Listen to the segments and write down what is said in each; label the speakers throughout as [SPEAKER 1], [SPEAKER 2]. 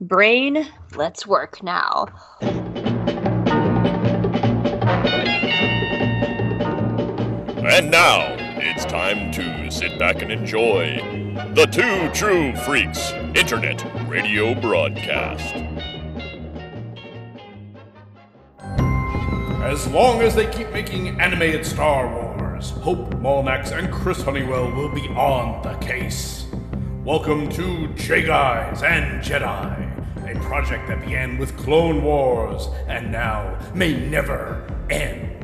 [SPEAKER 1] Brain, let's work now.
[SPEAKER 2] And now it's time to sit back and enjoy the Two True Freaks Internet Radio Broadcast.
[SPEAKER 3] As long as they keep making animated Star Wars, Hope Molnax and Chris Honeywell will be on the case. Welcome to J Guys and Jedi, a project that began with Clone Wars and now may never end.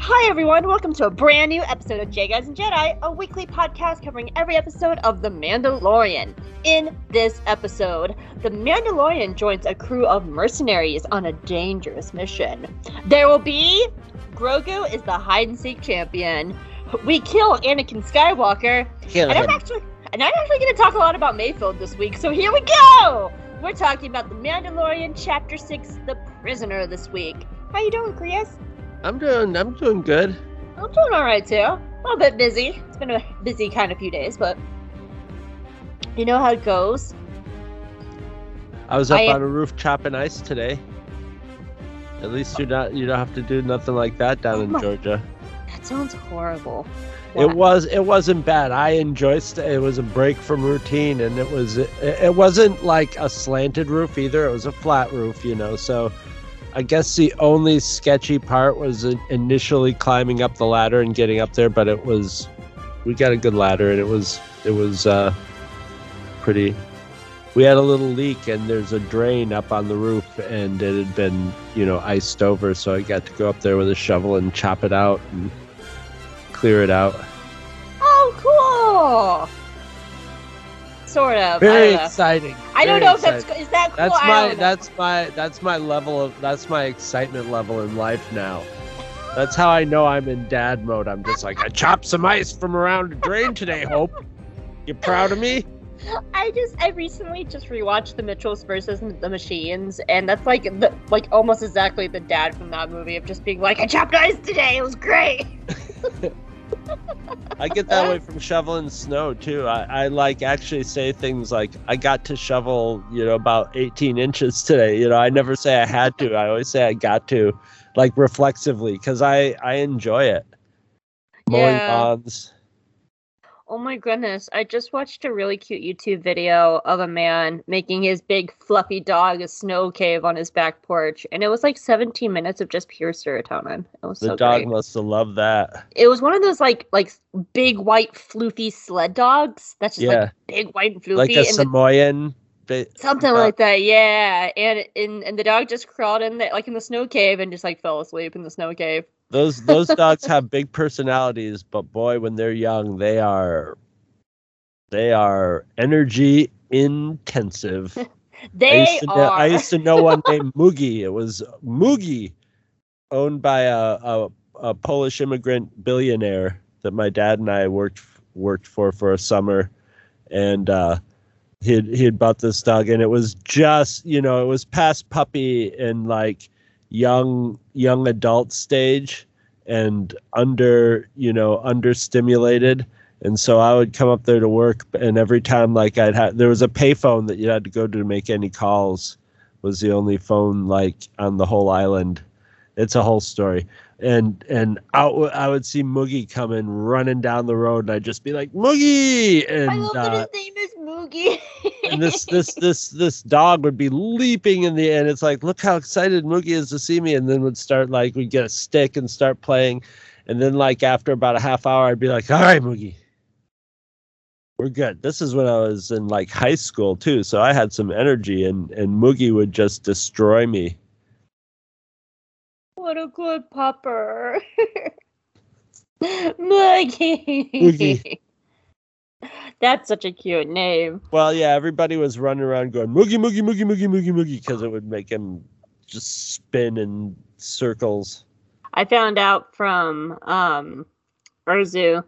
[SPEAKER 1] Hi, everyone. Welcome to a brand new episode of J Guys and Jedi, a weekly podcast covering every episode of The Mandalorian. In this episode, The Mandalorian joins a crew of mercenaries on a dangerous mission. There will be Grogu is the hide and seek champion. We kill Anakin Skywalker.
[SPEAKER 4] Kill
[SPEAKER 1] and I'm actually and I'm actually going to talk a lot about Mayfield this week. So here we go. We're talking about The Mandalorian Chapter 6, The Prisoner this week. How you doing, Chris?
[SPEAKER 4] I'm doing I'm doing good.
[SPEAKER 1] I'm doing all right too. A little bit busy. It's been a busy kind of few days, but you know how it goes.
[SPEAKER 4] I was up
[SPEAKER 1] I-
[SPEAKER 4] on a roof chopping ice today. At least you're not you don't have to do nothing like that down
[SPEAKER 1] Oh
[SPEAKER 4] in
[SPEAKER 1] my-
[SPEAKER 4] Georgia.
[SPEAKER 1] That sounds horrible.
[SPEAKER 4] It was it wasn't bad. I enjoyed st- it was a break from routine and it was it, it wasn't like a slanted roof either. It was a flat roof, you know. So I guess the only sketchy part was initially climbing up the ladder and getting up there, but it was we got a good ladder and it was it was uh pretty we had a little leak and there's a drain up on the roof and it had been you know iced over so i got to go up there with a shovel and chop it out and clear it out
[SPEAKER 1] Oh, cool. Sort of.
[SPEAKER 4] Very
[SPEAKER 1] don't
[SPEAKER 4] exciting
[SPEAKER 1] I don't
[SPEAKER 4] very
[SPEAKER 1] know if that's is that cool.
[SPEAKER 4] that's my that's my that's my level of that's my excitement level in life now that's how i know i'm in dad mode i'm just like i chopped some ice from around the drain today hope you proud of me
[SPEAKER 1] I just I recently just rewatched The Mitchells versus the Machines, and that's like the like almost exactly the dad from that movie of just being like, I chopped ice today. It was great.
[SPEAKER 4] I get that way from shoveling snow too. I, I like actually say things like I got to shovel, you know, about 18 inches today. You know, I never say I had to. I always say I got to, like reflexively, because I I enjoy it. Mowing
[SPEAKER 1] Yeah.
[SPEAKER 4] lawns.
[SPEAKER 1] Oh my goodness. I just watched a really cute YouTube video of a man making his big fluffy dog a snow cave on his back porch. And it was like 17 minutes of just pure serotonin. It was
[SPEAKER 4] The
[SPEAKER 1] so
[SPEAKER 4] dog
[SPEAKER 1] great.
[SPEAKER 4] must have loved that.
[SPEAKER 1] It was one of those like like big white floofy sled dogs. That's just
[SPEAKER 4] Yeah.
[SPEAKER 1] like big white and floofy.
[SPEAKER 4] Like a
[SPEAKER 1] and the- something
[SPEAKER 4] uh,
[SPEAKER 1] like that, yeah. And, and and the dog just crawled in there like in the snow cave and just like fell asleep in the snow cave.
[SPEAKER 4] Those those dogs have big personalities, but boy, when they're young, they are they are energy intensive. I
[SPEAKER 1] They
[SPEAKER 4] used, to know,
[SPEAKER 1] are
[SPEAKER 4] I used to know one named Mugi. It was Mugi, owned by a, a, a Polish immigrant billionaire that my dad and I worked worked for for a summer, and uh, he had, he had bought this dog, and it was just you know it was past puppy and like young young adult stage, and under you know under stimulated And so I would come up there to work, and every time like I'd have there was a payphone that you had to go to to make any calls. Was the only phone like on the whole island. It's a whole story. And and out I would see Moogie coming running down the road, and I'd just be like Moogie, and
[SPEAKER 1] I love that
[SPEAKER 4] uh,
[SPEAKER 1] his name Moogie.
[SPEAKER 4] and this this this this dog would be leaping in the end. It's like, look how excited Moogie is to see me, and then would start like we'd get a stick and start playing, and then like after about a half hour, I'd be like, all right, Moogie, we're good. This is when I was in like high school too, so I had some energy, and and Moogie would just destroy me.
[SPEAKER 1] what a good pupper. Moogie.
[SPEAKER 4] Moogie.
[SPEAKER 1] That's such a cute name.
[SPEAKER 4] Well, yeah, everybody was running around going Moogie, Moogie, Moogie, Moogie, Moogie, Moogie, because it would make him just spin in circles.
[SPEAKER 1] I found out from um Urzu,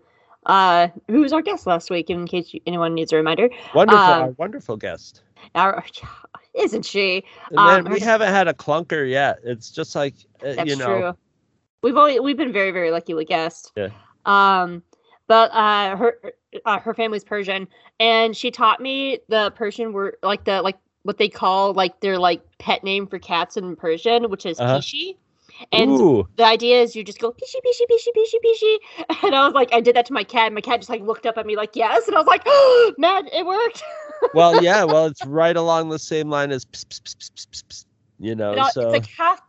[SPEAKER 1] uh, who was our guest last week, in case you, anyone needs a reminder.
[SPEAKER 4] Wonderful, our wonderful guest.
[SPEAKER 1] Our, isn't she?
[SPEAKER 4] And
[SPEAKER 1] Um,
[SPEAKER 4] we
[SPEAKER 1] her-
[SPEAKER 4] haven't had a clunker yet. It's just like uh, you know,
[SPEAKER 1] true. We've always we've been very very lucky with guests.
[SPEAKER 4] Yeah.
[SPEAKER 1] Um, but uh, her uh, her family's Persian, and she taught me the Persian word, like the like what they call like their like pet name for cats in Persian, which is
[SPEAKER 4] Uh-huh.
[SPEAKER 1] pishi. And
[SPEAKER 4] Ooh,
[SPEAKER 1] the idea is you just go pishy pishy pishy pishy pishy, and I was like, I did that to my cat. And my cat just like looked up at me like yes, and I was like, oh, man, it worked.
[SPEAKER 4] well, yeah, well, it's right along the same line as ps, ps, ps, ps, ps, ps, you know. So
[SPEAKER 1] it's like half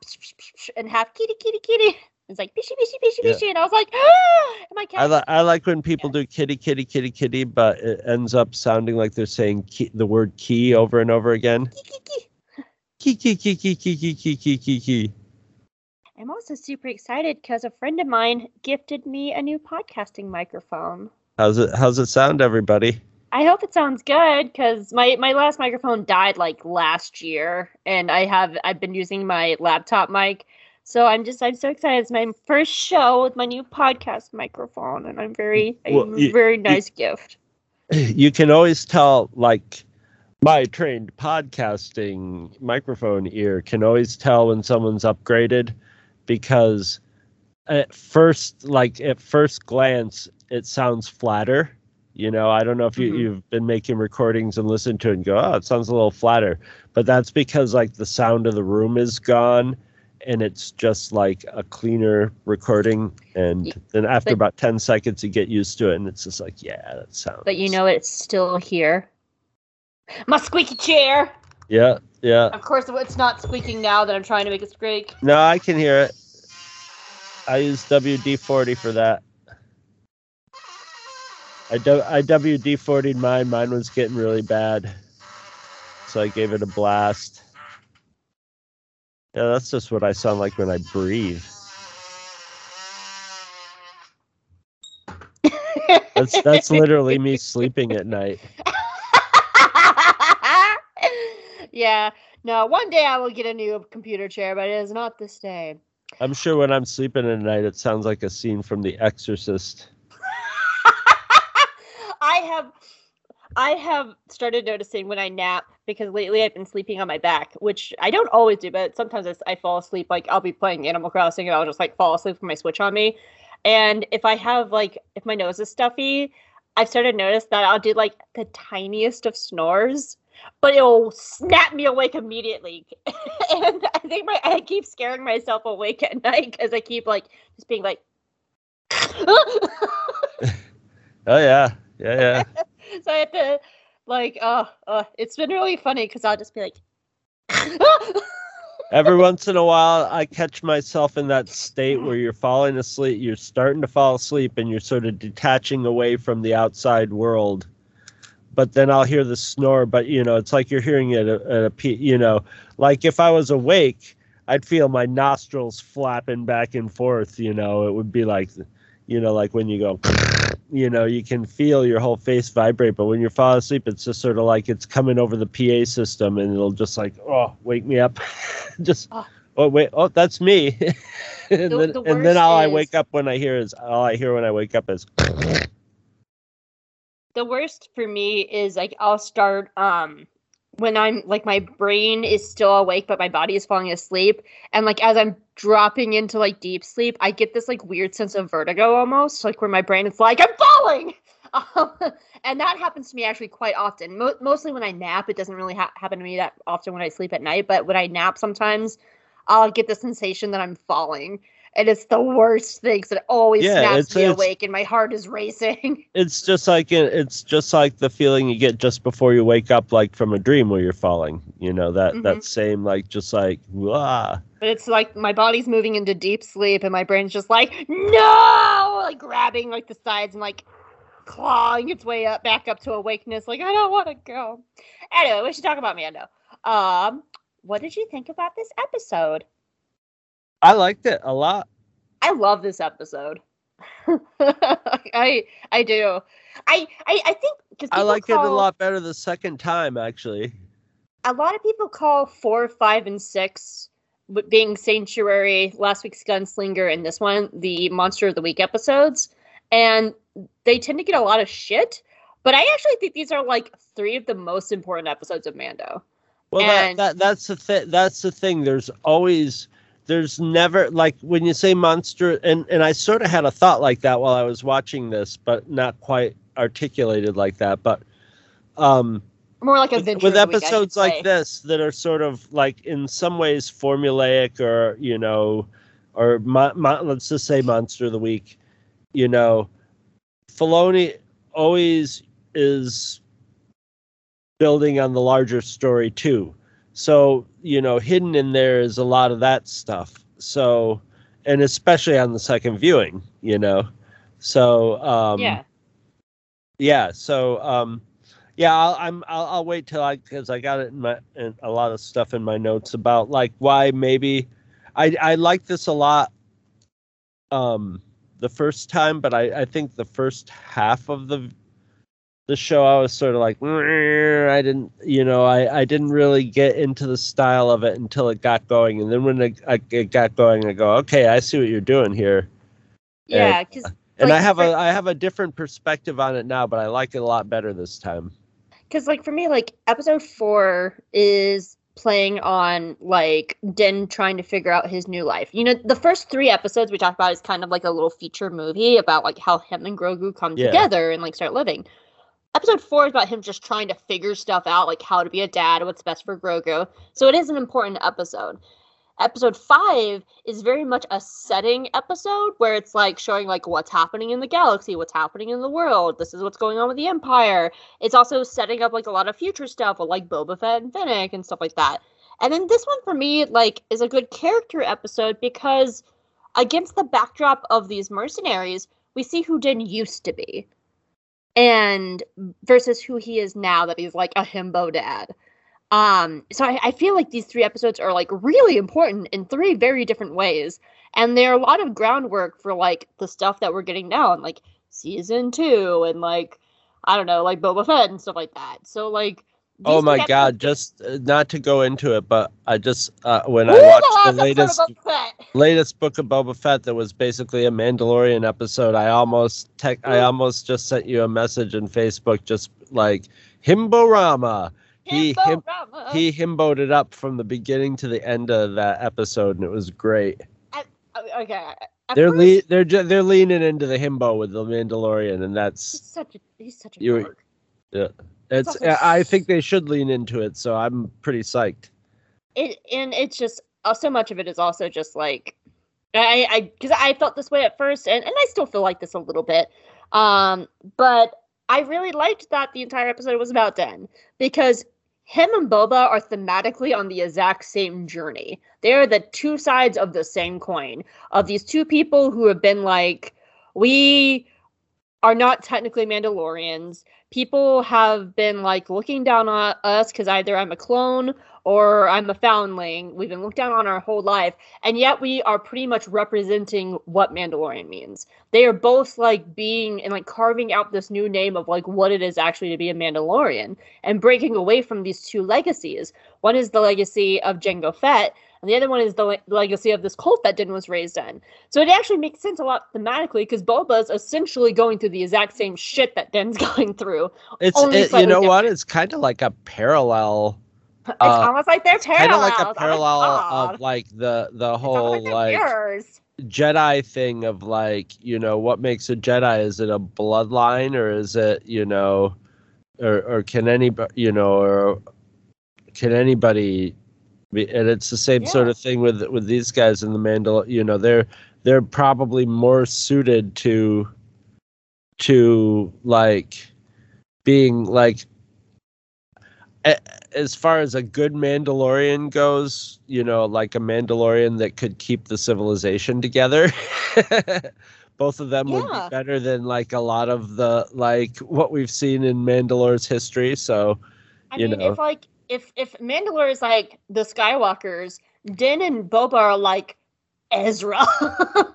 [SPEAKER 1] and half kitty kitty kitty. It's like pishy pishy pishy
[SPEAKER 4] Yeah.
[SPEAKER 1] pishy, and I was like, ah! my cat.
[SPEAKER 4] I, li- I like when people do kitty, kitty, kitty, kitty, but it ends up sounding like they're saying key, the word key over and over again.
[SPEAKER 1] Kiki.
[SPEAKER 4] Key, key, key, key, key, key, key, key, key.
[SPEAKER 1] I'm also super excited because a friend of mine gifted me a new podcasting microphone.
[SPEAKER 4] How's it? How's it sound, everybody?
[SPEAKER 1] I hope it sounds good because my, my last microphone died like last year, and I have I've been using my laptop mic, so I'm just I'm so excited. It's my first show with my new podcast microphone, and I'm very
[SPEAKER 4] Well, you-
[SPEAKER 1] very nice gift.
[SPEAKER 4] You can always tell, like my trained podcasting microphone ear can always tell when someone's upgraded because at first, like at first glance, it sounds flatter. You know, I don't know if you,
[SPEAKER 1] Mhm.
[SPEAKER 4] you've been making recordings and listen to it and go, oh, it sounds a little flatter. But that's because like the sound of the room is gone and it's just like a cleaner recording. And then after
[SPEAKER 1] but-
[SPEAKER 4] about 10 seconds, you get used to it and it's just like, yeah, that sounds.
[SPEAKER 1] But you know it's still here. My squeaky chair.
[SPEAKER 4] Yeah, yeah.
[SPEAKER 1] Of course, it's not squeaking now that I'm trying to make it squeak.
[SPEAKER 4] No, I can hear it. I use WD 40 for that. I, do, I WD 40'd mine. Mine was getting really bad. So I gave it a blast. Yeah, that's just what I sound like when I breathe. That's that's literally me sleeping at night.
[SPEAKER 1] yeah. No, one day I will get a new computer chair, but it is not this day.
[SPEAKER 4] I'm sure when I'm sleeping at night, it sounds like a scene from The Exorcist.
[SPEAKER 1] I have I have started noticing when I nap because lately I've been sleeping on my back, which I don't always do, but sometimes I, fall asleep. Like I'll be playing Animal Crossing and I'll just like fall asleep with my Switch on me. And if I have like if my nose is stuffy, I've started to notice that I'll do like the tiniest of snores, but it'll snap me awake immediately. and I think my I keep scaring myself awake at night because I keep like just being like.
[SPEAKER 4] Oh, yeah. Yeah, yeah.
[SPEAKER 1] So I have to like uh uh it's been really funny because I'll just be like
[SPEAKER 4] Every once in a while, I catch myself in that state where you're falling asleep, you're starting to fall asleep, and you're sort of detaching away from the outside world. But then I'll hear the snore, but you know, it's like you're hearing it at a, at a you know, like if I was awake, I'd feel my nostrils flapping back and forth. You know, it would be like, you know, like when you go, you know, you can feel your whole face vibrate. But when you're falling asleep, it's just sort of like it's coming over the PA system, and it'll just like, oh, wake me up, just.
[SPEAKER 1] Oh.
[SPEAKER 4] Oh wait! Oh, that's me. and
[SPEAKER 1] The-
[SPEAKER 4] then,
[SPEAKER 1] the
[SPEAKER 4] and then all I wake up when I hear is all I hear when I wake up is
[SPEAKER 1] the worst for me is like I'll start um when I'm like my brain is still awake but my body is falling asleep and like as I'm dropping into like deep sleep I get this like weird sense of vertigo almost like where my brain is like I'm falling! Um, and that happens to me actually quite often. Mo- mostly when I nap it doesn't really ha- happen to me that often when I sleep at night but when I nap sometimes I'll get the sensation that I'm falling and it's the worst thing 'cause it always
[SPEAKER 4] Yeah,
[SPEAKER 1] snaps
[SPEAKER 4] it's-
[SPEAKER 1] me
[SPEAKER 4] it's-
[SPEAKER 1] awake and my heart is racing
[SPEAKER 4] it's just like it's just like the feeling you get just before you wake up like from a dream where you're falling you know that
[SPEAKER 1] Mhm.
[SPEAKER 4] that same like just like ah
[SPEAKER 1] But it's like my body's moving into deep sleep and my brain's just like, no! Like grabbing like the sides and like clawing its way up back up to awakeness. Like, I don't want to go. Anyway, we should talk about Mando. Um, what did you think about this episode?
[SPEAKER 4] I liked it a lot
[SPEAKER 1] I love this episode. I I do. I I, I think because
[SPEAKER 4] i like it a lot better the second time actually
[SPEAKER 1] a lot of people call four, five, and six, being Sanctuary, last week's Gunslinger, and this one the Monster of the Week episodes, and they tend to get a lot of shit. But I actually think these are like three of the most important episodes of Mando.
[SPEAKER 4] Well,
[SPEAKER 1] And-
[SPEAKER 4] that, that that's the thing. That's the thing. There's always, there's never like when you say monster, and and I sort of had a thought like that while I was watching this, but not quite articulated like that, but um,
[SPEAKER 1] More like a
[SPEAKER 4] with, with
[SPEAKER 1] the Week,
[SPEAKER 4] episodes like this that are sort of like in some ways formulaic or you know or let's just say monster of the week you know. Filoni always is building on the larger story too so you know hidden in there is a lot of that stuff so and especially on the second viewing you know so um
[SPEAKER 1] yeah.
[SPEAKER 4] yeah so um yeah I'll, i'm I'll, I'll wait till i because i got it in my in a lot of stuff in my notes about like why maybe i i like this a lot um the first time but i i think the first half of the the show i was sort of like i didn't you know i i didn't really get into the style of it until it got going and then when it, it got going i go okay i see what you're doing here
[SPEAKER 1] Yeah, because
[SPEAKER 4] and
[SPEAKER 1] Like,
[SPEAKER 4] I have a I have a different perspective on it now, but I like it a lot better this time.
[SPEAKER 1] because like for me like episode four is playing on like Din trying to figure out his new life. You know, the first three episodes we talked about is kind of like a little feature movie about like how him and Grogu come
[SPEAKER 4] Yeah.
[SPEAKER 1] together and like start living. Episode four is about him just trying to figure stuff out, like how to be a dad, what's best for Grogu. So it is an important episode. Episode five is very much a setting episode where it's like showing like what's happening in the galaxy, what's happening in the world. This is what's going on with the Empire it's also setting up like a lot of future stuff with like Boba Fett and Finnick and stuff like that. And then this one for me like is a good character episode because against the backdrop of these mercenaries, we see who Din used to be. And versus who he is now that he's like a himbo dad. Um, so I, I feel like these three episodes are like really important in three very different ways. And they're a lot of groundwork for like the stuff that we're getting now in like season two and like I don't know, like Boba Fett and stuff like that. So like
[SPEAKER 4] Oh my god! Just uh, not to go into it, but I just uh, when
[SPEAKER 1] Ooh,
[SPEAKER 4] I watched
[SPEAKER 1] the
[SPEAKER 4] latest
[SPEAKER 1] episode of Boba Fett.
[SPEAKER 4] latest book of Boba Fett that was basically a Mandalorian episode, I almost tech I almost just sent you a message in Facebook, just like Himborama. He him, he himboed it up from the beginning to the end of that episode, and it was great.
[SPEAKER 1] Uh, okay. at
[SPEAKER 4] They're
[SPEAKER 1] first,
[SPEAKER 4] le- they're ju- they're leaning into the himbo with the Mandalorian, and that's he's
[SPEAKER 1] such a he's such a
[SPEAKER 4] You-
[SPEAKER 1] dork.
[SPEAKER 4] It's. I think they should lean into it, so I'm pretty psyched.
[SPEAKER 1] it and it's just uh, so much of it is also just like I I because I felt this way at first and and I still feel like this a little bit, um, but I really liked that the entire episode was about Din because him and Boba are thematically on the exact same journey. They are the two sides of the same coin of these two people who have been like we are not technically Mandalorians. People have been like looking down on us because either I'm a clone or I'm a foundling. We've been looked down on our whole life, and yet we are pretty much representing what Mandalorian means. They are both like being and like carving out this new name of like what it is actually to be a Mandalorian and breaking away from these two legacies. One is the legacy of Jango Fett, and the other one is the le- legacy of this cult that Din was raised in. So it actually makes sense a lot thematically because Boba's essentially going through the exact same shit that Din's going through.
[SPEAKER 4] It's it, you know what? It's kind of like a parallel,
[SPEAKER 1] It's
[SPEAKER 4] Uh,
[SPEAKER 1] almost like they're parallel.
[SPEAKER 4] kind of like
[SPEAKER 1] Oh
[SPEAKER 4] a parallel
[SPEAKER 1] God.
[SPEAKER 4] of like the the whole like
[SPEAKER 1] mirrors.
[SPEAKER 4] Jedi thing of like you know what makes a Jedi? Is it a bloodline or is it you know, or or can anybody you know or can anybody? And it's the same sort of thing with with these guys in the Mandal. You know they're they're probably more suited to to like being like a- as far as a good Mandalorian goes, you know, like a Mandalorian that could keep the civilization together. Both of them would be better than like a lot of the like what we've seen in Mandalore's history. So
[SPEAKER 1] I
[SPEAKER 4] you
[SPEAKER 1] mean,
[SPEAKER 4] know.
[SPEAKER 1] if like if if Mandalore is like the Skywalkers, Din and Boba are like Ezra.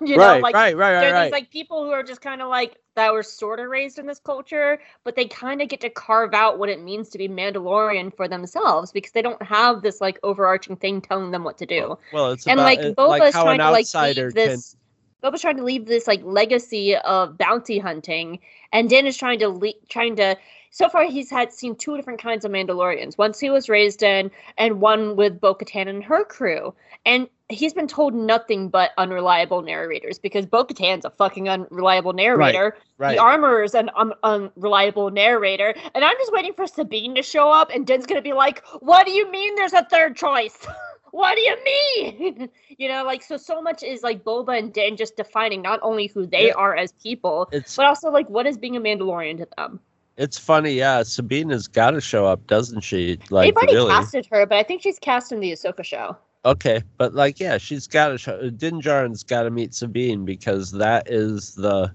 [SPEAKER 1] you know,
[SPEAKER 4] right,
[SPEAKER 1] like
[SPEAKER 4] right, right, right,
[SPEAKER 1] they're
[SPEAKER 4] right.
[SPEAKER 1] these like people who are just kind of like that were sort of raised in this culture, but they kind of get to carve out what it means to be Mandalorian for themselves because they don't have this like overarching thing telling them what to do.
[SPEAKER 4] well, it's
[SPEAKER 1] and
[SPEAKER 4] about
[SPEAKER 1] like
[SPEAKER 4] it-
[SPEAKER 1] Boba's
[SPEAKER 4] like
[SPEAKER 1] trying to like leave
[SPEAKER 4] can.
[SPEAKER 1] this. Boba's trying to leave this like legacy of bounty hunting, and Din is trying to le- trying to. So far, he's had seen two different kinds of Mandalorians. One he was raised in, and one with Bo-Katan and her crew. And he's been told nothing but unreliable narrators because Bo-Katan's a fucking unreliable narrator.
[SPEAKER 4] Right.
[SPEAKER 1] The Armorer's an un- unreliable narrator, and I'm just waiting for Sabine to show up, and Din's gonna be like, "What do you mean? There's a third choice? what do you mean?" you know, like so. So much is like Boba and Din just defining not only who they
[SPEAKER 4] Yeah.
[SPEAKER 1] are as people,
[SPEAKER 4] It's
[SPEAKER 1] but also like what is being a Mandalorian to them.
[SPEAKER 4] It's funny, yeah. Sabine has got to show up, doesn't she? Like
[SPEAKER 1] They've already
[SPEAKER 4] really?
[SPEAKER 1] casted her, but I think she's cast in the Ahsoka show.
[SPEAKER 4] Okay, but like, yeah, she's got to show. Uh, Din Djarin's got to meet Sabine because that is the.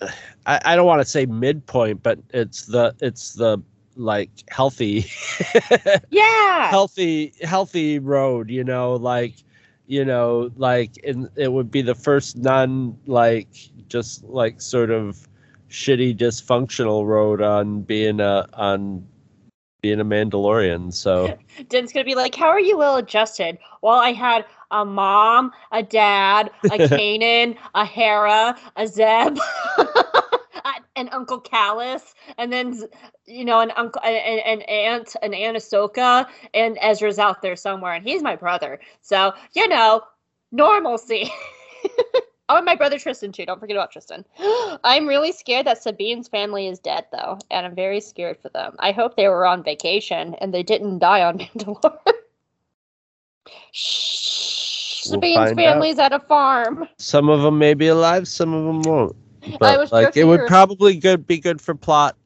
[SPEAKER 4] I, I don't want to say midpoint, but it's the it's the like healthy,
[SPEAKER 1] Yeah.
[SPEAKER 4] healthy, healthy road. You know, like, you know, like, and it would be the first non like just like sort of shitty dysfunctional road on being a on being a Mandalorian. So.
[SPEAKER 1] Din's gonna be like, "How are you well adjusted?" Well, I had a mom, a dad, a Kanan, a Hera, a Zeb, an Uncle Kallus, and then you know an uncle, an, an aunt, an Aunt Ahsoka, and Ezra's out there somewhere, and he's my brother. So you know, normalcy. Oh, and my brother Tristan too. Don't forget about Tristan. I'm really scared that Sabine's family is dead, though, and I'm very scared for them. I hope they were on vacation and they didn't die on Mandalore. Shh.
[SPEAKER 4] We'll
[SPEAKER 1] Sabine's family's at a farm.
[SPEAKER 4] Some of them may be alive, some of them won't. But like, it would probably good be good for plot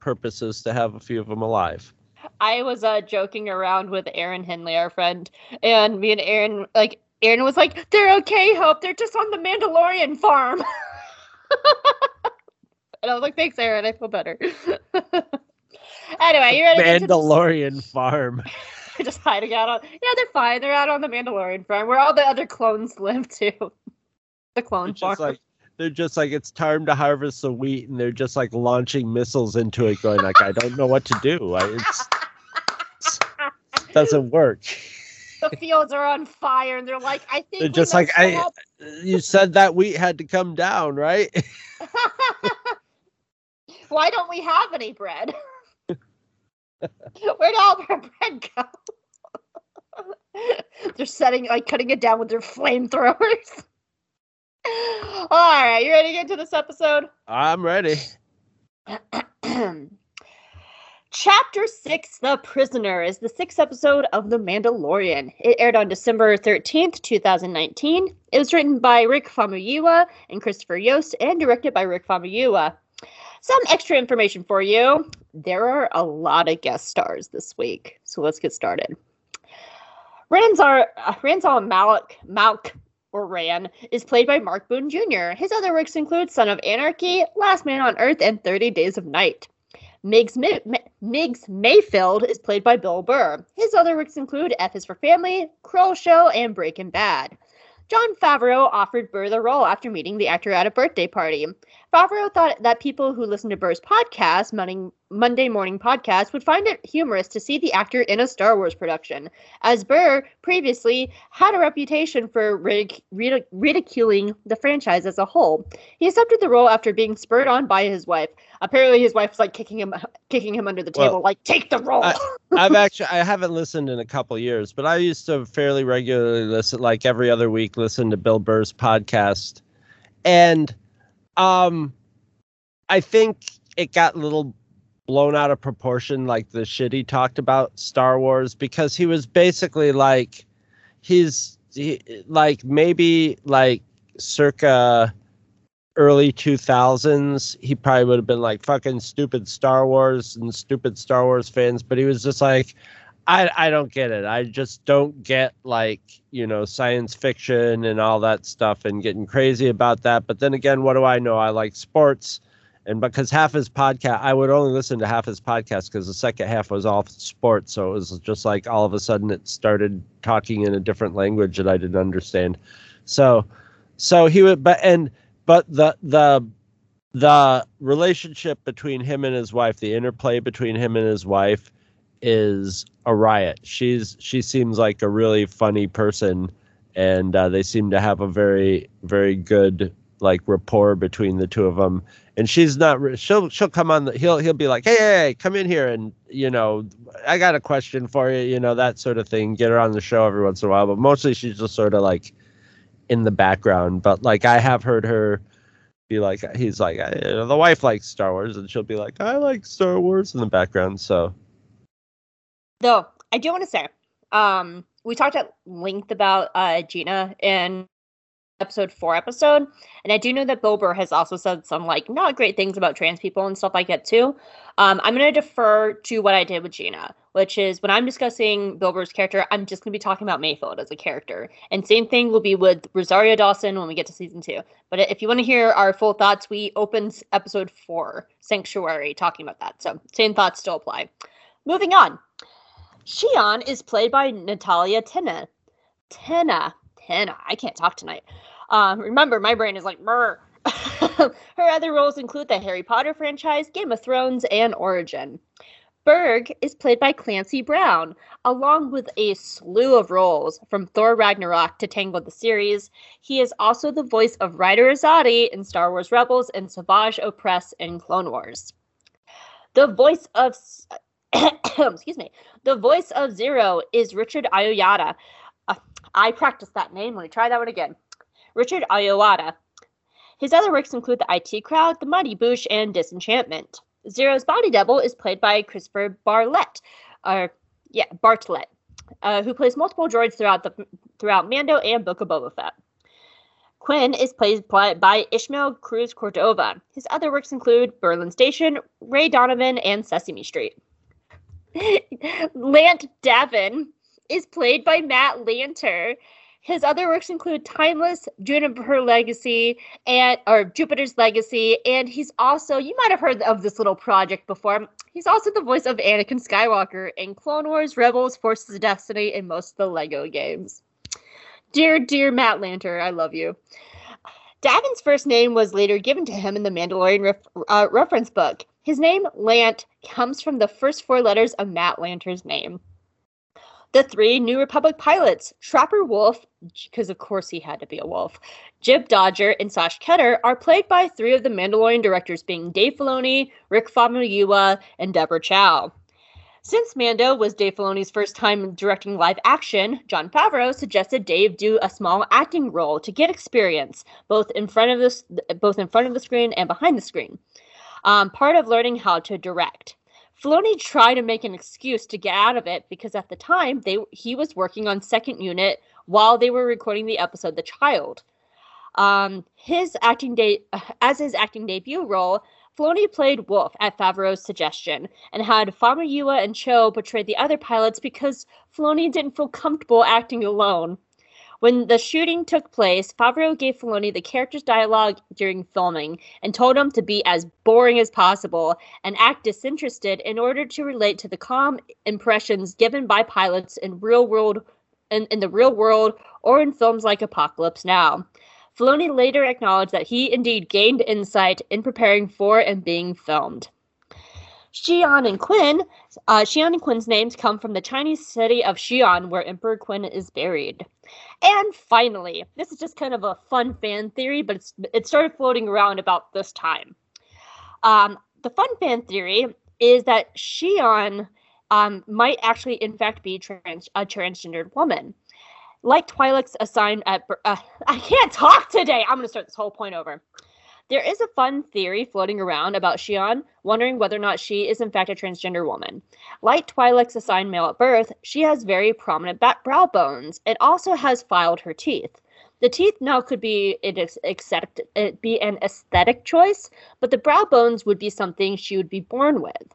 [SPEAKER 4] purposes to have a few of them alive.
[SPEAKER 1] I was uh, joking around with Aaron Henley, our friend, and me and Aaron, like, Aaron was like, "They're okay, Hope. They're just on the Mandalorian farm." and I was like, "Thanks, Aaron. I feel better." anyway, you ready? to get to the-
[SPEAKER 4] Mandalorian farm.
[SPEAKER 1] just hiding out on. Yeah, they're fine. They're out on the Mandalorian farm, where all the other clones live too. The clone
[SPEAKER 4] They're
[SPEAKER 1] farm.
[SPEAKER 4] just like they're just like it's time to harvest the wheat, and they're just like launching missiles into it, going like, I don't know what to do. I, it's, it's doesn't work.
[SPEAKER 1] The fields are on fire, and they're like, "I think."
[SPEAKER 4] Just like, I-
[SPEAKER 1] stop."
[SPEAKER 4] You said that wheat had to come down, right?
[SPEAKER 1] Why don't we have any bread? Where'd all our bread go? They're setting, like, cutting it down with their flamethrowers. all right, you ready to get into this episode?
[SPEAKER 4] I'm ready.
[SPEAKER 1] Chapter 6 The Prisoner is the sixth episode of The Mandalorian. It aired on December 13th, 2019. It was written by Rick Famuyiwa and Christopher Yost and directed by Rick Famuyiwa. Some extra information for you. There are a lot of guest stars this week, so let's get started. Ranzar, uh, Ranzal Malik, Malk, or Ran, is played by Mark Boone Jr. His other works include Son of Anarchy, Last Man on Earth, and 30 Days of Night. Ma- Miggs Mayfield is played by Bill Burr. His other works include F is for Family, Kroll Show, and Breaking Bad. Jon Favreau offered Burr the role after meeting the actor at a birthday party. Favreau thought that people who listen to Burr's podcast, Monday, Monday Morning Podcast, would find it humorous to see the actor in a Star Wars production, as Burr previously had a reputation for ridic- ridic- ridiculing the franchise as a whole. He accepted the role after being spurred on by his wife. Apparently, his wife was like kicking him, kicking him under the
[SPEAKER 4] Well,
[SPEAKER 1] table, like "Take the role."
[SPEAKER 4] I- I've actually I haven't listened in a couple years, but I used to fairly regularly listen, like every other week, listen to Bill Burr's podcast, and um, I think it got a little blown out of proportion, like the shit he talked about Star Wars, because he was basically like, he's he, like maybe like circa early 2000s he probably would have been like fucking stupid star wars and stupid star wars fans but he was just like i i don't get it. I just don't get like you know science fiction and all that stuff and getting crazy about that. But then again what do i know? I like sports. And because half his podcast i would only listen to half his podcast because the second half was all sports. So it was just like all of a sudden it started talking in a different language that i didn't understand. So so he would but and but the the the relationship between him and his wife the interplay between him and his wife is a riot. She's she seems like a really funny person and uh, they seem to have a very very good like rapport between the two of them and she's not she'll she'll come on the he'll he'll be like hey, hey come in here and you know i got a question for you you know that sort of thing. Get her on the show every once in a while but mostly she's just sort of like in the background. But like i have heard her be like he's like "I- you know, the wife likes star wars and she'll be like i like star wars in the background so
[SPEAKER 1] Though I do want to say, um, we talked at length about uh, Gina in episode four episode, and I do know that Bill Burr has also said some like not great things about trans people and stuff like that too. Um, I'm gonna defer to what I did with Gina, which is when I'm discussing Bill Burr's character, I'm just gonna be talking about Mayfield as a character, and same thing will be with Rosario Dawson when we get to season two. But if you want to hear our full thoughts, we opened episode four, Sanctuary, talking about that. So same thoughts still apply. Moving on. Xi'an is played by Natalia Tena. Tena. Tena. I can't talk tonight. Um, remember, my brain is like, Brr. Her other roles include the Harry Potter franchise, Game of Thrones, and Origin. Berg is played by Clancy Brown, along with a slew of roles from Thor Ragnarok to Tangled the series. He is also the voice of Ryder Azadi in Star Wars Rebels and Savage Opress in Clone Wars. The voice of excuse me, the voice of Zero is Richard Ayoyada. Uh, I practiced that name. Let me try that one again. Richard Ayoyada. His other works include The IT Crowd, The Mighty Boosh, and Disenchantment. Zero's body double is played by Christopher Bartlett, or yeah, Bartlett, uh, who plays multiple droids throughout the throughout Mando and Book of Boba Fett. Quinn is played by by Ishmael Cruz Cordova. His other works include Berlin Station, Ray Donovan, and Sesame Street. Lant Davin is played by Matt Lanter. His other works include Timeless, Juniper Legacy, and or Jupiter's Legacy, and he's also you might have heard of this little project before. He's also the voice of Anakin Skywalker in Clone Wars, Rebels, Forces of Destiny, and most of the Lego games. Dear, dear Matt Lanter, I love you. Davin's first name was later given to him in the Mandalorian ref- uh, reference book. His name, Lant, comes from the first four letters of Matt Lanter's name. The three New Republic pilots, Trapper Wolf, because of course he had to be a wolf, Jib Dodger, and Sash Ketter, are played by three of the Mandalorian directors, being Dave Filoni, Rick Famuyiwa, and Deborah Chow. Since Mando was Dave Filoni's first time directing live action, Jon Favreau suggested Dave do a small acting role to get experience, both in front of the both in front of the screen and behind the screen. Um, part of learning how to direct. Filoni tried to make an excuse to get out of it because at the time they he was working on second unit while they were recording the episode The Child. Um, his acting de- as his acting debut role, Filoni played Wolf at Favreau's suggestion and had Famuyiwa and Chow portray the other pilots because Filoni didn't feel comfortable acting alone. When the shooting took place, Favreau gave Filoni the character's dialogue during filming and told him to be as boring as possible and act disinterested in order to relate to the calm impressions given by pilots in real world in, in the real world or in films like Apocalypse Now. Filoni later acknowledged that he indeed gained insight in preparing for and being filmed. Xi'an and Quinn, uh, Xi'an and Quinn's names come from the Chinese city of Xi'an, where Emperor Quinn is buried. And finally, this is just kind of a fun fan theory, but it's, it started floating around about this time. Um, the fun fan theory is that Xi'an um, might actually, in fact, be trans- a transgendered woman. Like Twi'lek's assigned at. Uh, I can't talk today. I'm going to start this whole point over. There is a fun theory floating around about Xi'an, wondering whether or not she is in fact a transgender woman. Like Twi'lek's assigned male at birth, she has very prominent back brow bones and also has filed her teeth. The teeth now could be it is accept it be an aesthetic choice, but the brow bones would be something she would be born with.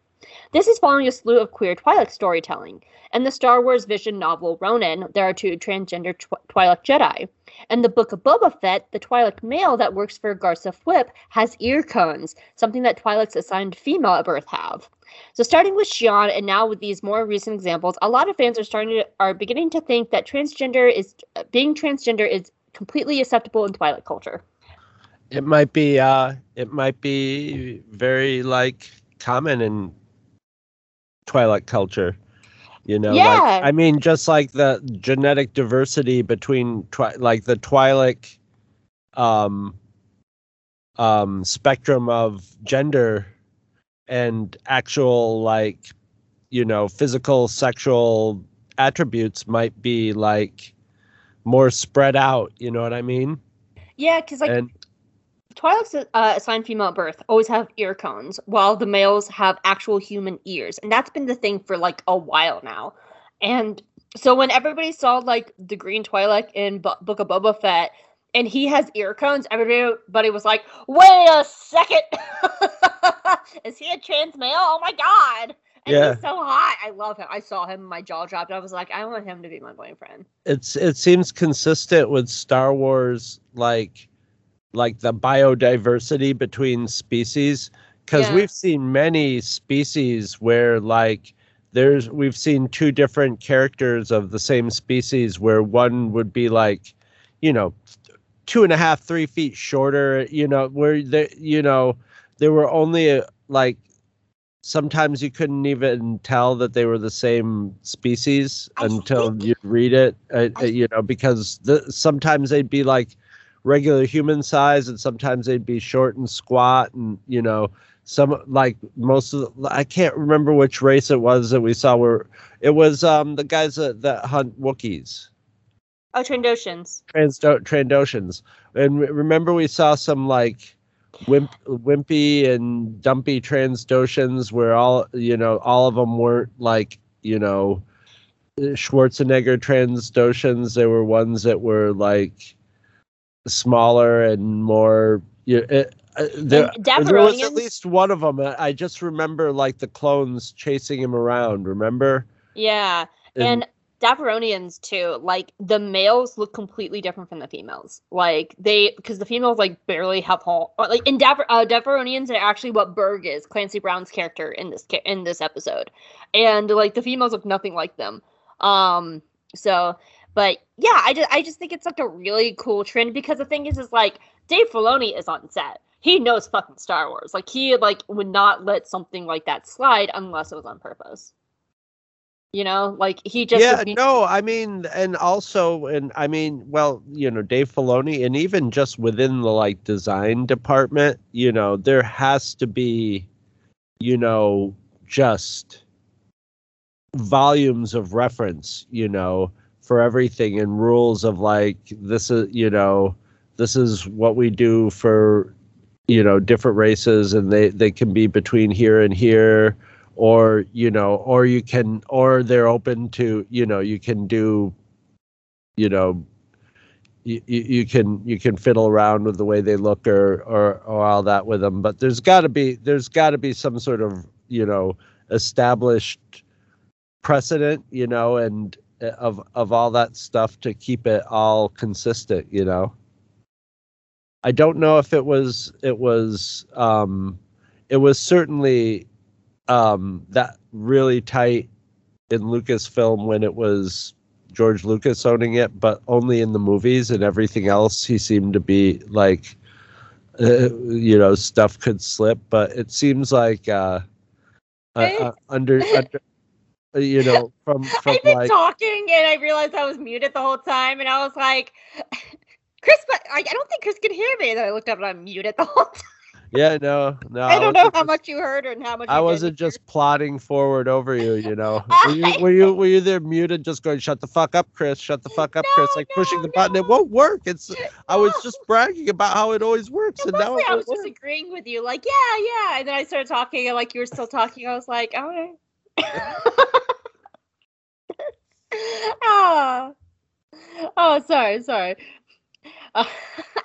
[SPEAKER 1] This is following a slew of queer Twi'lek storytelling. In the Star Wars Vision novel Ronin, there are two transgender Twi'lek Jedi. In the Book of Boba Fett, the Twi'lek male that works for Garsa Fwip has ear cones, something that Twi'lek's assigned female at birth have. So starting with Xi'an and now with these more recent examples, a lot of fans are starting to are beginning to think that transgender is being transgender is completely acceptable in Twi'lek culture.
[SPEAKER 4] it might be uh it might be very like common in Twi'lek culture you know
[SPEAKER 1] Yeah.
[SPEAKER 4] like, i mean just like the genetic diversity between twi- like the Twi'lek um um, spectrum of gender and actual like you know physical sexual attributes might be like more spread out you know what i mean
[SPEAKER 1] Yeah, because like
[SPEAKER 4] and
[SPEAKER 1] Twi'lek's uh, assigned female at birth always have ear cones, while the males have actual human ears, and that's been the thing for like a while now. And so when everybody saw like the green Twilight in Bu- Book of Boba Fett, and he has ear cones, everybody was like, "Wait a second, is he a trans male? Oh my god!" And
[SPEAKER 4] Yeah.
[SPEAKER 1] he's so hot. I love him. I saw him, my jaw dropped. I was like, I want him to be my boyfriend.
[SPEAKER 4] it's it seems consistent with star wars like like the biodiversity between species because
[SPEAKER 1] Yeah.
[SPEAKER 4] we've seen many species where like there's we've seen two different characters of the same species where one would be like you know two and a half three feet shorter you know where the you know there were only like sometimes you couldn't even tell that they were the same species
[SPEAKER 1] I
[SPEAKER 4] until you read it uh,
[SPEAKER 1] I-
[SPEAKER 4] you know because the, sometimes they'd be like regular human size and sometimes they'd be short and squat and you know some like most of the, i can't remember which race it was that we saw where it was um the guys that, that hunt wookiees
[SPEAKER 1] Oh, Trandoshans.
[SPEAKER 4] Transdo- Trandoshans. And re- remember, we saw some like wimp, wimpy and dumpy Transdoshans where all you know, all of them weren't like you know Schwarzenegger Transdoshans. They were ones that were like smaller and more. You know, it, uh, there, there was at least one of them. uh, I just remember like the clones chasing him around. Remember?
[SPEAKER 1] Yeah. And Davaronians too, like the males look completely different from the females. Like they, because the females like barely have whole, like in Davar, uh, Davaronians are actually what Berg is, Clancy Brown's character in this in this episode, and like the females look nothing like them. Um, so, but yeah, I just I just think it's like a really cool trend because the thing is, is like Dave Filoni is on set. He knows fucking Star Wars. Like he like would not let something like that slide unless it was on purpose. You know, like he just
[SPEAKER 4] yeah no i mean and also and i mean well you know dave filoni and even just within the like design department you know there has to be you know just volumes of reference you know for everything and rules of like this is you know this is what we do for you know different races and they they can be between here and here or you know or you can or they're open to you know you can do you know you, you can you can fiddle around with the way they look or or, or all that with them. But there's got to be there's got to be some sort of you know established precedent you know and of of all that stuff to keep it all consistent you know? I don't know if it was it was um it was certainly um that really tight in lucasfilm when it was george lucas owning it but only in the movies and everything else he seemed to be like uh, you know stuff could slip but it seems like uh, uh, uh under under Uh, you know from from
[SPEAKER 1] I've been
[SPEAKER 4] like
[SPEAKER 1] talking and I realized I was muted the whole time, and I was like, Chris, but I, I don't think Chris could hear me. And then I looked up and I'm muted the whole time.
[SPEAKER 4] yeah no no
[SPEAKER 1] I don't know how
[SPEAKER 4] just-
[SPEAKER 1] much you heard and how much
[SPEAKER 4] I wasn't just plodding forward over you, you know. Were you were you, were you there muted, just going, "Shut the fuck up, Chris! Shut the fuck up, Chris!"
[SPEAKER 1] No,
[SPEAKER 4] Like pushing
[SPEAKER 1] no,
[SPEAKER 4] the button. It won't work. It's. I was just bragging about how it always works,
[SPEAKER 1] hear.
[SPEAKER 4] and now
[SPEAKER 1] I was just agreeing with you, like, yeah, yeah. And then I started talking, and like you were still talking. I was like, all right. Oh. oh, sorry, sorry. Uh,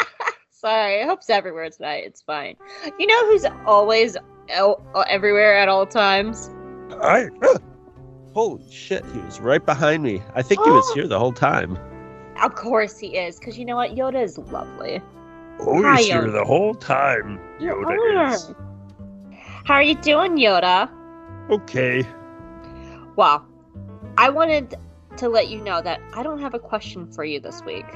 [SPEAKER 1] sorry. I hope it's everywhere tonight. It's fine. You know who's always el- everywhere at all times?
[SPEAKER 4] I, holy shit! He was right behind me. I think he was
[SPEAKER 1] Oh.
[SPEAKER 4] here the whole time.
[SPEAKER 1] Of course he is, because you know what? Yoda is lovely.
[SPEAKER 4] Oh,
[SPEAKER 1] Hi, he's here Yoda.
[SPEAKER 4] the whole time.
[SPEAKER 1] Ah. How are you doing, Yoda?
[SPEAKER 4] Okay.
[SPEAKER 1] Well, I wanted to let you know that I don't have a question for you this week.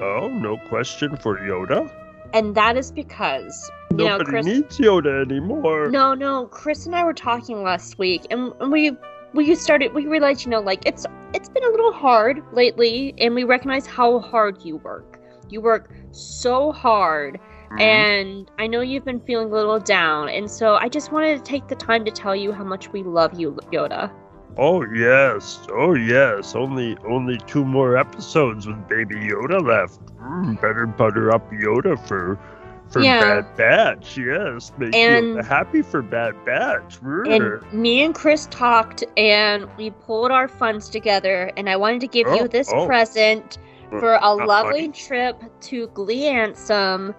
[SPEAKER 4] Oh, no question for Yoda.
[SPEAKER 1] And that is because, you know, Chris.
[SPEAKER 4] needs Yoda anymore.
[SPEAKER 1] No, no, Chris and I were talking last week, and and we we started we realized, you know, like it's it's been a little hard lately, and we recognize how hard you work. You work so hard And I know you've been feeling a little down, and so I just wanted to take the time to tell you how much we love you, Yoda.
[SPEAKER 4] Oh yes, oh yes. Only only two more episodes with Baby Yoda left. Mm, better butter up Yoda for for
[SPEAKER 1] Yeah.
[SPEAKER 4] Bad Batch. Yes, make
[SPEAKER 1] And-
[SPEAKER 4] Yoda happy for Bad Batch.
[SPEAKER 1] And me and Chris talked, and we pulled our funds together, and I wanted to give you
[SPEAKER 4] Oh,
[SPEAKER 1] this
[SPEAKER 4] oh.
[SPEAKER 1] present for a lovely trip to Gleansome,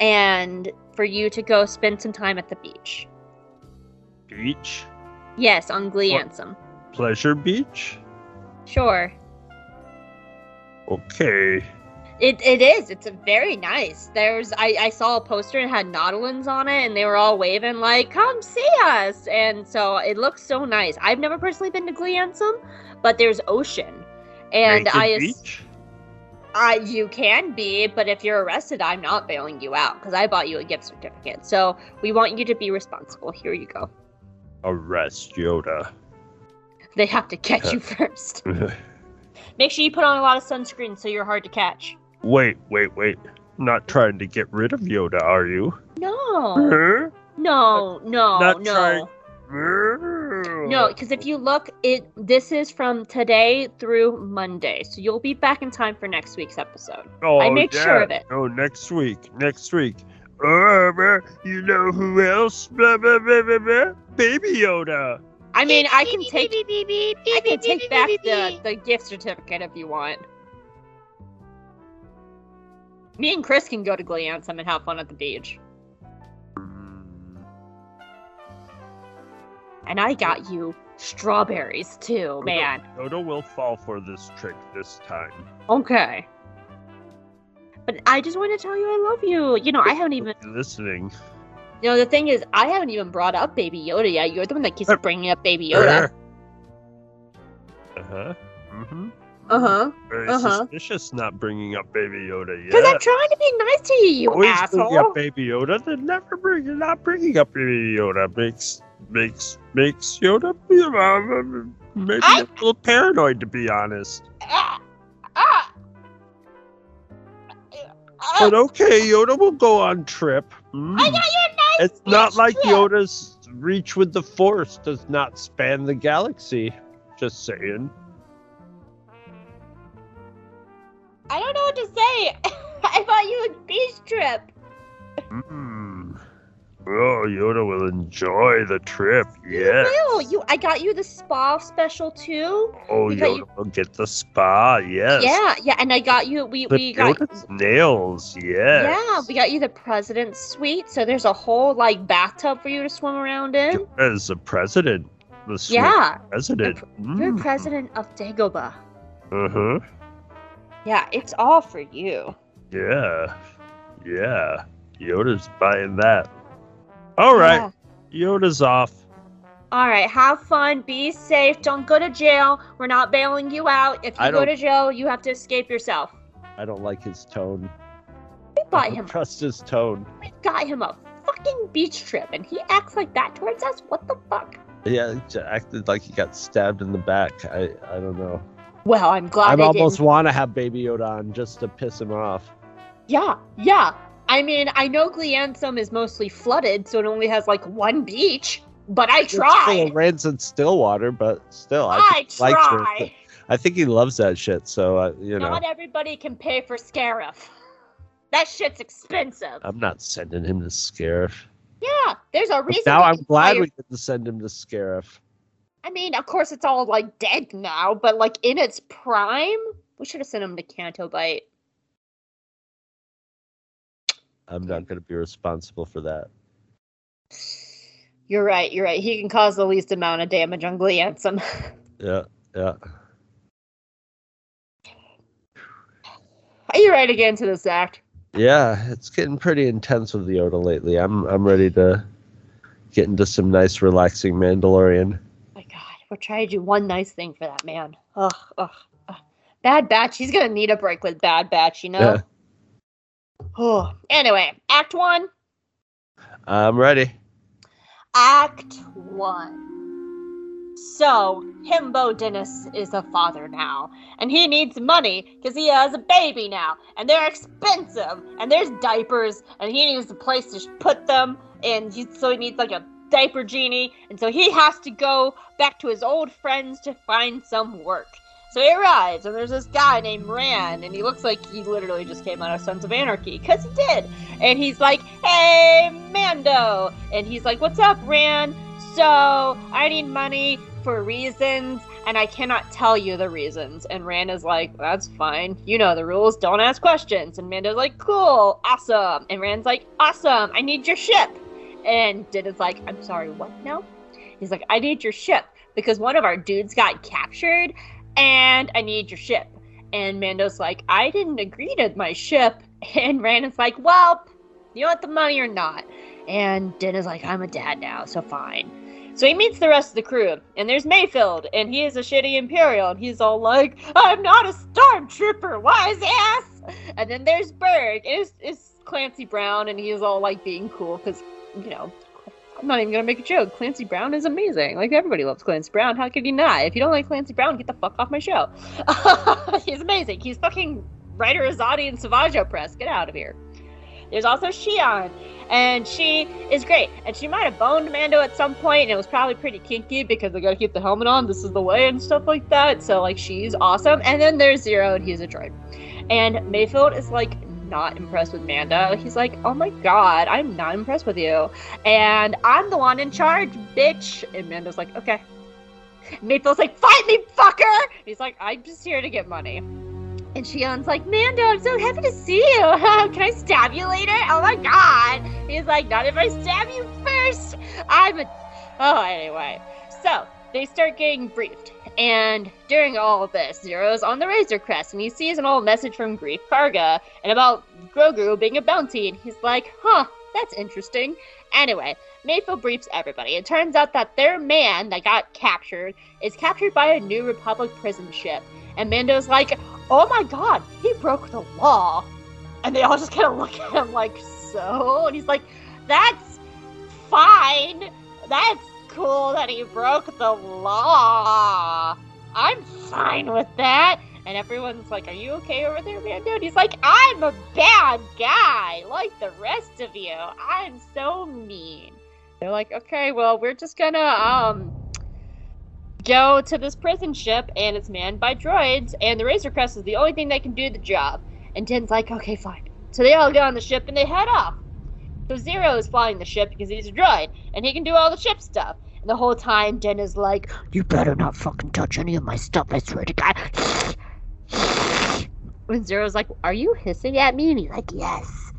[SPEAKER 1] and for you to go spend some time at the beach.
[SPEAKER 4] Beach,
[SPEAKER 1] Yes, on Glee Anselm.
[SPEAKER 4] Pleasure Beach.
[SPEAKER 1] Sure.
[SPEAKER 4] Okay.
[SPEAKER 1] It it is. It's a very nice. There's I, I saw a poster and had Nautolans on it and they were all waving like, come see us. And so it looks so nice. I've never personally been to Glee Anselm, but there's ocean. And
[SPEAKER 4] Naked
[SPEAKER 1] I,
[SPEAKER 4] Beach.
[SPEAKER 1] I you can be, but if you're arrested, I'm not bailing you out because I bought you a gift certificate. So we want you to be responsible. Here you go.
[SPEAKER 4] Arrest Yoda.
[SPEAKER 1] They have to catch you first. Make sure you put on a lot of sunscreen so you're hard to catch.
[SPEAKER 4] wait, wait, wait. Not trying to get rid of Yoda, are you?
[SPEAKER 1] No,
[SPEAKER 4] Huh?
[SPEAKER 1] no, no,
[SPEAKER 4] Not
[SPEAKER 1] no.
[SPEAKER 4] trying-
[SPEAKER 1] No, because if you look, it this is from today through Monday, so you'll be back in time for next week's episode.
[SPEAKER 4] oh,
[SPEAKER 1] I made sure of it.
[SPEAKER 4] Oh, next week. Next week. Uh, you know who else? Blah, blah, blah, blah, blah. Baby Yoda.
[SPEAKER 1] I mean, I can take I can take back the the gift certificate if you want. Me and Chris can go to Glee Anselm and have fun at the beach, and I got you strawberries too, man.
[SPEAKER 4] Yoda will fall for this trick this time.
[SPEAKER 1] Okay. But I just want to tell you I love you. You know, I haven't even.
[SPEAKER 4] listening.
[SPEAKER 1] You know, the thing is, I haven't even brought up Baby Yoda yet. You're the one that keeps bringing up Baby Yoda.
[SPEAKER 4] Uh huh. Very
[SPEAKER 1] Uh-huh.
[SPEAKER 4] suspicious not bringing up Baby Yoda yet.
[SPEAKER 1] Because I'm trying to be nice to you, you
[SPEAKER 4] Always bringing
[SPEAKER 1] asshole.
[SPEAKER 4] up Baby Yoda, then never bring, not bringing up Baby Yoda makes makes makes Yoda be, know, maybe
[SPEAKER 1] I-
[SPEAKER 4] a little paranoid to be honest.
[SPEAKER 1] Ah, ah. Ah,
[SPEAKER 4] But okay, Yoda will go on trip. Mm.
[SPEAKER 1] I got you a nice.
[SPEAKER 4] It's not like
[SPEAKER 1] trip.
[SPEAKER 4] Yoda's reach with the Force does not span the galaxy. Just saying.
[SPEAKER 1] I don't know what to say. I bought you a beach trip.
[SPEAKER 4] Mm. Oh, Yoda will enjoy the trip. Yes.
[SPEAKER 1] Will you? I got you the spa special too.
[SPEAKER 4] Oh,
[SPEAKER 1] we
[SPEAKER 4] Yoda
[SPEAKER 1] you-
[SPEAKER 4] will get the spa. Yes.
[SPEAKER 1] Yeah, yeah, and I got you. We
[SPEAKER 4] The
[SPEAKER 1] we got.
[SPEAKER 4] Yoda's nails. Yes.
[SPEAKER 1] Yeah, we got you the president's suite. So there's a whole like bathtub for you to swim around in.
[SPEAKER 4] As the president. The
[SPEAKER 1] Yeah,
[SPEAKER 4] president.
[SPEAKER 1] you're president of Dagobah.
[SPEAKER 4] Uh huh.
[SPEAKER 1] Yeah, it's all for you.
[SPEAKER 4] Yeah. Yeah. Yoda's buying that. All right.
[SPEAKER 1] Yeah.
[SPEAKER 4] Yoda's off.
[SPEAKER 1] All right, have fun. Be safe. Don't go to jail. We're not bailing you out. If you
[SPEAKER 4] I
[SPEAKER 1] go to jail, you have to escape yourself.
[SPEAKER 4] I don't like his tone.
[SPEAKER 1] We
[SPEAKER 4] I
[SPEAKER 1] bought
[SPEAKER 4] don't
[SPEAKER 1] him.
[SPEAKER 4] trust his tone.
[SPEAKER 1] We got him a fucking beach trip, and he acts like that towards us. What the fuck?
[SPEAKER 4] Yeah, acted like he got stabbed in the back. I, I don't know.
[SPEAKER 1] Well, I'm glad
[SPEAKER 4] I almost want to have Baby Yoda on just to piss him off.
[SPEAKER 1] Yeah, yeah. I mean, I know Glee Anselm is mostly flooded, so it only has like one beach. But I
[SPEAKER 4] It's full
[SPEAKER 1] tried.
[SPEAKER 4] of rancid Stillwater, but still, I,
[SPEAKER 1] I try.
[SPEAKER 4] rancid- I think he loves that shit. So uh, you know,
[SPEAKER 1] Not everybody can pay for Scarif. That shit's expensive.
[SPEAKER 4] I'm not sending him to Scarif.
[SPEAKER 1] yeah, there's a reason.
[SPEAKER 4] Now I'm glad we didn't send him to Scarif.
[SPEAKER 1] I mean, of course, it's all like dead now, but like in its prime, we should have sent him to Canto Bight.
[SPEAKER 4] I'm not going to be responsible for that.
[SPEAKER 1] You're right. You're right. He can cause the least amount of damage on Glee Anselm.
[SPEAKER 4] Yeah, yeah.
[SPEAKER 1] Are you ready to get into this act?
[SPEAKER 4] Yeah, it's getting pretty intense with the Yoda lately. I'm I'm ready to get into some nice, relaxing Mandalorian.
[SPEAKER 1] We're trying to do one nice thing for that man. Ugh, ugh, ugh. Bad Batch. He's gonna need a break with Bad Batch, you know.
[SPEAKER 4] Yeah.
[SPEAKER 1] Oh, anyway, Act One.
[SPEAKER 4] I'm ready.
[SPEAKER 1] Act One. So, Himbo Dennis is a father now, and he needs money because he has a baby now, and they're expensive, and there's diapers, and he needs a place to put them, and he, so he needs like a diaper genie, and so he has to go back to his old friends to find some work. So he arrives, and there's this guy named Ran, and he looks like he literally just came out of Sons of Anarchy, because he did. And he's like, hey, Mando! And he's like, what's up, Ran? So, I need money for reasons, and I cannot tell you the reasons. And Ran is like, that's fine. You know the rules, don't ask questions. And Mando's like, cool, awesome. And Ran's like, awesome, I need your ship. And Din is like, I'm sorry, what now? He's like, I need your ship because one of our dudes got captured and I need your ship. And Mando's like, I didn't agree to my ship. And Ran's like, well, you want the money or not? And Din is like, I'm a dad now, so fine. So he meets the rest of the crew, and there's Mayfield, and he is a shitty Imperial, and he's all like, I'm not a stormtrooper, wise ass! And then there's Burg, and it's, it's Clancy Brown, and he's all like being cool, because, you know, I'm not even gonna make a joke. Clancy Brown is amazing. Like everybody loves Clancy Brown. How could you not? If you don't like Clancy Brown, get the fuck off my show. He's amazing. He's fucking Ryder Azadi and Savage Opress. Get out of here. There's also Xi'an, and she is great. And she might have boned Mando at some point, and it was probably pretty kinky because they gotta keep the helmet on. This is the way and stuff like that. So like she's awesome. And then there's Zero, and he's a droid. And Mayfield is like not impressed with Mando. He's like, oh my god, I'm not impressed with you. And I'm the one in charge, bitch. And Mando's like, okay. Mayfield's like, fight me, fucker! He's like, I'm just here to get money. And Xi'an's like, Mando, I'm so happy to see you. Can I stab you later? Oh my god. He's like, not if I stab you first. I'm a. Oh, anyway. So, they start getting briefed. And during all of this, Zero's on the Razor Crest and he sees an old message from Greef Karga and about Grogu being a bounty. And he's like, huh, that's interesting. Anyway, Mayfield briefs everybody. It turns out that their man that got captured is captured by a New Republic prison ship. And Mando's like, oh my god, he broke the law. And they all just kind of look at him like, so? And he's like, that's fine. That's cool that he broke the law. I'm fine with that. And everyone's like, Are you okay over there, Mando? And he's like, I'm a bad guy, like the rest of you. I'm so mean. They're like, Okay, well, we're just gonna um go to this prison ship and it's manned by droids, and the Razor Crest is the only thing that can do the job. And Din's like, Okay, fine. So they all get on the ship and they head off. So Zero is flying the ship because he's a droid, and he can do all the ship stuff. And the whole time, Din is like,
[SPEAKER 5] You better not fucking touch any of my stuff, I swear to God.
[SPEAKER 1] when Zero's like, Are you hissing at me? And he's
[SPEAKER 5] Like, yes.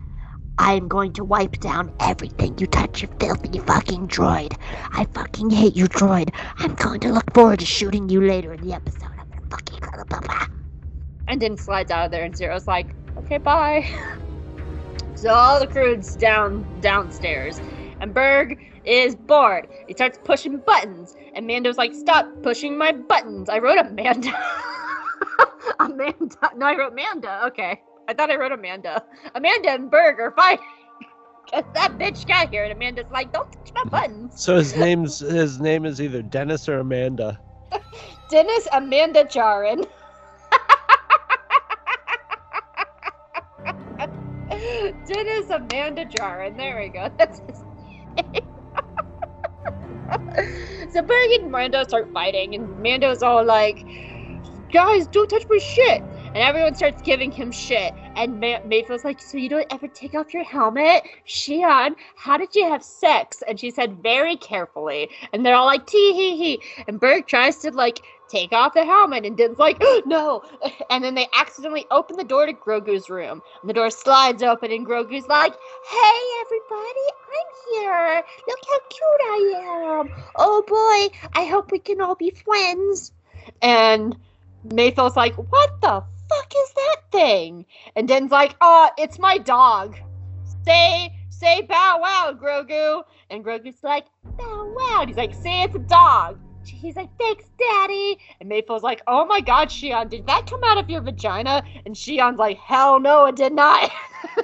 [SPEAKER 5] I'm going to wipe down everything you touch, you filthy fucking droid. I fucking hate you, droid. I'm going to look forward to shooting you later in the episode. I'm gonna fucking blah, blah, blah.
[SPEAKER 1] and then slides out of there, and Zero's like, Okay, bye. so all the crew's down downstairs, and Burg is bored. He starts pushing buttons, and Mando's like, Stop pushing my buttons. I wrote Amanda. Amanda. No, I wrote Amanda. Okay. I thought I wrote Amanda. Amanda and Burg are fighting. Cause that bitch got here, and Amanda's like, "Don't touch my buttons."
[SPEAKER 4] So his name's his name is either Dennis or Amanda.
[SPEAKER 1] Dennis Amanda Jarin. Dennis Amanda Jarin. There we go. That's his name. so Burg and Mando start fighting, and Mando's all like, "Guys, don't touch my shit!" And everyone starts giving him shit. And Ma- Mayfield's like, "So you don't ever take off your helmet, Xi'an? How did you have sex?" And she said, "Very carefully." And they're all like, "Tee hee hee." And Burg tries to like take off the helmet, and Din's like, "No!" And then they accidentally open the door to Grogu's room. And the door slides open, and Grogu's like, "Hey, everybody, I'm here. Look how cute I am. Oh boy, I hope we can all be friends." And Mayfield's like, "What the fuck is that thing?" And Din's like, "Uh, it's my dog. Say, say, bow wow, Grogu." And Grogu's like, "Bow wow." And he's like, "Say it's a dog." He's like, "Thanks, Daddy." And Mayfield's like, "Oh my God, Xi'an, did that come out of your vagina?" And Xi'an's like, "Hell no, it did not."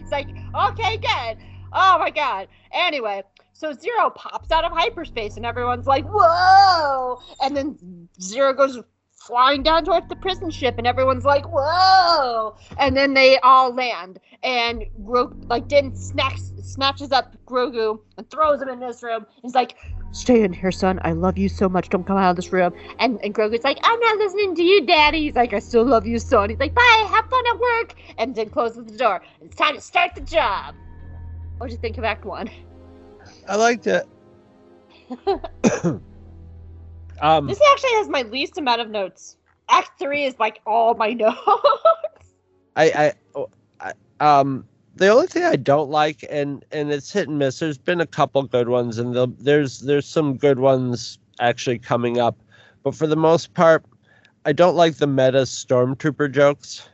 [SPEAKER 1] it's like, "Okay, good." Oh my God. Anyway, So Zero pops out of hyperspace, and everyone's like, "Whoa!" And then Zero goes flying down towards the prison ship, and everyone's like, "Whoa!" And then they all land, and Gro- like Din snacks, snatches up Grogu and throws him in this room. He's like, "Stay in here, son. I love you so much. Don't come out of this room." And and Grogu's like, "I'm not listening to you, Daddy." He's like, "I still love you, son." He's like, "Bye. Have fun at work." And then closes the door. It's time to start the job. What do you think of Act One?
[SPEAKER 4] I liked it. um,
[SPEAKER 1] This actually has my least amount of notes. Act three is like all my notes.
[SPEAKER 4] I, I, oh, I, um, the only thing I don't like, and and it's hit and miss. There's been a couple good ones, and the, there's there's some good ones actually coming up, but for the most part, I don't like the meta stormtrooper jokes.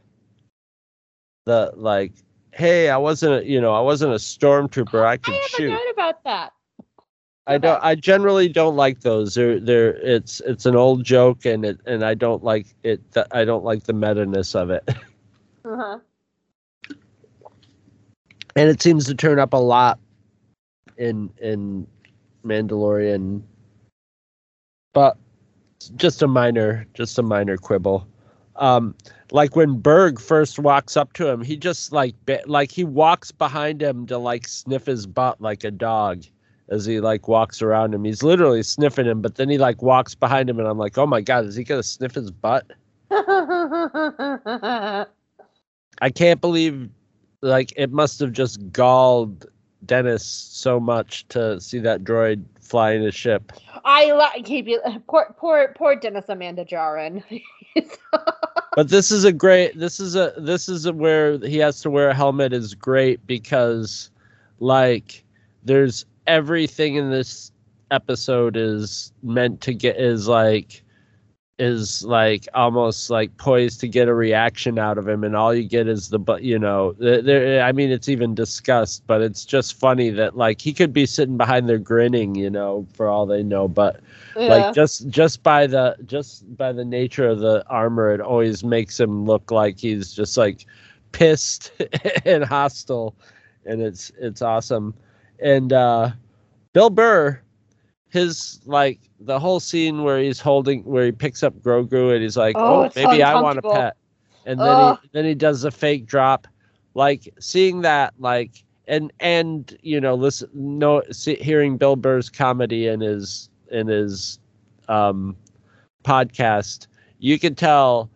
[SPEAKER 4] The like, hey, I wasn't, a, you know, I wasn't a stormtrooper. I
[SPEAKER 1] I
[SPEAKER 4] could
[SPEAKER 1] a
[SPEAKER 4] shoot.
[SPEAKER 1] note about that.
[SPEAKER 4] I don't. I generally don't like those. They're they're it's it's an old joke, and it and I don't like it. I don't like the meta ness of it.
[SPEAKER 1] Uh-huh.
[SPEAKER 4] And it seems to turn up a lot in in Mandalorian, but just a minor, just a minor quibble. Um, like when Burg first walks up to him, he just like like he walks behind him to like sniff his butt like a dog as he like walks around him. He's literally sniffing him, but then he like walks behind him, and I'm like, oh my god, is he gonna sniff his butt? I can't believe like it must have just galled Dennis so much to see that droid fly in his ship.
[SPEAKER 1] I like poor poor poor Dennis Amanda Jarin.
[SPEAKER 4] But this is a great this is a this is a where he has to wear a helmet is great because like there's everything in this episode is meant to get is like is like almost like poised to get a reaction out of him and all you get is the but you know there- i mean it's even discussed but it's just funny that like he could be sitting behind there grinning you know for all they know but
[SPEAKER 1] yeah.
[SPEAKER 4] like just just by the just by the nature of the armor it always makes him look like he's just like pissed and hostile and it's it's awesome and uh bill burr his like the whole scene where he's holding where he picks up grogu and he's like
[SPEAKER 1] Oh,
[SPEAKER 4] oh, maybe i want a pet. And then
[SPEAKER 1] Ugh.
[SPEAKER 4] he then he does a fake drop. Like seeing that like and and you know listen no see, hearing bill burr's comedy in his in his um podcast you can tell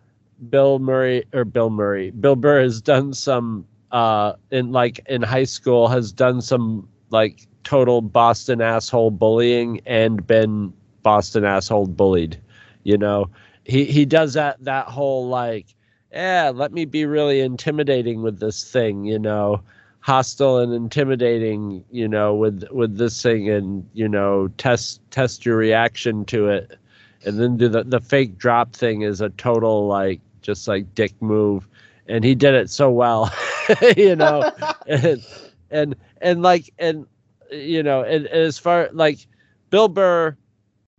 [SPEAKER 4] bill murray or bill murray bill burr has done some uh in like in high school has done some like total boston asshole bullying and been boston asshole bullied you know? He he does that that whole like yeah let me be really intimidating with this thing you know? Hostile and intimidating you know with with this thing and you know test test your reaction to it. And then do the the fake drop thing is a total like just like dick move. And he did it so well you know? And and and like and you know and, and as far like bill burr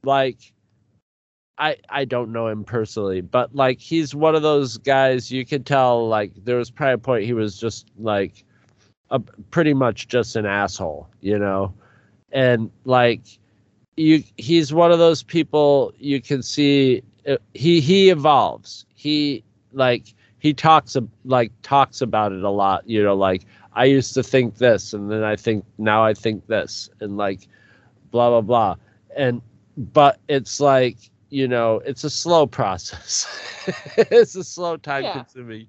[SPEAKER 4] like I I don't know him personally, but like he's one of those guys you could tell like there was probably a point he was just like a pretty much just an asshole, you know. And like you he's one of those people you can see uh, he he evolves. He like he talks like talks about it a lot, you know, like I used to think this and then I think now I think this and like blah blah blah. And but it's like you know it's a slow process it's a slow time
[SPEAKER 1] Yeah.
[SPEAKER 4] consuming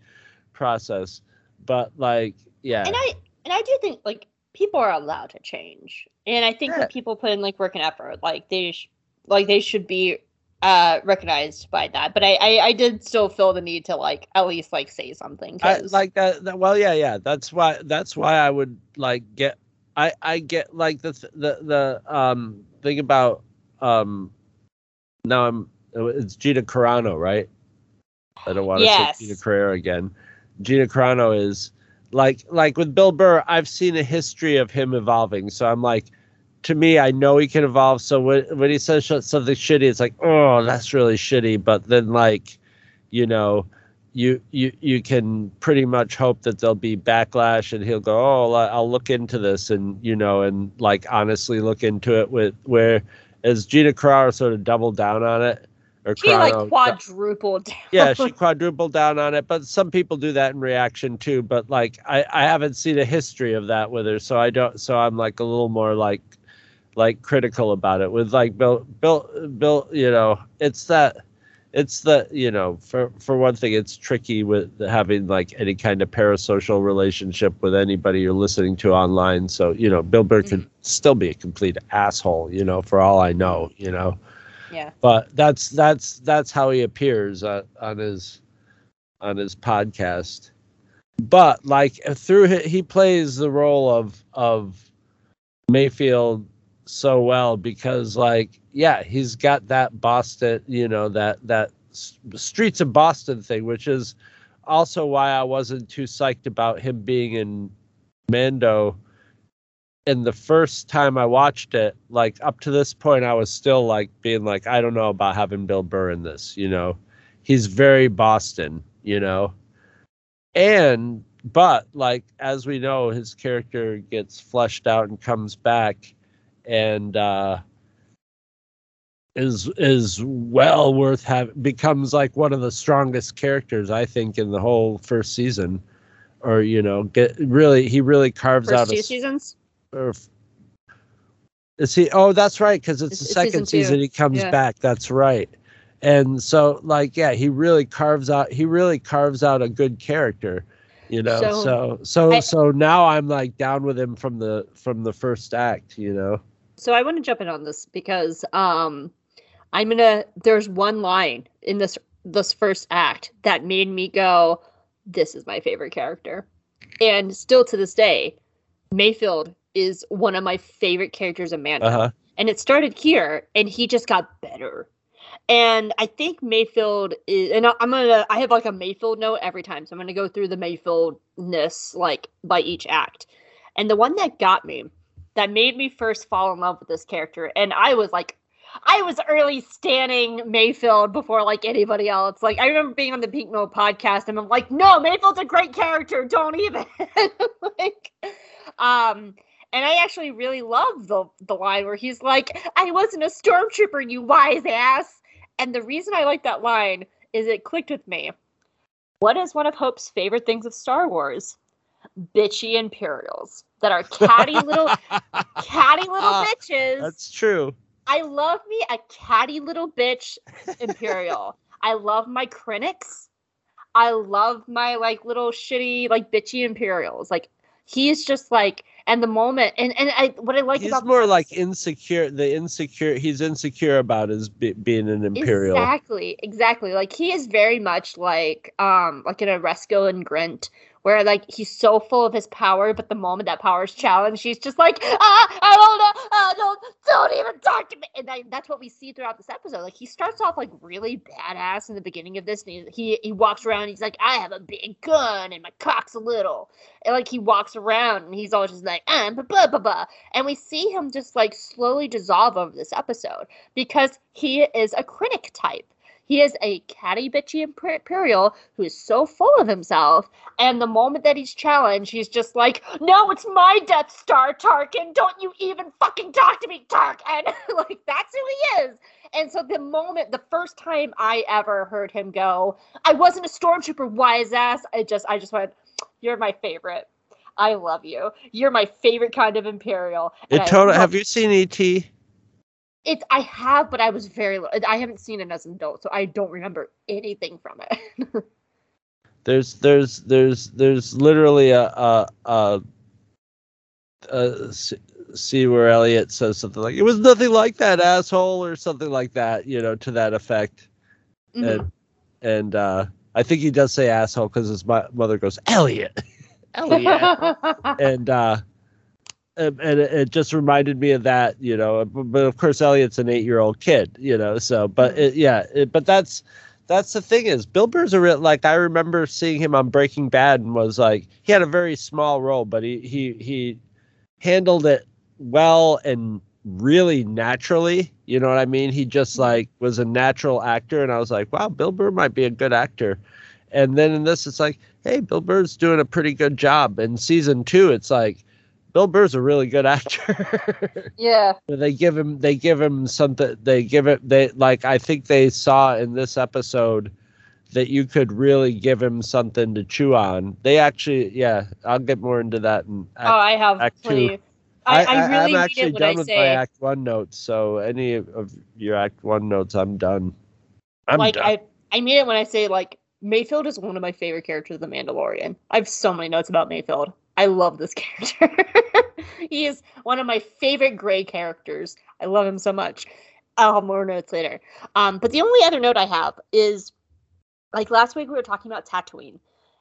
[SPEAKER 4] process but like yeah
[SPEAKER 1] and I and I do think like people are allowed to change, and I think
[SPEAKER 4] Yeah.
[SPEAKER 1] that people put in like work and effort, like they sh- like they should be uh recognized by that. But I, I I did still feel the need to like at least like say something.
[SPEAKER 4] I, like that, that well yeah yeah that's why that's why i would like get i i get like the th- the the um thing about um now i'm it's gina carano right? I don't want to
[SPEAKER 1] Yes.
[SPEAKER 4] say gina carrera again. Gina carano is like like with bill burr i've seen a history of him evolving. So i'm like to me i know he can evolve. So when, when he says sh- something shitty it's like oh that's really shitty. But then like you know you you you can pretty much hope that there'll be backlash and he'll go oh i'll look into this and you know and like honestly look into it with where as gina carrara sort of doubled down on it? Or
[SPEAKER 1] She like
[SPEAKER 4] Carraro-
[SPEAKER 1] quadrupled down.
[SPEAKER 4] yeah she quadrupled down on it but some people do that in reaction too but like i i haven't seen a history of that with her so i don't so i'm like a little more like like critical about it. With like bill bill bill you know it's that it's the you know for for one thing it's tricky with having like any kind of parasocial relationship with anybody you're listening to online. So you know bill burr could mm-hmm. still be a complete asshole you know for all i know you know.
[SPEAKER 1] Yeah.
[SPEAKER 4] but that's that's that's how he appears on, on his on his podcast. But like through hi- he plays the role of of mayfield so well because like yeah he's got that boston you know that that streets of boston thing which is also why i wasn't too psyched about him being in mando and the first time I watched it, like up to this point, I was still like being like, I don't know about having Bill Burr in this, you know. He's very Boston, you know. And but like as we know, his character gets fleshed out and comes back and uh is is well worth having becomes like one of the strongest characters I think in the whole first season. Or, you know, get really he really carves out
[SPEAKER 1] First
[SPEAKER 4] a
[SPEAKER 1] two
[SPEAKER 4] s-
[SPEAKER 1] seasons.
[SPEAKER 4] or is he oh that's right because it's,
[SPEAKER 1] It's-
[SPEAKER 4] the second
[SPEAKER 1] season
[SPEAKER 4] season he comes
[SPEAKER 1] Yeah.
[SPEAKER 4] back that's right and so like yeah he really carves out he really carves out a good character you know
[SPEAKER 1] So,
[SPEAKER 4] so so
[SPEAKER 1] I-
[SPEAKER 4] so now i'm like down with him from the from the first act you know
[SPEAKER 1] So I want to jump in on this because um I'm gonna there's one line in this this first act that made me go, This is my favorite character. And still to this day, Mayfield is one of my favorite characters in Mando.
[SPEAKER 4] uh-huh
[SPEAKER 1] And it started here and he just got better. And I think Mayfield is and I'm gonna I have like a Mayfield note every time. So I'm gonna go through the Mayfieldness like by each act. And the one that got me, that made me first fall in love with this character, and I was like I was early standing Mayfield before like anybody else. Like I remember being on the Pink Note podcast and I'm like, no, Mayfield's a great character. Don't even like um and I actually really love the the line where he's like, I wasn't a stormtrooper, you wise ass. And the reason I like that line is it clicked with me. What is one of Hope's favorite things of Star Wars? Bitchy Imperials that are catty little catty little bitches.
[SPEAKER 4] that's true
[SPEAKER 1] I love me a catty little bitch Imperial. I love my Krennics. I love my like little shitty like bitchy Imperials. Like he's just like and the moment and and I what I like
[SPEAKER 4] he's
[SPEAKER 1] about this
[SPEAKER 4] more like insecure the insecure he's insecure about his be, being an imperial
[SPEAKER 1] Exactly, exactly. Like he is very much like um like an Oresco and Grint, where like he's so full of his power, but the moment that power is challenged, he's just like, ah, I don't know, uh, don't, don't even talk to me. And that's what we see throughout this episode. Like he starts off like really badass in the beginning of this, and he he, walks around, he's like, I have a big gun, and my cock's a little, and like he walks around, and he's always just like, ah, blah blah blah, blah. and we see him just like slowly dissolve over this episode because he is a critic type. He is a catty bitchy imperial who is so full of himself, and the moment that he's challenged, he's just like, "No, it's my Death Star, Tarkin. Don't you even fucking talk to me, Tarkin." like that's who he is. And so the moment, the first time I ever heard him go, "I wasn't a stormtrooper, wise ass," I just, I just went, "You're my favorite." I love you. You're my favorite kind of imperial.
[SPEAKER 4] it
[SPEAKER 1] I
[SPEAKER 4] total
[SPEAKER 1] love
[SPEAKER 4] have you seen et
[SPEAKER 1] it's I have, but I was very. I haven't seen it as an adult, so I don't remember anything from it.
[SPEAKER 4] there's there's there's there's literally a a a see where Elliot says something like it was nothing like that asshole or something like that you know to that effect
[SPEAKER 1] Mhm.
[SPEAKER 4] and and uh I think he does say asshole because his mo- mother goes Elliot Elliot and uh and, and it, it just reminded me of that you know but, of course Elliot's an eight year old kid you know so but it, mm-hmm. yeah it, but that's that's the thing is Bill Burr's a real like I remember seeing him on Breaking Bad and was like he had a very small role but he he he handled it well and really naturally you know what I mean? He just mm-hmm. like was a natural actor and I was like wow Bill Burr might be a good actor. And then in this, it's like, hey, Bill Burr's doing a pretty good job. In season two, it's like, Bill Burr's a really good actor.
[SPEAKER 1] Yeah.
[SPEAKER 4] they give him they give him something they give it they like I think they saw in this episode that you could really give him something to chew on. They actually yeah, I'll get more into that in act,
[SPEAKER 1] oh, I have
[SPEAKER 4] Act
[SPEAKER 1] plenty.
[SPEAKER 4] two.
[SPEAKER 1] I, I,
[SPEAKER 4] I,
[SPEAKER 1] really
[SPEAKER 4] am actually done
[SPEAKER 1] I
[SPEAKER 4] with my act one notes, so any of your act one notes I'm done. I'm
[SPEAKER 1] like
[SPEAKER 4] done.
[SPEAKER 1] I I mean it when I say like Mayfield is one of my favorite characters of The Mandalorian. I have so many notes about Mayfield. I love this character. he is one of my favorite gray characters. I love him so much. I'll have more notes later. Um, but the only other note I have is like last week we were talking about Tatooine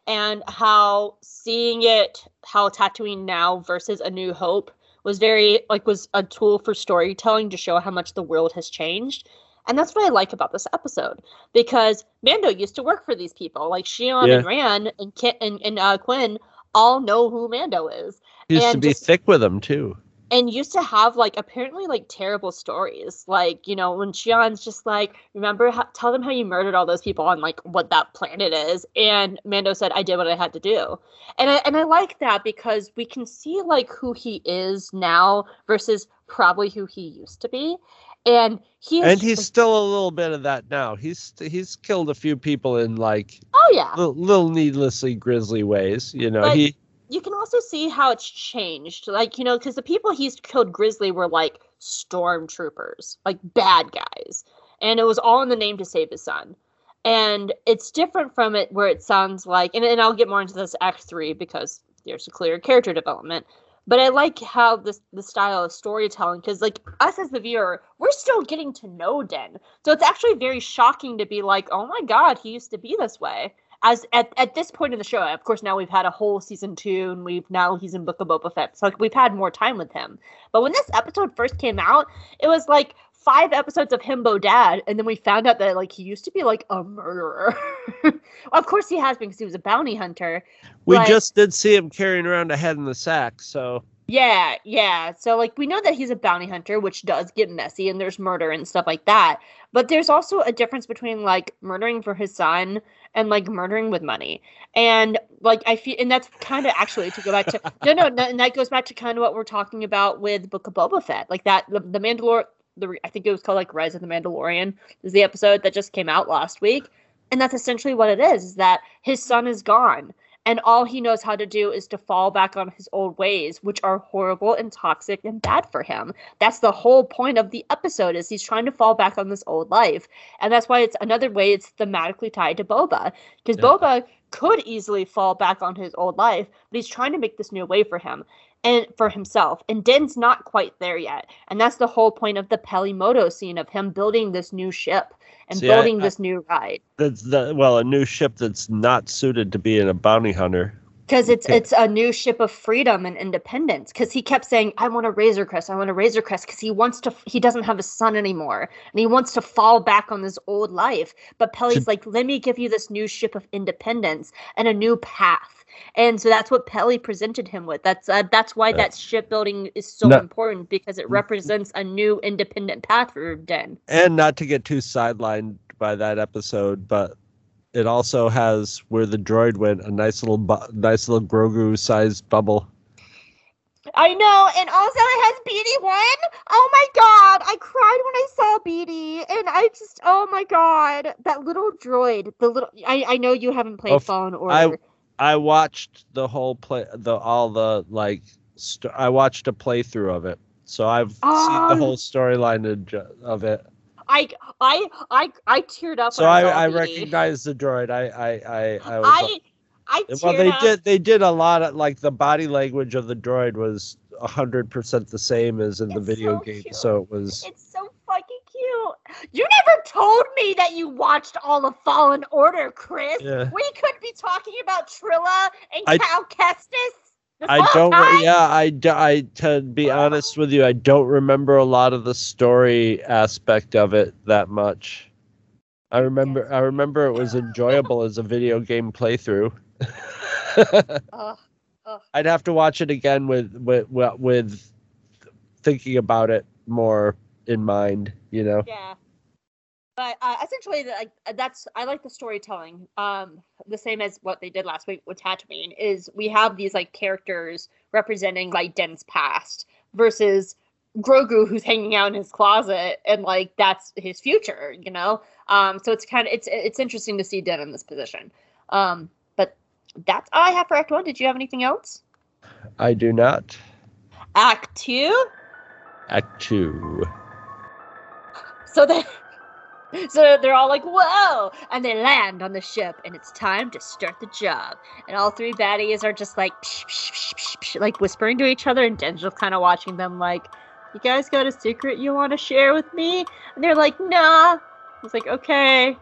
[SPEAKER 1] and how seeing it how Tatooine now versus A New Hope was very like was a tool for storytelling to show how much the world has changed. And that's what I like about this episode because Mando used to work for these people, like Xi'an
[SPEAKER 4] Yeah.
[SPEAKER 1] and Ran and Kit and, and uh, Quinn all know who Mando is,
[SPEAKER 4] He used to be
[SPEAKER 1] just-
[SPEAKER 4] thick with him too.
[SPEAKER 1] and used to have like apparently like terrible stories, like you know when Xi'an's just like, remember, how, tell them how you murdered all those people on like what that planet is, and Mando said, I did what I had to do, and I and I like that because we can see like who he is now versus probably who he used to be, and he
[SPEAKER 4] And he's still a little bit of that now. He's he's killed a few people in like
[SPEAKER 1] oh yeah,
[SPEAKER 4] little, little needlessly grisly ways. You know,
[SPEAKER 1] But-
[SPEAKER 4] he
[SPEAKER 1] you can also see how it's changed. Like, you know, because the people he's killed Grizzly were like stormtroopers, like bad guys. And it was all in the name to save his son. And it's different from it where it sounds like, and, and I'll get more into this Act 3 because there's a clear character development. But I like how this the style of storytelling, because like us as the viewer, we're still getting to know Din. So it's actually very shocking to be like, oh my god, he used to be this way as at, at this point in the show, of course, now we've had a whole season two, and we've now he's in Book of Boba Fett, so like, we've had more time with him. But when this episode first came out, it was like five episodes of himbo dad, and then we found out that like he used to be like a murderer. of course, he has been because he was a bounty hunter.
[SPEAKER 4] we
[SPEAKER 1] but-
[SPEAKER 4] just did see him carrying around a head in the sack. So
[SPEAKER 1] Yeah, yeah. So like we know that he's a bounty hunter, which does get messy and there's murder and stuff like that. But there's also a difference between like murdering for his son and like murdering with money. And like I feel and that's kind of actually to go back to no, no no and that goes back to kind of what we're talking about with Book of Boba Fett. Like that the, the Mandalore the re- I think it was called like Rise of the Mandalorian is the episode that just came out last week. And that's essentially what it is, is that his son is gone and all he knows how to do is to fall back on his old ways which are horrible and toxic and bad for him that's the whole point of the episode is he's trying to fall back on this old life and that's why it's another way it's thematically tied to boba because
[SPEAKER 4] Yeah.
[SPEAKER 1] boba could easily fall back on his old life but he's trying to make this new way for him and for himself. And din's not quite there yet. And that's the whole point of the peli motto scene of him building this new ship and
[SPEAKER 4] See,
[SPEAKER 1] building
[SPEAKER 4] I-
[SPEAKER 1] this new ride.
[SPEAKER 4] That's the well a new ship that's not suited to being a bounty hunter.
[SPEAKER 1] because it's it's a new ship of freedom and independence. Because he kept saying i want a razor crest i want a razor crest because he wants to he doesn't have a son anymore. And he wants to fall back on this old life. But peli's like let me give you this new ship of independence and a new path and so that's what peli presented him with that's uh, that's why
[SPEAKER 4] Yeah.
[SPEAKER 1] that shipbuilding is so
[SPEAKER 4] No.
[SPEAKER 1] important because it represents a new independent path for din
[SPEAKER 4] And not to get too sidelined by that episode, but it also has where the droid went a nice little bu- nice little Grogu sized bubble.
[SPEAKER 1] I know, and also it has BD one. Oh my god, I cried when I saw BD, and I just, oh my god, that little droid, the little. I I know you haven't played
[SPEAKER 4] Oh,
[SPEAKER 1] Fallen Order.
[SPEAKER 4] I watched the whole play the all the like st- I watched a playthrough of it. So I've seen
[SPEAKER 1] Oh.
[SPEAKER 4] the um, whole storyline of, it.
[SPEAKER 1] I I I I teared up.
[SPEAKER 4] So
[SPEAKER 1] I,
[SPEAKER 4] I, I recognize the droid. I I I, I was
[SPEAKER 1] I I
[SPEAKER 4] well they
[SPEAKER 1] up.
[SPEAKER 4] did they did a lot of like the body language of the droid was hundred percent the same as in the video
[SPEAKER 1] so
[SPEAKER 4] game.
[SPEAKER 1] cute.
[SPEAKER 4] So it was
[SPEAKER 1] It's so fucking cute. You never told me that you watched all of Fallen Order, Chris.
[SPEAKER 4] Yeah.
[SPEAKER 1] We could be talking about Trilla and
[SPEAKER 4] I-
[SPEAKER 1] Cal Kestis.
[SPEAKER 4] I don't.
[SPEAKER 1] time?
[SPEAKER 4] Yeah, I, I. To be honest with you, I don't remember a lot of the story aspect of it that much. I remember. I remember it was enjoyable as a video game playthrough.
[SPEAKER 1] Ugh.
[SPEAKER 4] I'd have to watch it again with with with- with thinking about it more in mind. You know.
[SPEAKER 1] Yeah. But uh, essentially, like that's I like the storytelling. Um, the same as what they did last week with Tatooine is we have these like characters representing like Din's past versus Grogu who's hanging out in his closet and like that's his future, you know. Um, so it's kind of it's it's interesting to see Din in this position. Um, but that's all I have for Act One. Did you have anything else?
[SPEAKER 4] I do not.
[SPEAKER 1] Act Two.
[SPEAKER 4] Act two.
[SPEAKER 1] So they so they're all like, whoa! And they land on the ship, and it's time to start the job. And all three baddies are just like, psh, psh, psh, like whispering to each other, and Din's just kind of watching them, like, you guys got a secret you want to share with me? And they're like, nah. He's like, okay.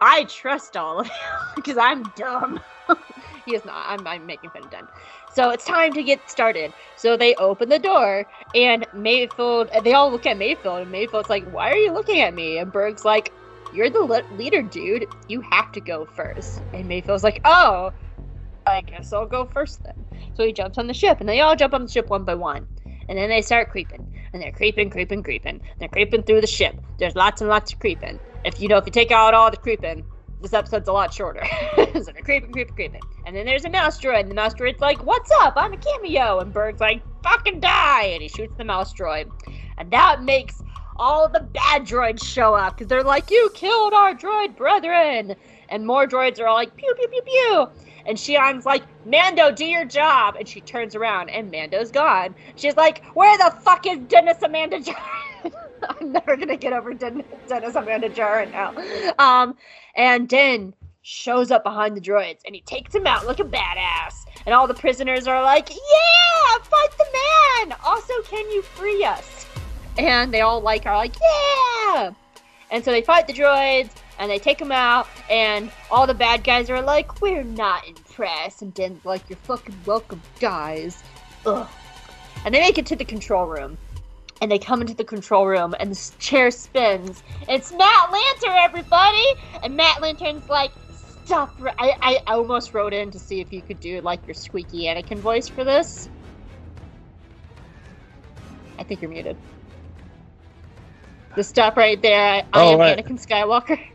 [SPEAKER 1] I trust all of you because I'm dumb. he is not. I'm, I'm making fun of Din. So it's time to get started. So they open the door, and Mayfield, they all look at Mayfield, and Mayfield's like, Why are you looking at me? And Burg's like, You're the le- leader, dude. You have to go first. And Mayfield's like, Oh, I guess I'll go first then. So he jumps on the ship, and they all jump on the ship one by one. And then they start creeping. And they're creeping, creeping, creeping. They're creeping through the ship. There's lots and lots of creeping. If you know, if you take out all the creeping, this episode's a lot shorter. so they're creeping, creeping, creeping. And then there's a mouse droid, and the mouse droid's like, What's up? I'm a cameo. And Burg's like, Fucking die. And he shoots the mouse droid. And that makes all the bad droids show up because they're like, You killed our droid brethren. And more droids are all like, Pew, pew, pew, pew. And Xi'an's like, Mando, do your job. And she turns around, and Mando's gone. She's like, Where the fuck is Dennis Amanda Jarrett? I'm never gonna get over Den- Dennis Amanda Jarrett now. Um, and Din shows up behind the droids, and he takes him out like a badass. And all the prisoners are like, Yeah, fight the man. Also, can you free us? And they all like are like, Yeah. And so they fight the droids, and they take him out, and all the bad guys are like, We're not impressed. And Din's like, You're fucking welcome, guys. Ugh. And they make it to the control room. And they come into the control room, and the chair spins. It's Matt Lanter, everybody! And Matt Lanter's like, Stop. I, I almost wrote in to see if you could do like your squeaky Anakin voice for this. I think you're muted. The stop right there. I, I
[SPEAKER 4] Oh,
[SPEAKER 1] am
[SPEAKER 4] right.
[SPEAKER 1] Anakin Skywalker.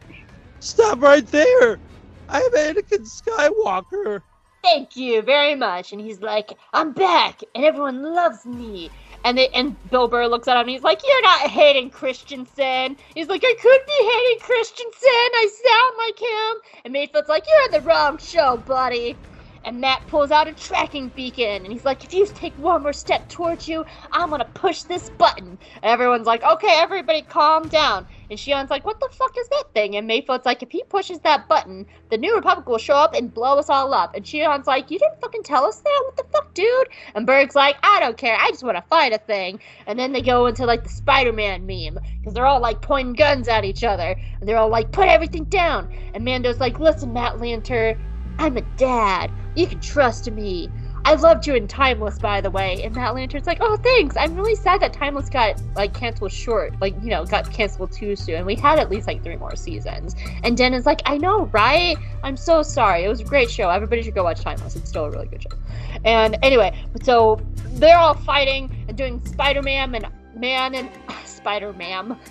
[SPEAKER 4] Stop right there. I am Anakin Skywalker.
[SPEAKER 1] thank you very much. And he's like, I'm back, and everyone loves me. And they, and Bill Burr looks at him and he's like, You're not Hayden Christensen. He's like, I could be Hayden Christensen. I sound like him. And Mayfield's like, You're on the wrong show, buddy. And Matt pulls out a tracking beacon and he's like, If you take one more step towards you, I'm gonna push this button. And everyone's like, Okay, everybody calm down. And Xi'an's like, What the fuck is that thing? And Mayfield's like, If he pushes that button, the New Republic will show up and blow us all up. And Xi'an's like, You didn't fucking tell us that? What the fuck, dude? And Burg's like, I don't care. I just want to fight a thing. And then they go into like the Spider Man meme because they're all like pointing guns at each other. And they're all like, Put everything down. And Mando's like, Listen, Matt Lanter, I'm a dad. You can trust me. I loved you in Timeless, by the way. And Matt Lanter's like, oh, thanks. I'm really sad that Timeless got like canceled short, like you know, got canceled too soon. And We had at least like three more seasons. And Den is like, I know, right? I'm so sorry. It was a great show. Everybody should go watch Timeless. It's still a really good show. And anyway, so they're all fighting and doing Spider-Man and Man and Spider-Man.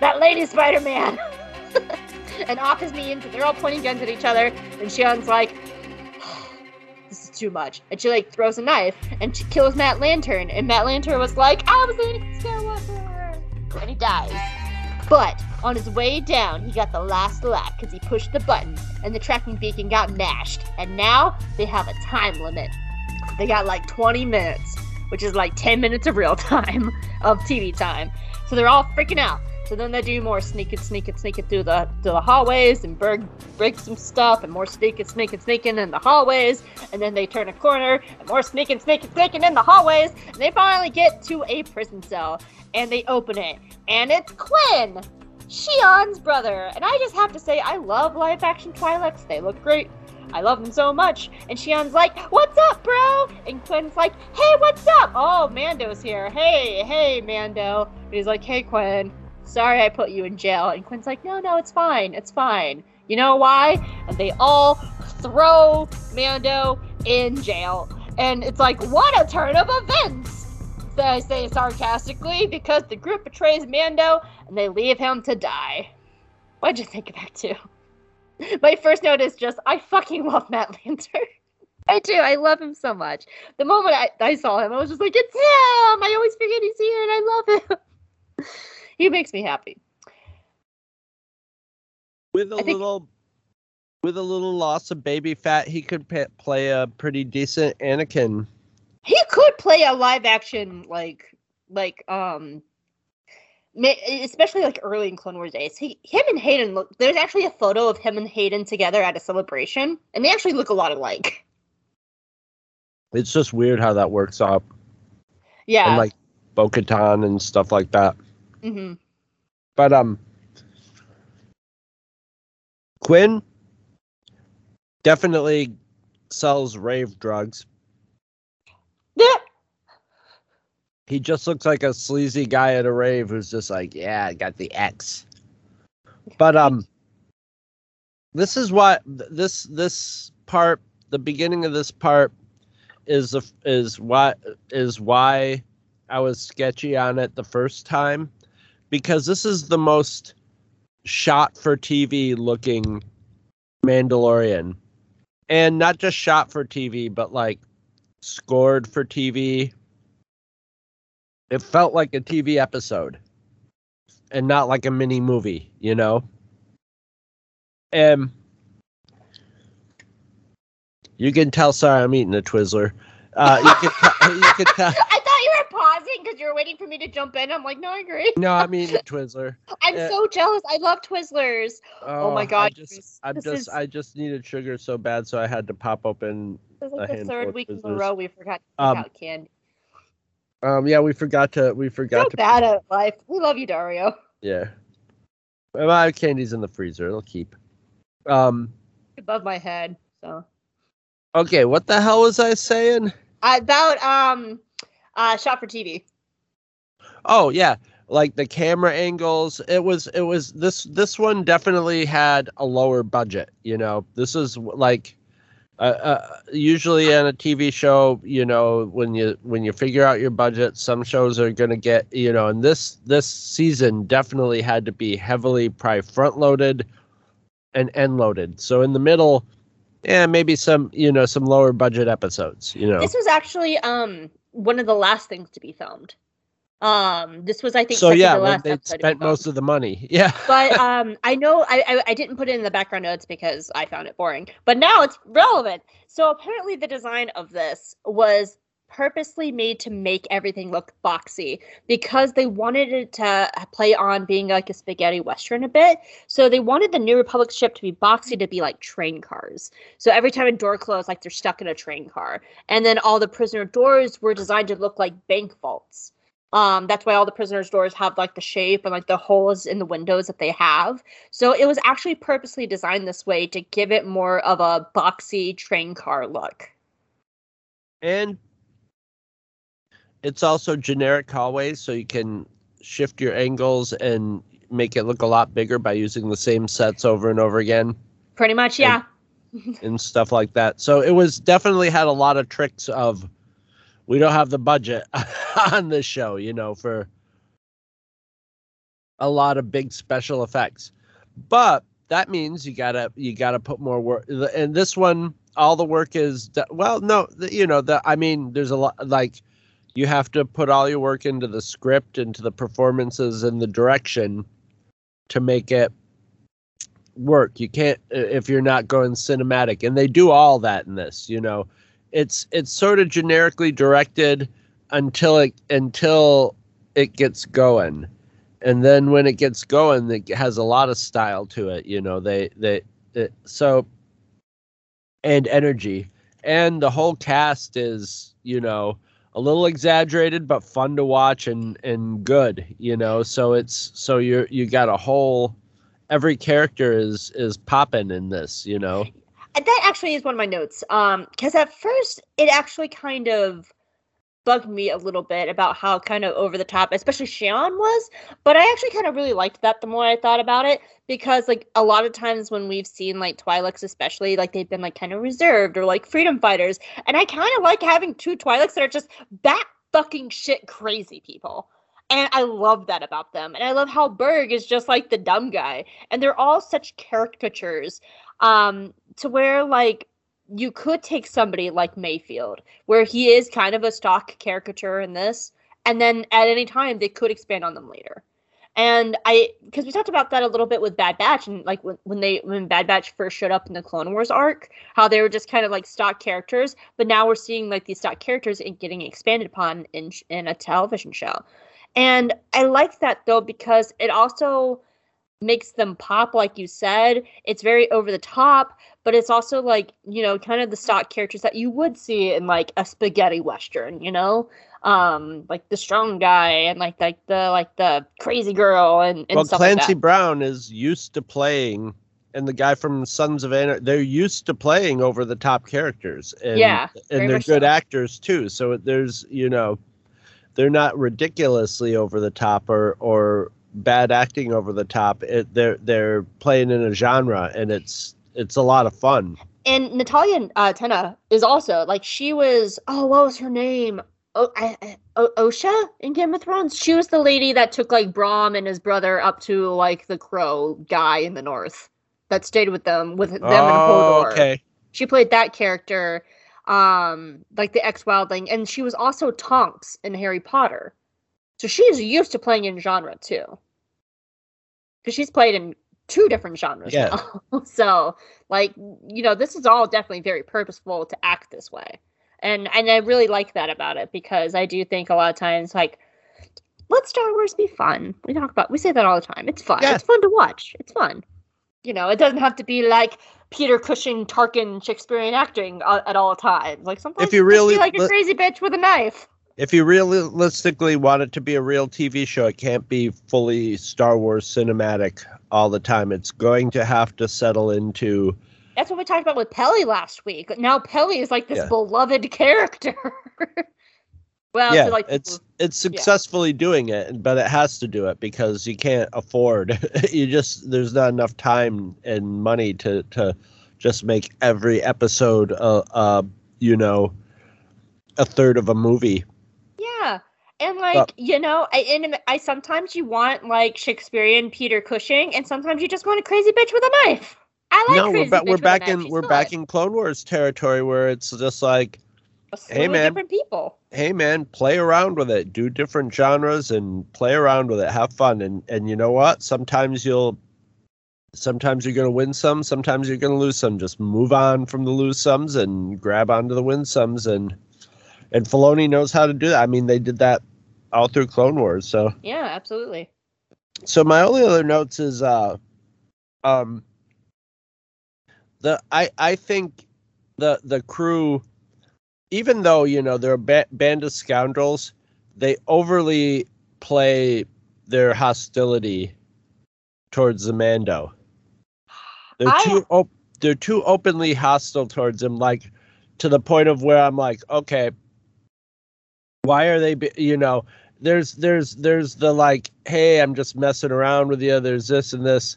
[SPEAKER 1] That lady Spider-Man. and off his and they're all pointing guns at each other. And Xi'an's like, too much. And she like throws a knife and she kills Matt Lanter. And Matt Lanter was like, I was Anakin Skywalker. And he dies. But on his way down, he got the last lap because he pushed the button and the tracking beacon got mashed. And now they have a time limit. They got like 20 minutes, which is like 10 minutes of real time of TV time. So they're all freaking out. So then they do more sneaking, sneaking, sneaking through the through the hallways, and Burg breaks some stuff, and more sneaking, sneaking, sneaking in the hallways, and then they turn a corner, and more sneaking, sneaking, sneaking in the hallways, and they finally get to a prison cell, and they open it, and it's Quinn, Xi'an's brother, and I just have to say I love live action Twi'leks. They look great. I love them so much. And Xi'an's like, What's up, bro? And Quinn's like, Hey, what's up? Oh, Mando's here. Hey, hey, Mando. And he's like, Hey, Quinn. Sorry I put you in jail. And Quinn's like, No, no, it's fine. It's fine. You know why? And they all throw Mando in jail. And it's like, What a turn of events! I say sarcastically, because the group betrays Mando and they leave him to die. What'd you think of that too? My first note is just I fucking love Matt Lanter. I do. I love him so much. The moment I, I saw him, I was just like, it's him. I always forget he's here, and I love him. he makes me happy.
[SPEAKER 4] With a
[SPEAKER 1] think-
[SPEAKER 4] little, with a little loss of baby fat, he could pa- play a pretty decent Anakin.
[SPEAKER 1] He could play a live action like like um especially like early in Clone Wars days. He him and Hayden look there's actually a photo of him and Hayden together at a celebration and they actually look a lot alike.
[SPEAKER 4] It's just weird how that works out,
[SPEAKER 1] Yeah.
[SPEAKER 4] and like Bo-Katan and stuff like that.
[SPEAKER 1] Hmm
[SPEAKER 4] But um, Quinn definitely sells rave drugs.
[SPEAKER 1] Yeah.
[SPEAKER 4] He just looks like a sleazy guy at a rave who's just like, yeah, I got the X. But um, this is what this this part, the beginning of this part, is the is why is why I was sketchy on it the first time, because this is the most shot for TV looking Mandalorian, and not just shot for TV, but like scored for TV. It felt like a TV episode and not like a mini movie, you know? And you can tell, sorry, I'm eating a Twizzler. Uh, you can, you can tell.
[SPEAKER 1] I thought you were pausing because you were waiting for me to jump in. I'm like, no, I agree.
[SPEAKER 4] No, I mean Twizzler.
[SPEAKER 1] I'm
[SPEAKER 4] Uh,
[SPEAKER 1] so jealous. I love Twizzlers. Oh my god.
[SPEAKER 4] I
[SPEAKER 1] just,
[SPEAKER 4] I'm just,
[SPEAKER 1] is-
[SPEAKER 4] I just needed sugar so bad, so I had to pop open.
[SPEAKER 1] This is
[SPEAKER 4] A
[SPEAKER 1] like the
[SPEAKER 4] handful
[SPEAKER 1] third week in a row we forgot to
[SPEAKER 4] Um,
[SPEAKER 1] out candy.
[SPEAKER 4] Um, yeah, we forgot to, we forgot
[SPEAKER 1] So
[SPEAKER 4] to.
[SPEAKER 1] bad at life. We love you, Dario.
[SPEAKER 4] Yeah. My candy's in the freezer. It'll keep. Um.
[SPEAKER 1] Above my head. So
[SPEAKER 4] Okay, what the hell was I saying?
[SPEAKER 1] about um uh shot for TV.
[SPEAKER 4] Oh yeah, like the camera angles. It was it was this this one definitely had a lower budget. You know, this is like uh, uh, usually on a TV show. You know, when you when you figure out your budget, some shows are gonna get you know, and this this season definitely had to be heavily probably front loaded and end loaded. So in the middle. Yeah, maybe some, you know, some lower budget episodes, you know.
[SPEAKER 1] This was actually um one of the last things to be filmed. Um this was I think
[SPEAKER 4] so yeah,
[SPEAKER 1] last
[SPEAKER 4] they spent most of the money. Yeah.
[SPEAKER 1] but um I know I, I I didn't put it in the background notes because I found it boring. But now it's relevant. So apparently the design of this was purposely made to make everything look boxy because they wanted it to play on being like a spaghetti western a bit. So they wanted the New Republic ship to be boxy to be like train cars. So every time a door closed, like they're stuck in a train car. And then all the prisoner doors were designed to look like bank vaults. Um, that's why all the prisoners' doors have like the shape and like the holes in the windows that they have. So it was actually purposely designed this way to give it more of a boxy train car look.
[SPEAKER 4] And it's also generic hallways, so you can shift your angles and make it look a lot bigger by using the same sets over and over again
[SPEAKER 1] Pretty much, yeah.
[SPEAKER 4] and stuff like that. So it was definitely had a lot of tricks of we don't have the budget on this show, you know, for a lot of big special effects. But that means you gotta you gotta put more work. And this one, all the work is well, no, you know, the I mean, there's a lot like you have to put all your work into the script, into the performances, and the direction to make it work. You can't if you're not going cinematic, and they do all that in this. You know, it's it's sort of generically directed until it until it gets going, and then when it gets going, it has a lot of style to it. You know, they they it, so and energy, and the whole cast is you know a little exaggerated but fun to watch and and good. You know, so it's so you're you got a whole every character is is popping in this. You know.
[SPEAKER 1] That actually is one of my notes. Um, because at first it actually kind of bugged me a little bit about how kind of over the top, especially Xi'an was. But I actually kind of really liked that the more I thought about it, because like a lot of times when we've seen like Twi'leks, especially like they've been like kind of reserved or like freedom fighters, and I kind of like having two Twi'leks that are just bat fucking shit crazy people. And I love that about them. And I love how Burg is just like the dumb guy. And they're all such caricatures um, to where, like, you could take somebody like Mayfield, where he is kind of a stock caricature in this, and then at any time they could expand on them later. And I, because we talked about that a little bit with Bad Batch, and like when, when they when Bad Batch first showed up in the Clone Wars arc, how they were just kind of like stock characters, but now we're seeing like these stock characters getting expanded upon in in a television show. And I like that though because it also makes them pop, like you said. It's very over the top, but it's also like, you know, kind of the stock characters that you would see in like a spaghetti western, you know? Um, like the strong guy and like like the like the crazy girl and, and
[SPEAKER 4] well,
[SPEAKER 1] stuff
[SPEAKER 4] Clancy
[SPEAKER 1] like that.
[SPEAKER 4] Brown is used to playing, and the guy from Sons of Anarchy, they're used to playing over the top characters. And,
[SPEAKER 1] Yeah,
[SPEAKER 4] and they're good
[SPEAKER 1] so.
[SPEAKER 4] actors too. So there's, you know, they're not ridiculously over the top or or bad acting over the top. It, they're they're playing in a genre, and it's it's a lot of fun.
[SPEAKER 1] and Natalia uh, Tena is also like she was. Oh, what was her name? Oh, I, I, o- Osha in Game of Thrones. She was the lady that took like Bran and his brother up to like the Crow guy in the north that stayed with them with them
[SPEAKER 4] oh,
[SPEAKER 1] Hodor.
[SPEAKER 4] okay.
[SPEAKER 1] She played that character, um, like the ex wildling, and she was also Tonks in Harry Potter. So she's used to playing in genre too, because she's played in two different genres
[SPEAKER 4] Yeah.
[SPEAKER 1] now. so, like, you know, this is all definitely very purposeful to act this way, and and I really like that about it because I do think a lot of times like. Let Star Wars be fun. We talk about we say that all the time. It's fun.
[SPEAKER 4] Yeah.
[SPEAKER 1] It's fun to watch. It's fun. You know, it doesn't have to be like Peter Cushing, Tarkin, Shakespearean acting at all times. Like sometimes
[SPEAKER 4] if
[SPEAKER 1] you
[SPEAKER 4] really
[SPEAKER 1] like a crazy bitch with a knife.
[SPEAKER 4] If you realistically want it to be a real TV show, it can't be fully Star Wars cinematic all the time. It's going to have to settle into
[SPEAKER 1] That's what we talked about with Peli last week. Now Peli is like this
[SPEAKER 4] Yeah.
[SPEAKER 1] beloved character. well,
[SPEAKER 4] yeah,
[SPEAKER 1] to like
[SPEAKER 4] it's it's successfully doing it, but it has to do it because you can't afford. you just there's not enough time and money to to just make every episode a, uh you know a third of a movie.
[SPEAKER 1] Yeah. And like you know, I and I sometimes you want like Shakespearean Peter Cushing, and sometimes you just want a crazy bitch with a knife. I like
[SPEAKER 4] no, we're
[SPEAKER 1] bitch
[SPEAKER 4] we're back in we're back in Clone Wars territory where it's just like Hey, man.
[SPEAKER 1] different people.
[SPEAKER 4] hey man, play around with it. Do different genres and play around with it. Have fun. And and you know what? Sometimes you'll sometimes you're gonna win some, sometimes you're gonna lose some. Just move on from the lose sums and grab onto the win sums and and Filoni knows how to do that. I mean they did that all through Clone Wars. So
[SPEAKER 1] Yeah, absolutely.
[SPEAKER 4] so my only other notes is uh um the I I think the the crew even though you know they're a ba- band of scoundrels they overly play their hostility towards the Mando they're
[SPEAKER 1] I-
[SPEAKER 4] too op- they're too openly hostile towards him like to the point of where I'm like okay why are they you know there's there's there's the like hey i'm just messing around with you. There's this and this.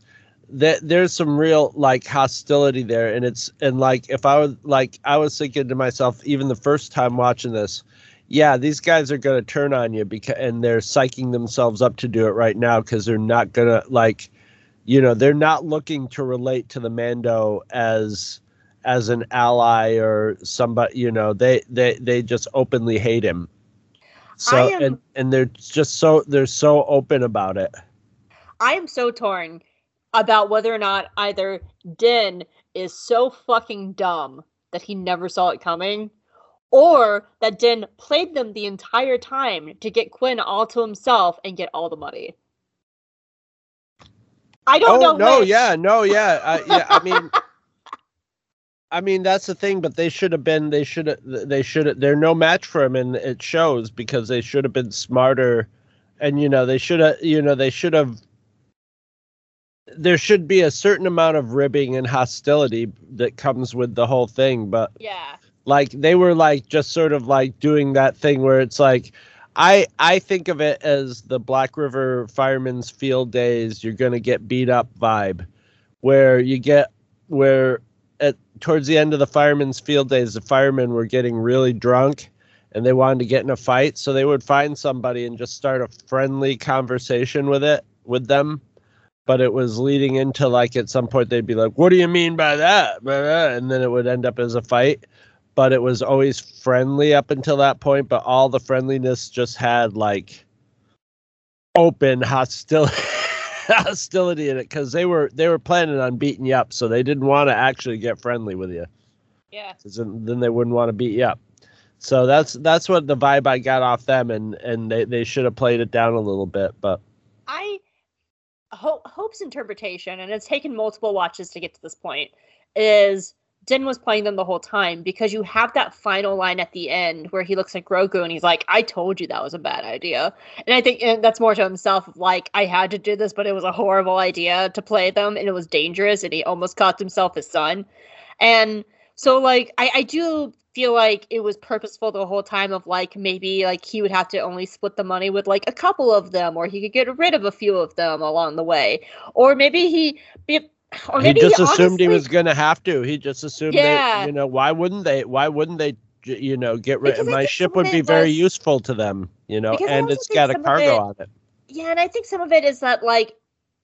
[SPEAKER 4] That there's some real like hostility there. And it's and like if i was like i was thinking to myself even the first time watching this yeah these guys are going to turn on you because and they're psyching themselves up to do it right now because they're not going to like you know they're not looking to relate to the mando as as an ally or somebody you know they they they just openly hate him so
[SPEAKER 1] am-
[SPEAKER 4] and and they're just so they're so open about it
[SPEAKER 1] I am so torn about whether or not either Din is so fucking dumb that he never saw it coming, or that Din played them the entire time to get Quinn all to himself and get all the money. I don't
[SPEAKER 4] oh
[SPEAKER 1] know.
[SPEAKER 4] no
[SPEAKER 1] which.
[SPEAKER 4] yeah no yeah I, yeah i mean i mean that's the thing but they should have been they should have they should have they're no match for him and it shows because they should have been smarter and you know they should have you know they should have there should be a certain amount of ribbing and hostility that comes with the whole thing but
[SPEAKER 1] Yeah.
[SPEAKER 4] like they were like just sort of like doing that thing where it's like i i think of it as the black river firemen's field days you're gonna get beat up vibe where you get where at towards the end of the firemen's field days the firemen were getting really drunk and they wanted to get in a fight, so they would find somebody and just start a friendly conversation with it with them. But it was leading into like at some point they'd be like, "What do you mean by that?" And then it would end up as a fight. But it was always friendly up until that point. But all the friendliness just had like open hostility hostility in it because they were they were planning on beating you up, so they didn't want to actually get friendly with you.
[SPEAKER 1] Yeah.
[SPEAKER 4] then then they wouldn't want to beat you up. So that's that's what the vibe I got off them, and and they, they should have played it down a little bit, but
[SPEAKER 1] I Hope Hope's interpretation, and it's taken multiple watches to get to this point, is Din was playing them the whole time because you have that final line at the end where he looks at Grogu and he's like, "I told you that was a bad idea," and I think and that's more to himself like, "I had to do this, but it was a horrible idea to play them, and it was dangerous, and he almost cost himself his son," and so like I, I do feel like it was purposeful the whole time of like maybe like he would have to only split the money with like a couple of them or he could get rid of a few of them along the way. Or maybe he
[SPEAKER 4] he just assumed he was going to have to. He just assumed
[SPEAKER 1] Yeah.
[SPEAKER 4] that you know why wouldn't they? Why wouldn't they? You know, get rid.
[SPEAKER 1] Because
[SPEAKER 4] My ship would be very
[SPEAKER 1] was-
[SPEAKER 4] useful to them. You know, and it's got a cargo
[SPEAKER 1] it-
[SPEAKER 4] on it.
[SPEAKER 1] Yeah, and I think some of it is that like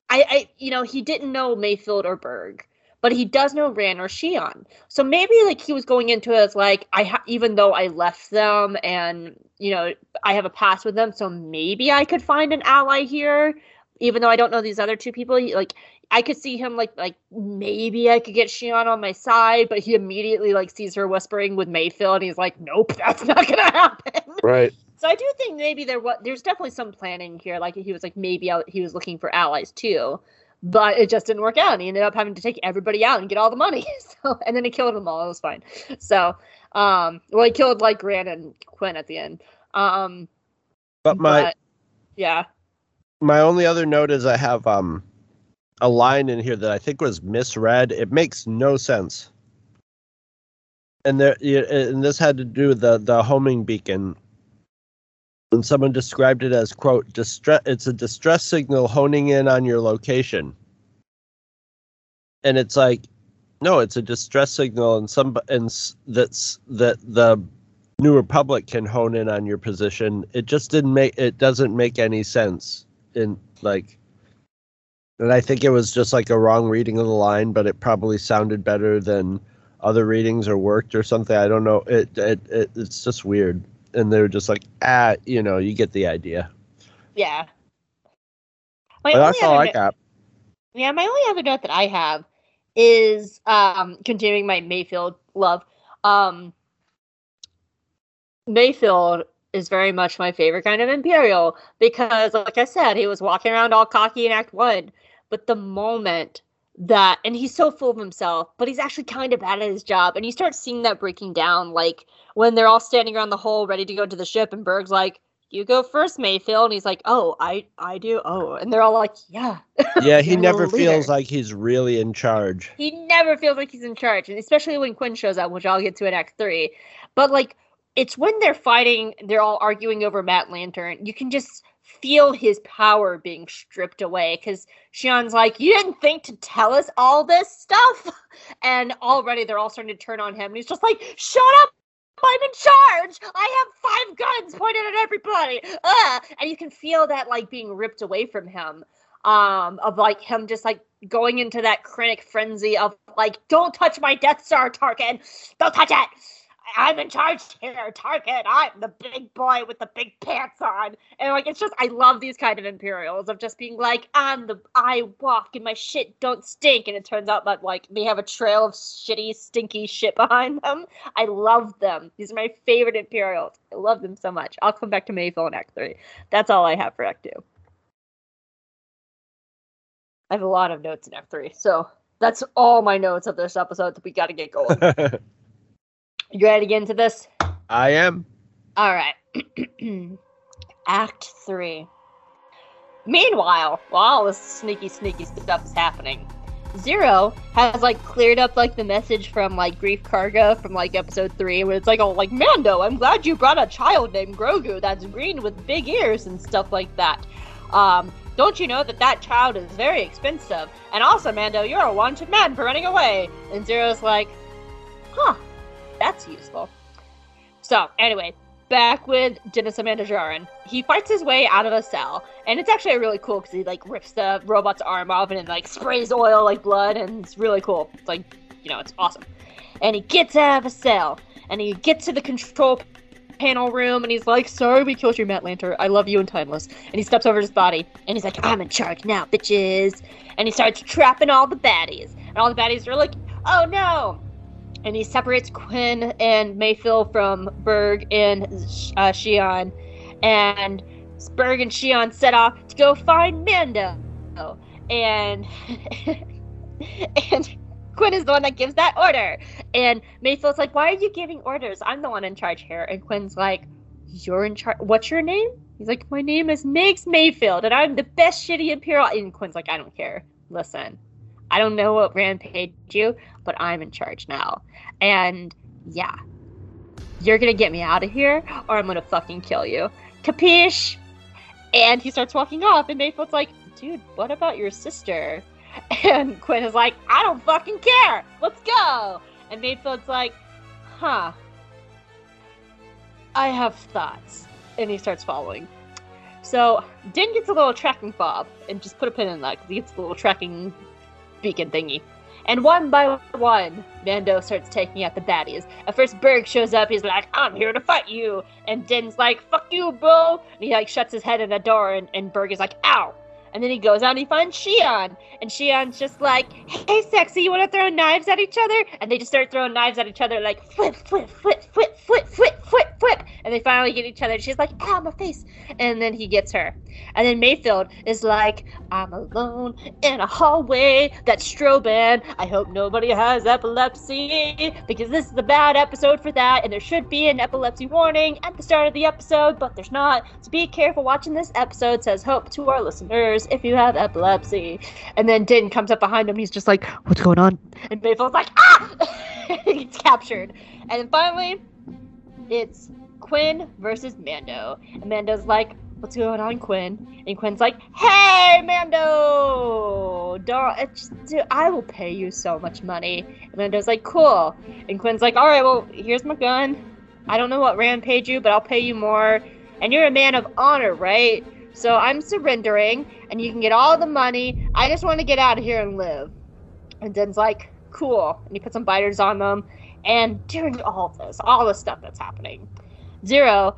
[SPEAKER 1] I, I you know, he didn't know Mayfield or Burg, but he does know Ran or Xi'an. So maybe like he was going into it as like I ha- even though I left them and you know I have a past with them, so maybe I could find an ally here, even though I don't know these other two people. Like I could see him like like maybe I could get Xi'an on my side, but he immediately like sees her whispering with Mayfield, and he's like, nope, that's not gonna happen.
[SPEAKER 4] Right.
[SPEAKER 1] So I do think maybe there was there's definitely some planning here. Like he was like maybe out, he was looking for allies too, but it just didn't work out. And he ended up having to take everybody out and get all the money. So and then he killed them all. It was fine. So um, well he killed like Grant and Quinn at the end. Um,
[SPEAKER 4] But my
[SPEAKER 1] but, yeah,
[SPEAKER 4] my only other note is I have um a line in here that I think was misread. It makes no sense. And there, and this had to do with the the homing beacon. And someone described it as quote distress. It's a distress signal honing in on your location. And it's like, no, it's a distress signal, and some and that's that the New Republic can hone in on your position. It just didn't make it doesn't make any sense in like and I think it was just like a wrong reading of the line, but it probably sounded better than other readings or worked or something. I don't know. It it, it it's just weird. And they were just like, ah, you know, you get the idea.
[SPEAKER 1] yeah. My
[SPEAKER 4] But that's all I
[SPEAKER 1] no-
[SPEAKER 4] got.
[SPEAKER 1] Yeah, my only other note that I have is um continuing my Mayfield love. Um Mayfield is very much my favorite kind of Imperial because like I said, he was walking around all cocky in Act One. But the moment that and he's so full of himself, but he's actually kind of bad at his job. And you start seeing that breaking down, like when they're all standing around the hole ready to go to the ship, and Burg's like, You go first, Mayfield, and he's like, Oh, I I do. Oh, and they're all like, Yeah.
[SPEAKER 4] Yeah, he never feels like he's really in charge.
[SPEAKER 1] He never feels like he's in charge, and especially when Quinn shows up, which I'll get to in Act Three. But like, it's when they're fighting, they're all arguing over Matt Lanter. You can just feel his power being stripped away because Xi'an's like, "You didn't think to tell us all this stuff," and already they're all starting to turn on him, and he's just like, "Shut up." I'm in charge. I have five guns pointed at everybody. Ugh. And you can feel that like being ripped away from him. Um, of like him just like going into that chronic frenzy of like, don't touch my Death Star, Tarkin. Don't touch it. I'm in charge here, Tarkin. I'm the big boy with the big pants on. And like, it's just, I love these kind of Imperials of just being like, I'm the, I walk and my shit don't stink. And it turns out that like they have a trail of shitty, stinky shit behind them. I love them. These are my favorite Imperials. I love them so much. I'll come back to Mayfield in Act 3. That's all I have for Act 2. I have a lot of notes in Act 3. So that's all my notes of this episode that we got to get going. you ready to get into this?
[SPEAKER 4] I am.
[SPEAKER 1] All right. Act 3. Meanwhile, while all this sneaky, sneaky stuff is happening, Zero has like cleared up like the message from like Greef Karga from like episode three, where it's like, oh, like Mando, I'm glad you brought a child named Grogu that's green with big ears and stuff like that. Um, don't you know that that child is very expensive? And also, Mando, you're a wanted man for running away. And Zero's like, huh, that's useful. So, anyway, back with Dennis Amanda Djarin. He fights his way out of a cell, and it's actually really cool because he like rips the robot's arm off and it like sprays oil like blood, and it's really cool. It's like, you know, it's awesome. And he gets out of a cell, and he gets to the control panel room, and he's like, "Sorry, we killed your Matt Lanter. I love you and Timeless." And he steps over his body, and he's like, "I'm in charge now, bitches." And he starts trapping all the baddies, and all the baddies are like, "Oh no!" And he separates Quinn and Mayfield from Burg and uh, Xi'an, and Burg and Xi'an set off to go find Mando, and and Quinn is the one that gives that order, and Mayfield's like, "Why are you giving orders? I'm the one in charge here," and Quinn's like, "You're in charge. What's your name?" He's like, "My name is Migs Mayfield, and I'm the best shitty Imperial." And Quinn's like, "I don't care. Listen." I don't know what rampaged you, but I'm in charge now. And yeah, you're gonna get me out of here, or I'm gonna fucking kill you. Capiche? And he starts walking off, and Mayfield's like, dude, what about your sister? And Quinn is like, I don't fucking care. Let's go. And Mayfield's like, huh. I have thoughts. And he starts following. So, Din gets a little tracking fob, and just put a pin in that because he gets a little tracking beacon thingy. And one by one, Mando starts taking out the baddies. At first, Burg shows up. He's like, "I'm here to fight you," and Din's like, "Fuck you, bro!" And he like shuts his head in a door, and, and Burg is like, "Ow!" And then he goes out and he finds Xi'an, and Xi'an's just like, "Hey, sexy, you want to throw knives at each other?" And they just start throwing knives at each other, like flip, flip, flip, flip, flip, flip, flip, flip. And they finally get each other. And she's like, "Ow, my face!" And then he gets her. And then Mayfield is like, I'm alone in a hallway that's strobing. I hope nobody has epilepsy because this is a bad episode for that. And there should be an epilepsy warning at the start of the episode, but there's not. So be careful watching this episode. Says hope to our listeners if you have epilepsy. And then Din comes up behind him. He's just like, What's going on? And Mayfield's like, Ah! he gets captured. And then finally, it's Quinn versus Mando. And Mando's like, what's going on, Quinn? And Quinn's like, hey, Mando! Don't, just, dude, I will pay you so much money. And Mando's like, cool. And Quinn's like, all right, well, here's my gun. I don't know what Ran paid you, but I'll pay you more. And you're a man of honor, right? So I'm surrendering, and you can get all the money. I just want to get out of here and live. And Din's like, cool. And he puts some biters on them. And during all this, all the stuff that's happening, Zero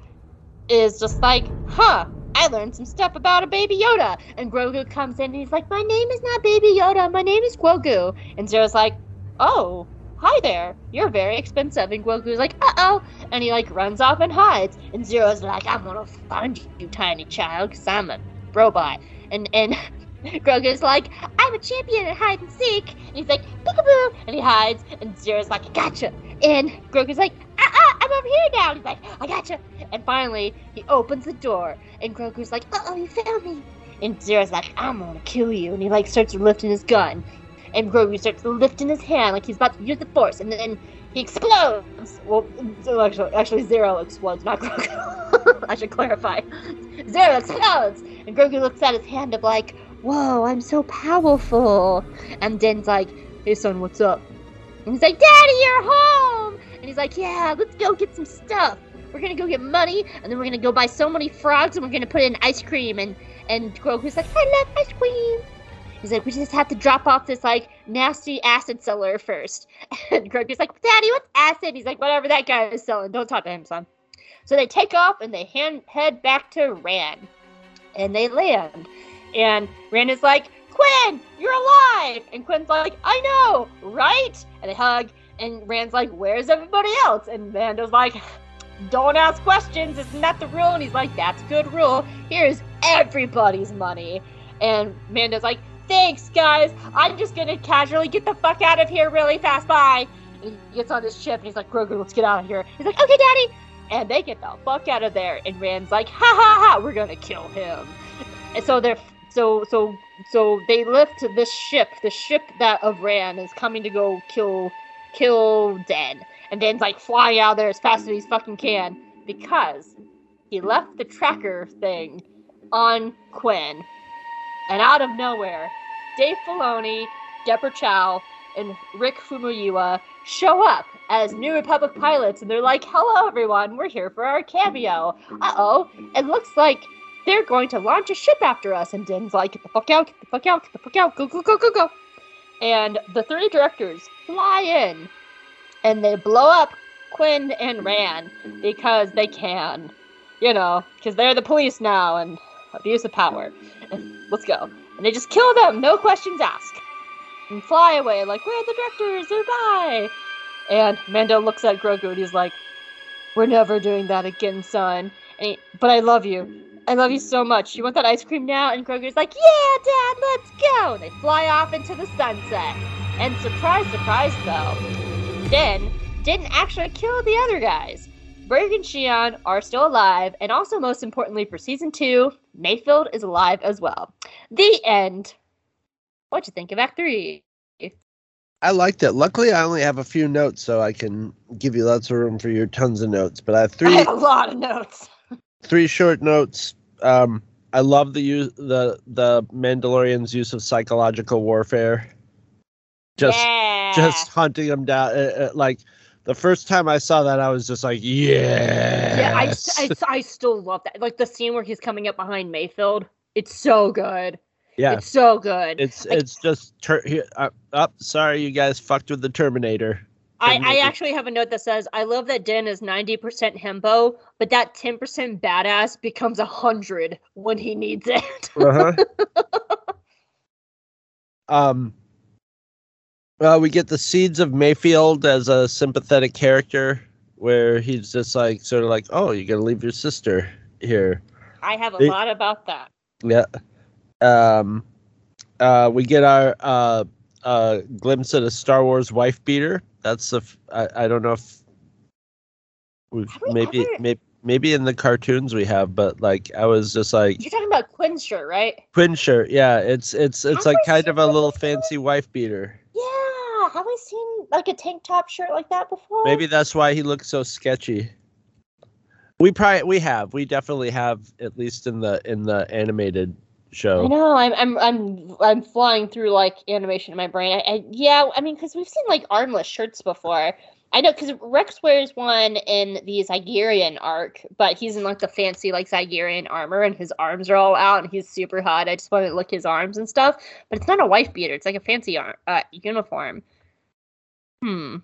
[SPEAKER 1] is just like, huh, I learned some stuff about a baby Yoda. And Grogu comes in and he's like, my name is not baby Yoda, my name is Grogu. And Zero's like, oh, hi there, you're very expensive. And Grogu's like, uh oh. And he like runs off and hides. And Zero's like, I'm gonna find you, tiny child, because I'm a robot. And, and, Grogu's like, I'm a champion at hide and seek. And he's like, peekaboo. And he hides. And Zero's like, gotcha. And Grogu's like, ah, ah, I'm over here now. And he's like, I gotcha. And finally, he opens the door. And Grogu's like, uh oh, you found me. And Zero's like, I'm gonna kill you. And he like starts lifting his gun. And Grogu starts lifting his hand like he's about to use the force. And then he explodes. Well, actually, actually Zero explodes, not Grogu. I should clarify. Zero explodes. And Grogu looks at his hand of like, whoa, I'm so powerful. And Din's like, hey son, what's up? And he's like, Daddy, you're home! And he's like, yeah, let's go get some stuff. We're gonna go get money, and then we're gonna go buy so many frogs, and we're gonna put in ice cream. And and Grogu's like, I love ice cream. He's like, we just have to drop off this like nasty acid seller first. And Grogu's like, Daddy, what's acid? He's like, whatever that guy is selling. Don't talk to him, son. So they take off and they hand, head back to Ran. And they land. And Ran is like, Quinn, you're alive! And Quinn's like, I know, right? And they hug, and Ran's like, Where's everybody else? And Mando's like, Don't ask questions, isn't that the rule? And he's like, That's good rule. Here's everybody's money. And Mando's like, Thanks, guys. I'm just gonna casually get the fuck out of here really fast. Bye. And he gets on his ship and he's like, Grogu, let's get out of here. He's like, Okay, Daddy. And they get the fuck out of there. And Ran's like, Ha ha ha, we're gonna kill him. And so they're so so so they lift this ship, the ship that of Rand is coming to go kill kill Dan. And Dan's like flying out there as fast as he fucking can because he left the tracker thing on Quinn. And out of nowhere, Dave Filoni, Deborah Chow, and Rick Famuyiwa show up as New Republic pilots, and they're like, "Hello, everyone, we're here for our cameo." Uh oh, it looks like they're going to launch a ship after us. And Din's like, "Get the fuck out! Get the fuck out! Get the fuck out! Go go go go go!" And the three directors fly in, and they blow up Quinn and Ran because they can, you know, because they're the police now and abuse of power. Let's go. And they just kill them, no questions asked, and fly away like, "Where are the directors? They're by." And Mando looks at Grogu and he's like, "We're never doing that again, son. And he, but I love you. I love you so much. You want that ice cream now?" And Grogu's like, "Yeah, Dad, let's go." And they fly off into the sunset. And surprise, surprise, though, Din didn't actually kill the other guys. Burg and Xi'an are still alive, and also, most importantly, for season two, Mayfield is alive as well. The end. What'd you think of Act Three?
[SPEAKER 4] I liked it. Luckily, I only have a few notes, so I can give you lots of room for your tons of notes. But I have
[SPEAKER 1] I
[SPEAKER 4] three
[SPEAKER 1] have a lot of notes.
[SPEAKER 4] three short notes. Um, I love the use the the Mandalorian's use of psychological warfare. Just
[SPEAKER 1] yeah.
[SPEAKER 4] just hunting them down. Uh, uh, like the first time I saw that, I was just like, yeah.
[SPEAKER 1] yeah. I, I, I still love that. Like the scene where he's coming up behind Mayfield. It's so good.
[SPEAKER 4] yeah.
[SPEAKER 1] It's so good.
[SPEAKER 4] It's
[SPEAKER 1] like-
[SPEAKER 4] it's just here. Uh, up, sorry, you guys fucked with the Terminator.
[SPEAKER 1] I, I actually have a note that says I love that Din is ninety percent himbo, but that ten percent badass becomes a hundred when he needs it.
[SPEAKER 4] Uh-huh. um. Well, we get the seeds of Mayfield as a sympathetic character, where he's just like sort of like, "Oh, you're gonna leave your sister here."
[SPEAKER 1] I have a
[SPEAKER 4] They-
[SPEAKER 1] lot about that.
[SPEAKER 4] Yeah. Um. Uh, we get our uh, uh glimpse at a Star Wars wife beater. That's the. F- I, I don't know if we've
[SPEAKER 1] we
[SPEAKER 4] maybe
[SPEAKER 1] ever-
[SPEAKER 4] maybe maybe in the cartoons we have, but like I was just like
[SPEAKER 1] You're talking about Quinn shirt, right?
[SPEAKER 4] Quinn shirt. Yeah, it's it's it's
[SPEAKER 1] Have
[SPEAKER 4] like kind of a little fancy wife beater.
[SPEAKER 1] Yeah. Have we seen like a tank top shirt like that before?
[SPEAKER 4] Maybe that's why he looks so sketchy. We probably we have we definitely have at least in the in the animated show.
[SPEAKER 1] I know. I'm I'm I'm I'm flying through like animation in my brain. I, I yeah. I mean, because we've seen like armless shirts before. I know because Rex wears one in the Zygerian arc, but he's in like the fancy like Zygerian armor, and his arms are all out, and he's super hot. I just want to look his arms and stuff, but it's not a wife beater. It's like a fancy ar- uh, uniform. Hmm.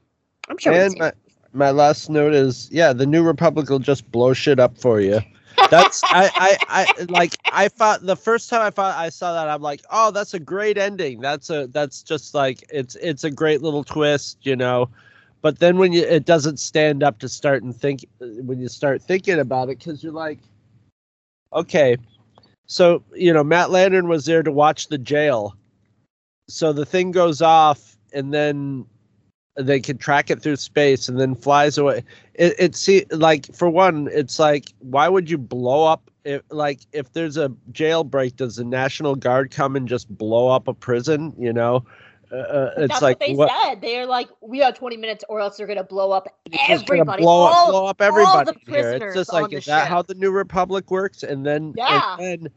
[SPEAKER 1] I'm sure.
[SPEAKER 4] And my, my last note is yeah, the new Republic will just blow shit up for you. That's I, I I like I thought the first time I thought I saw that I'm like oh that's a great ending that's a that's just like it's it's a great little twist you know, but then when you it doesn't stand up to start and think when you start thinking about it because you're like okay so you know Matt Lanter was there to watch the jail so the thing goes off and then they can track it through space and then flies away. It it see like for one, it's like why would you blow up if like if there's a jailbreak, does the National Guard come and just blow up a prison? You know, uh, uh, it's
[SPEAKER 1] That's
[SPEAKER 4] like
[SPEAKER 1] what they
[SPEAKER 4] what
[SPEAKER 1] said. They're like, we have 20 minutes, or else they're gonna blow up
[SPEAKER 4] it's just gonna
[SPEAKER 1] everybody.
[SPEAKER 4] blow up,
[SPEAKER 1] all,
[SPEAKER 4] blow up everybody
[SPEAKER 1] the
[SPEAKER 4] here. It's just like is that
[SPEAKER 1] ship.
[SPEAKER 4] how the New Republic works? And then
[SPEAKER 1] Yeah.
[SPEAKER 4] and then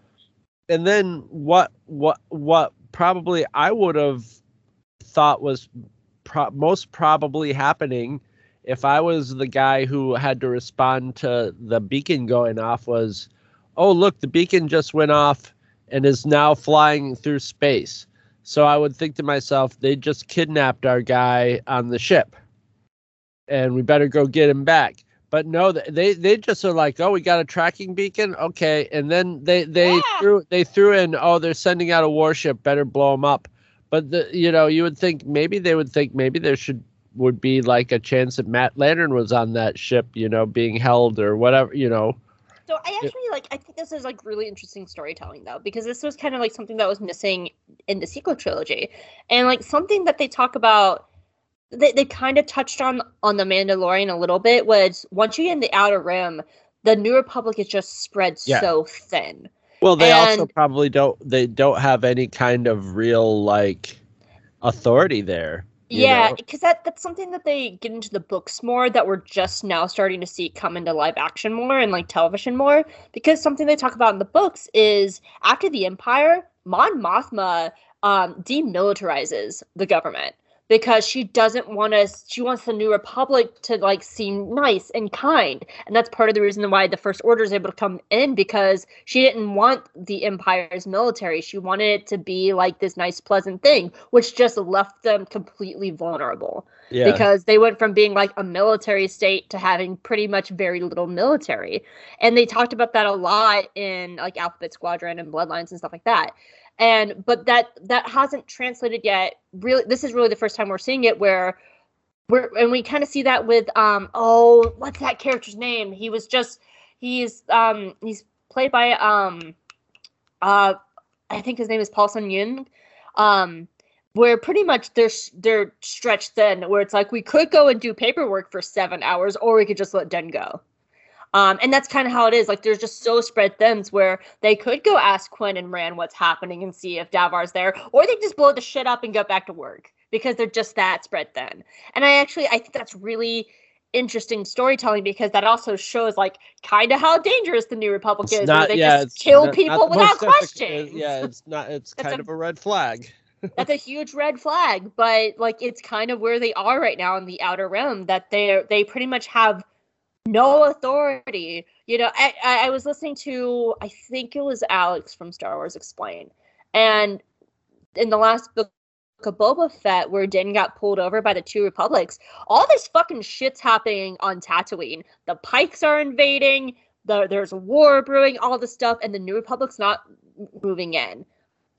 [SPEAKER 4] and then what what what probably I would have thought was pro- most probably happening if I was the guy who had to respond to the beacon going off was, oh look, the beacon just went off and is now flying through space. So I would think to myself, they just kidnapped our guy on the ship, and we better go get him back. But no, they they just are like, oh, we got a tracking beacon, okay, and then they they
[SPEAKER 1] Yeah.
[SPEAKER 4] threw they threw in, oh, they're sending out a warship, better blow them up. But the you know you would think maybe they would think maybe there should would be like a chance that Matt Lanter was on that ship, you know, being held or whatever, you know.
[SPEAKER 1] So I actually like I think this is like really interesting storytelling though because this was kind of like something that was missing in the sequel trilogy and like something that they talk about they, they kind of touched on on the Mandalorian a little bit was once you get in the outer rim the New Republic is just spread
[SPEAKER 4] Yeah.
[SPEAKER 1] so thin.
[SPEAKER 4] Well, they also probably don't they don't have any kind of real like authority there.
[SPEAKER 1] Yeah, because that that's something that they get into the books more that we're just now starting to see come into live action more and like television more. Because something they talk about in the books is after the Empire, Mon Mothma um, demilitarizes the government. Because she doesn't want us she wants the new republic to like seem nice and kind. And that's part of the reason why the first order is able to come in because she didn't want the empire's military. She wanted it to be like this nice pleasant thing which just left them completely vulnerable.
[SPEAKER 4] Yeah.
[SPEAKER 1] because they went from being like a military state to having pretty much very little military. And they talked about that a lot in like alphabet squadron and bloodlines and stuff like that and but that that hasn't translated yet. Really this is really the first time we're seeing it where we're and we kind of see that with um oh what's that character's name? He was just he's um he's played by um uh i think his name is paul sun yun. Um where pretty much they're they're stretched thin where it's like we could go and do paperwork for seven hours or we could just let den go um, and that's kind of how it is. Like, there's just so spread thins where they could go ask Quinn and Ran what's happening and see if Davar's there, or they just blow the shit up and go back to work because they're just that spread thin. And I actually, I think that's really interesting storytelling because that also shows like kind of how dangerous the New Republic
[SPEAKER 4] It's
[SPEAKER 1] is.
[SPEAKER 4] not,
[SPEAKER 1] they
[SPEAKER 4] yeah,
[SPEAKER 1] just kill
[SPEAKER 4] not-
[SPEAKER 1] people
[SPEAKER 4] not
[SPEAKER 1] without question.
[SPEAKER 4] Yeah, it's not. It's kind
[SPEAKER 1] a-
[SPEAKER 4] of a red flag.
[SPEAKER 1] that's a huge red flag but like it's kind of where they are right now in the outer rim that they're they pretty much have no authority you know I, I was listening to i think it was alex from star wars explain and in the last book of Boba Fett, where Din got pulled over by the two republics, all this fucking shit's happening on Tatooine. The Pikes are invading. The, there's a war brewing. All this stuff, and the New Republic's not moving in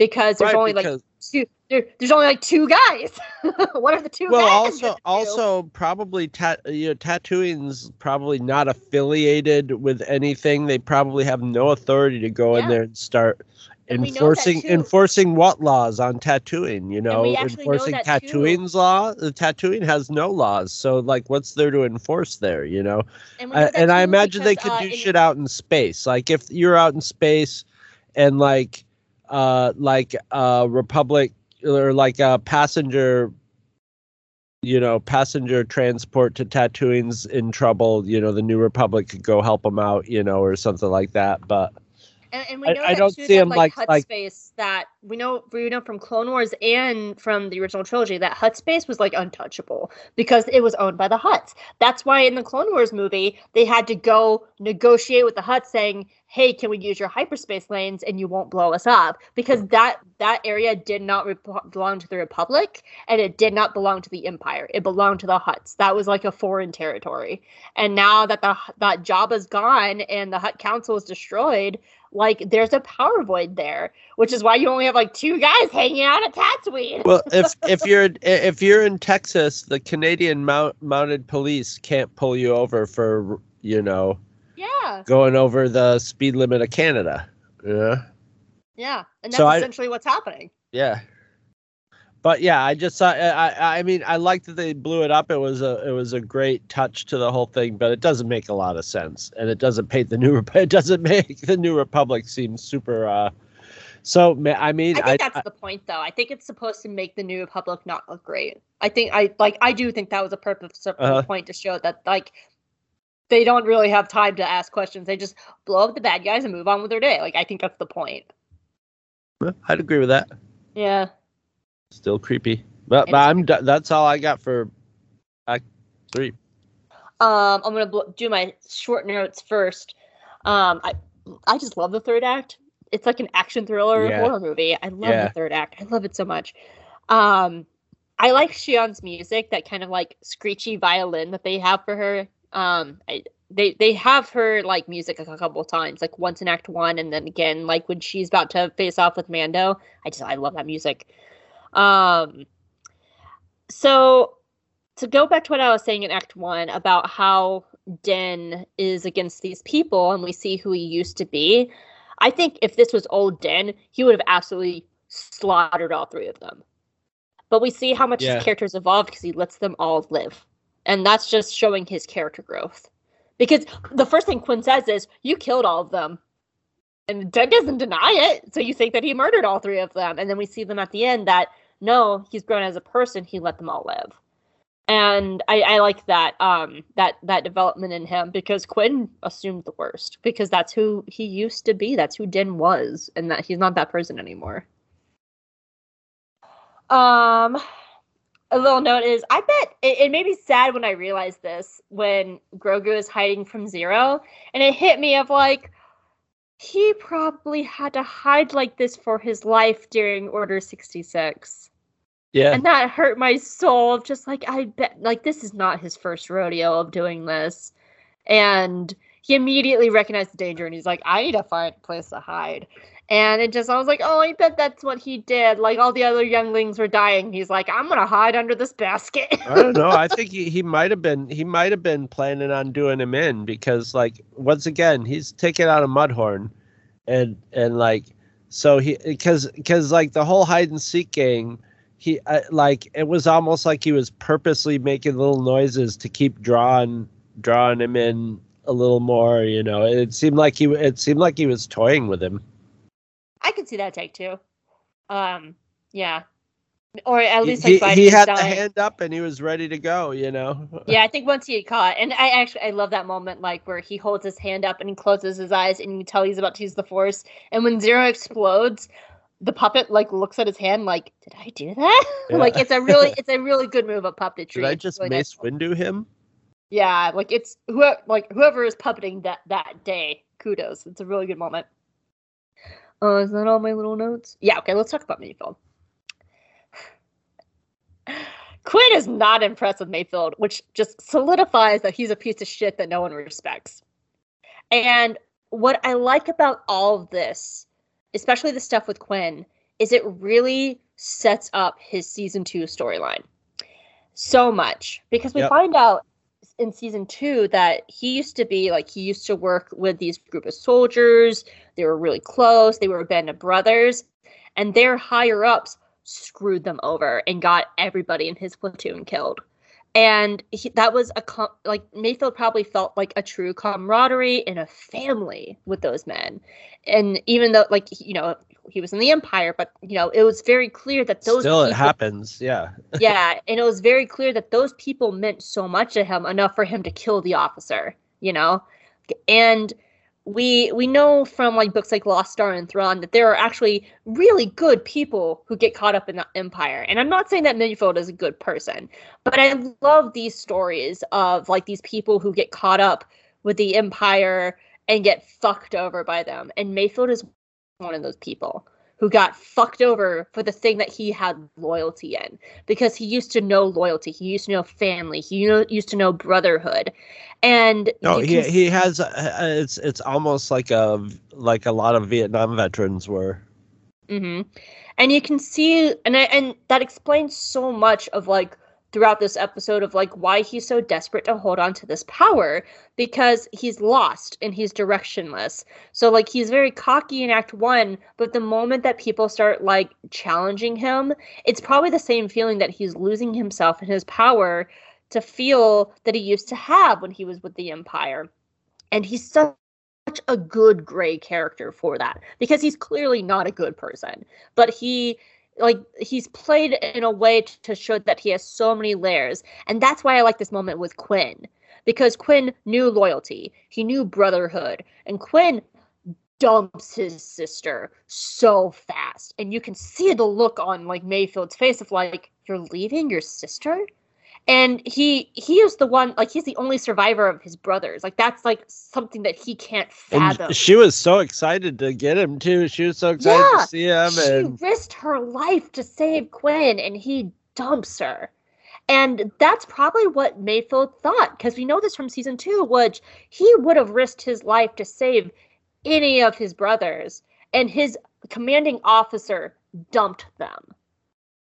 [SPEAKER 1] because there's
[SPEAKER 4] Right,
[SPEAKER 1] only like two there, there's only like two guys what are the two
[SPEAKER 4] well
[SPEAKER 1] guys
[SPEAKER 4] also also probably tat you know Tatooine's probably not affiliated with anything. They probably have no authority to go in there and start
[SPEAKER 1] And we know that
[SPEAKER 4] enforcing enforcing what laws on Tatooine. You know,
[SPEAKER 1] actually know
[SPEAKER 4] enforcing
[SPEAKER 1] that too.
[SPEAKER 4] Law. The Tatooine has no laws, so like, what's there to enforce there? You know,
[SPEAKER 1] and,
[SPEAKER 4] I, and I imagine they could
[SPEAKER 1] uh,
[SPEAKER 4] do shit out in space. Like if you're out in space and like uh like uh Republic or like a passenger you know, passenger transport to Tatooine's in trouble, you know, the New Republic could go help them out, you know, or something like that. But
[SPEAKER 1] And, and we
[SPEAKER 4] I-
[SPEAKER 1] know
[SPEAKER 4] I
[SPEAKER 1] that
[SPEAKER 4] don't see him
[SPEAKER 1] like,
[SPEAKER 4] like-
[SPEAKER 1] Hutt
[SPEAKER 4] like-
[SPEAKER 1] space that we know we know from Clone Wars and from the original trilogy that Hutt space was like untouchable because it was owned by the Hutts. That's why in the Clone Wars movie they had to go negotiate with the Hutts saying, "Hey, can we use your hyperspace lanes and you won't blow us up?" Because that that area did not rep- belong to the Republic and it did not belong to the Empire. It belonged to the Hutts. That was like a foreign territory. And now that the that Jabba's gone and the Hutt Council is destroyed, like there's a power void there, which is why you only have like two guys hanging out at Tatooine.
[SPEAKER 4] well, if if you're if you're in Texas, the Canadian mount, mounted police can't pull you over for you know
[SPEAKER 1] yeah,
[SPEAKER 4] going over the speed limit of Canada. Yeah.
[SPEAKER 1] yeah, and that's
[SPEAKER 4] So I-
[SPEAKER 1] essentially what's happening.
[SPEAKER 4] Yeah. But yeah, I just saw. I I I mean I like that they blew it up. It was a it was a great touch to the whole thing, but it doesn't make a lot of sense, and it doesn't paint the new it doesn't make the new Republic seem super. uh So I mean
[SPEAKER 1] I
[SPEAKER 4] I,
[SPEAKER 1] think that's the point, though. I think it's supposed to make the New Republic not look great. I think I like I do think that was a purpose of the
[SPEAKER 4] Uh-huh.
[SPEAKER 1] point to show that like they don't really have time to ask questions. They just blow up the bad guys and move on with their day. Like I think that's the point.
[SPEAKER 4] I'd agree with that.
[SPEAKER 1] Yeah.
[SPEAKER 4] Still creepy, but, but I'm that's all I got for Act Three.
[SPEAKER 1] Um, I'm gonna bl- do my short notes first. Um, I I just love the third act. It's like an action thriller
[SPEAKER 4] Yeah.
[SPEAKER 1] horror movie. I love
[SPEAKER 4] Yeah.
[SPEAKER 1] the third act. I love it so much. Um, I like Xi'an's music, that kind of like screechy violin that they have for her. Um, I, they they have her like music a couple of times, like once in Act One, and then again like when she's about to face off with Mando. I just I love that music. Um, so to go back to what I was saying in Act One about how Den is against these people and we see who he used to be, I think if this was old Den, he would have absolutely slaughtered all three of them. But we see how much
[SPEAKER 4] Yeah.
[SPEAKER 1] his character's evolved because he lets them all live. And that's just showing his character growth. Because the first thing Quinn says is, You killed all of them. And Den doesn't deny it. So you think that he murdered all three of them. And then we see them at the end that no, he's grown as a person, he let them all live and I, I like that um that that development in him because Quinn assumed the worst because that's who he used to be that's who Din was and that he's not that person anymore. Um a little note is I bet it, it made me sad when I realized this when Grogu is hiding from Zero, and it hit me of like he probably had to hide like this for his life during Order 66.
[SPEAKER 4] Yeah.
[SPEAKER 1] And that hurt my soul. Of Just like I bet like this is not his first rodeo of doing this. And he immediately recognized the danger and he's like, I need to find a place to hide. And it just I was like, oh, I bet that's what he did. Like all the other younglings were dying. He's like, I'm gonna hide under this basket.
[SPEAKER 4] I don't know. I think he, he might have been he might have been planning on doing him in because like once again he's taken out a mudhorn, and and like so he because because like the whole hide and seek gang, he uh, like it was almost like he was purposely making little noises to keep drawing drawing him in a little more. You know, it seemed like he it seemed like he was toying with him.
[SPEAKER 1] I could see that take too. Um, yeah. Or at least like
[SPEAKER 4] he,
[SPEAKER 1] by
[SPEAKER 4] he had the hand up and he was ready to go. You know.
[SPEAKER 1] Yeah, I think once he had caught, and I actually I love that moment like where he holds his hand up and he closes his eyes and you tell he's about to use the force. And when Zero explodes, the puppet like looks at his hand like, did I do that?
[SPEAKER 4] Yeah.
[SPEAKER 1] like it's a really it's a really good move of puppetry.
[SPEAKER 4] Did I just
[SPEAKER 1] really nice.
[SPEAKER 4] Mace Windu him?
[SPEAKER 1] Yeah, like it's whoever like whoever is puppeting that that day. Kudos. It's a really good moment. Uh, is that all my little notes? Yeah. Okay. Let's talk about Mayfield. Quinn is not impressed with Mayfield, which just solidifies that he's a piece of shit that no one respects. And what I like about all of this, especially the stuff with Quinn, is it really sets up his season two storyline so much because we
[SPEAKER 4] Yep.
[SPEAKER 1] find out in season two that he used to be like he used to work with these group of soldiers. They were really close. They were a band of brothers. And their higher ups screwed them over and got everybody in his platoon killed and he, that was a com- like mayfield probably felt like a true camaraderie and a family with those men and even though like you know he was in the empire but you know it was very clear that those
[SPEAKER 4] Still, it
[SPEAKER 1] people-
[SPEAKER 4] happens. Yeah.
[SPEAKER 1] yeah, and it was very clear that those people meant so much to him enough for him to kill the officer, you know? And we we know from like books like Lost Star and Thrawn that there are actually really good people who get caught up in the empire. And I'm not saying that Mayfield is a good person, but I love these stories of like these people who get caught up with the empire and get fucked over by them. And Mayfield is one of those people who got fucked over for the thing that he had loyalty in because he used to know loyalty he used to know family he used to know brotherhood and
[SPEAKER 4] No, he
[SPEAKER 1] can
[SPEAKER 4] he has. Uh, it's it's almost like a like a lot of Vietnam veterans were.
[SPEAKER 1] hmm And you can see, and I, and that explains so much of like throughout this episode of like why he's so desperate to hold on to this power because he's lost and he's directionless. So like he's very cocky in Act One, but the moment that people start like challenging him, it's probably the same feeling that he's losing himself and his power to feel that he used to have when he was with the Empire. And he's such such a good gray character for that because he's clearly not a good person but he like he's played in a way to show that he has so many layers and that's why i like this moment with quinn because quinn knew loyalty he knew brotherhood and quinn dumps his sister so fast and you can see the look on like mayfield's face of like you're leaving your sister and he he is the one like he's the only survivor of his brothers like that's like something that he can't fathom
[SPEAKER 4] And she was so excited to get him too. She was so excited
[SPEAKER 1] Yeah,
[SPEAKER 4] to see him,
[SPEAKER 1] she
[SPEAKER 4] and
[SPEAKER 1] risked her life to save Quinn and he dumps her. And that's probably what Mayfield thought, because we know this from season two, which he would have risked his life to save any of his brothers, and his commanding officer dumped them.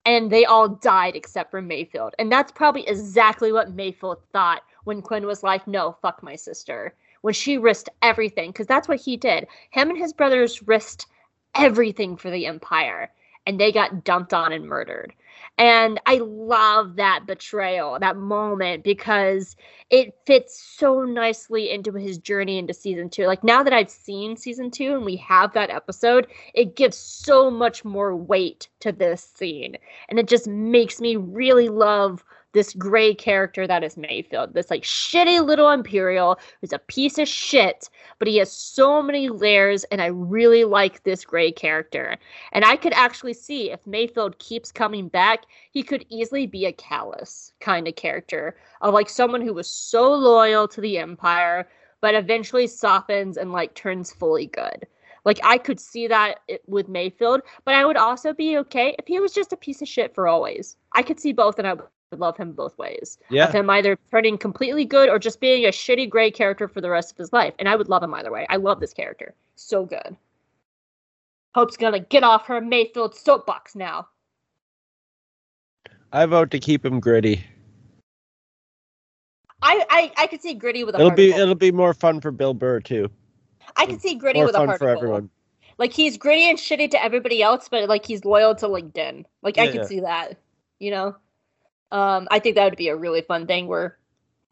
[SPEAKER 1] And they all died except for Mayfield. And that's probably exactly what Mayfield thought when Quinn was like, no, fuck my sister. When she risked everything, because that's what he did. Him and his brothers risked everything for the Empire, and they got dumped on and murdered. And I love that betrayal, that moment, because it fits so nicely into his journey into season two. Like now that I've seen season two and we have that episode, it gives so much more weight to this scene. And it just makes me really love this gray character that is Mayfield, this like shitty little Imperial who's a piece of shit, but he has so many layers, and I really like this gray character. And I could actually see if Mayfield keeps coming back, he could easily be a Kallus kind of character of like someone who was so loyal to the Empire, but eventually softens and like turns fully good. Like I could see that with Mayfield, but I would also be okay if he was just a piece of shit for always. I could see both, and I would love him both ways.
[SPEAKER 4] Yeah.
[SPEAKER 1] Of him either turning completely good or just being a shitty gray character for the rest of his life, and I would love him either way. I love this character, so good. Hope's gonna get off her Mayfield soapbox now.
[SPEAKER 4] I vote to keep him gritty.
[SPEAKER 1] I I, I could see gritty with a
[SPEAKER 4] It'll
[SPEAKER 1] heart
[SPEAKER 4] be it'll be more fun for Bill Burr too.
[SPEAKER 1] I could see gritty
[SPEAKER 4] More
[SPEAKER 1] with a
[SPEAKER 4] fun
[SPEAKER 1] heart
[SPEAKER 4] for
[SPEAKER 1] gold.
[SPEAKER 4] everyone.
[SPEAKER 1] Like he's gritty and shitty to everybody else, but like he's loyal to like Din. Like I could
[SPEAKER 4] yeah.
[SPEAKER 1] see that. You know? Um, I think that would be a really fun thing where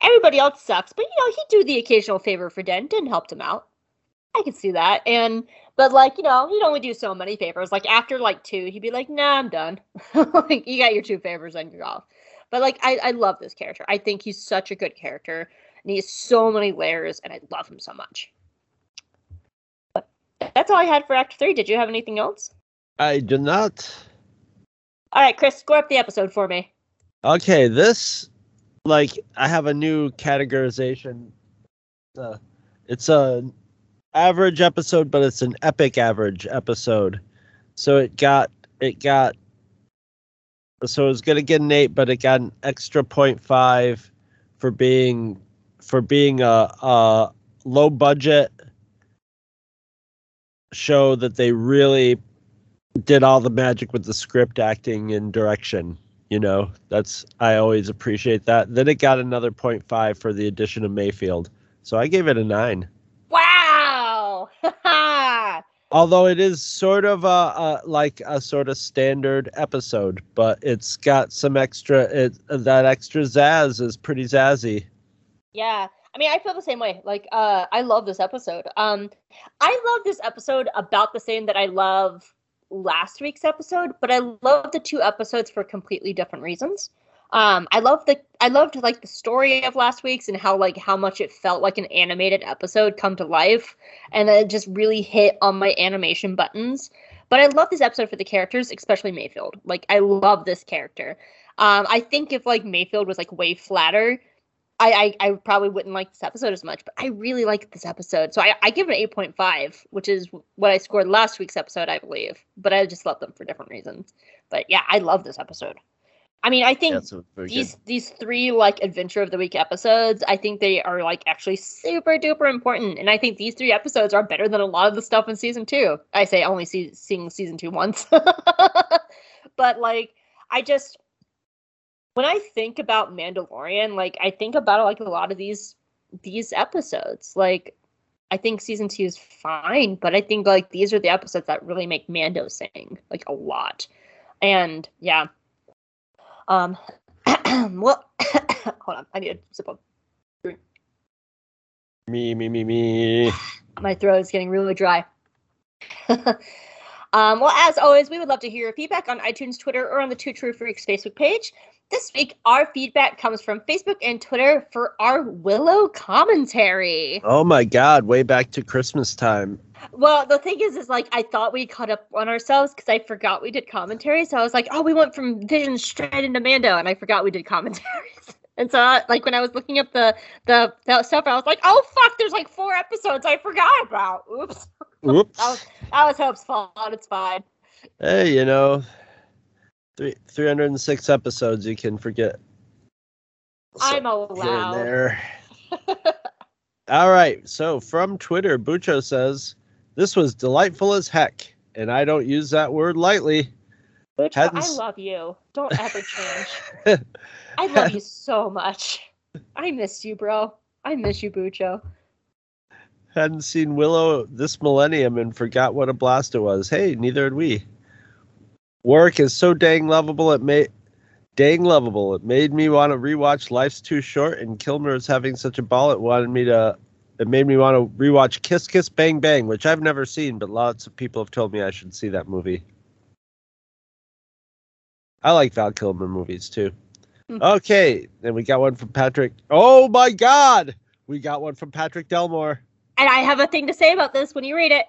[SPEAKER 1] everybody else sucks, but you know, he'd do the occasional favor for Din. Din helped him out. I could see that. And but like, you know, he'd only do so many favors. Like after like two, he'd be like, nah, I'm done. like you got your two favors and you're off. But like I, I love this character. I think he's such a good character. And he has so many layers and I love him so much. But that's all I had for Act Three. Did you have anything else?
[SPEAKER 4] I do not.
[SPEAKER 1] All right, Chris, score up the episode for me.
[SPEAKER 4] Okay, this like I have a new categorization. Uh, it's a average episode, but it's an epic average episode. So it got it got so it was gonna get an eight, but it got an extra point five for being for being a, a low budget show that they really did all the magic with the script acting and direction you know that's i always appreciate that then it got another 0.5 for the addition of mayfield so i gave it a 9
[SPEAKER 1] Wow!
[SPEAKER 4] although it is sort of a, a like a sort of standard episode but it's got some extra it that extra zazz is pretty zazzy
[SPEAKER 1] yeah. I mean, I feel the same way. Like, uh, I love this episode. Um, I love this episode about the same that I love last week's episode, but I love the two episodes for completely different reasons. Um, I love the I loved like the story of last week's and how like how much it felt like an animated episode come to life, and it just really hit on my animation buttons. But I love this episode for the characters, especially Mayfield. Like I love this character. Um, I think if like Mayfield was like way flatter, I, I I probably wouldn't like this episode as much. But I really like this episode, so I, I give it an eight point five, which is what I scored last week's episode, I believe. But I just love them for different reasons. But yeah, I love this episode. I mean, I think
[SPEAKER 4] very
[SPEAKER 1] these
[SPEAKER 4] good
[SPEAKER 1] these three like adventure of the week episodes i think they are like actually super duper important and i think these three episodes are better than a lot of the stuff in season two i say only see, seeing season two once but like i just when i think about mandalorian like i think about like a lot of these these episodes like i think season two is fine but i think like these are the episodes that really make mando sing like a lot and yeah um, well, hold on. I need a sip of.
[SPEAKER 4] me me me me
[SPEAKER 1] My throat is getting really dry. um, well, as always, we would love to hear your feedback on iTunes, Twitter, or on the Two True Freaks Facebook page. This week, our feedback comes from Facebook and Twitter for our Willow commentary.
[SPEAKER 4] oh my god way back to christmas time
[SPEAKER 1] Well, the thing is, is like I thought we caught up on ourselves because I forgot we did commentary. So I was like, oh, we went from Vision straight into Mando, and I forgot we did commentaries. And so, I- like when I was looking up the the stuff, I was like, oh fuck, there's like four episodes I forgot about. Oops,
[SPEAKER 4] Whoops.
[SPEAKER 1] that was that was Hope's fault. It's fine.
[SPEAKER 4] Hey, you know, three three hundred and six episodes you can forget.
[SPEAKER 1] I'm allowed.
[SPEAKER 4] there. All right. So from Twitter, Bucho says this was delightful as heck, and I don't use that word lightly.
[SPEAKER 1] Which
[SPEAKER 4] Hadn't
[SPEAKER 1] I love you. Don't ever change. I love you so much. I miss you, bro. I miss you, Bucho.
[SPEAKER 4] Hadn't seen Willow this millennium and forgot what a blast it was. Hey, neither had we. Warwick is so dang lovable it made dang lovable. It made me want to rewatch Life's Too Short and Kilmer is having such a ball it wanted me to it made me want to rewatch Kiss Kiss Bang Bang, which I've never seen, but lots of people have told me I should see that movie. I like Val Kilmer movies too. Okay, then we got one from Patrick. Oh my God, we got one from Patrick Delmore.
[SPEAKER 1] And I have a thing to say about this when you read it.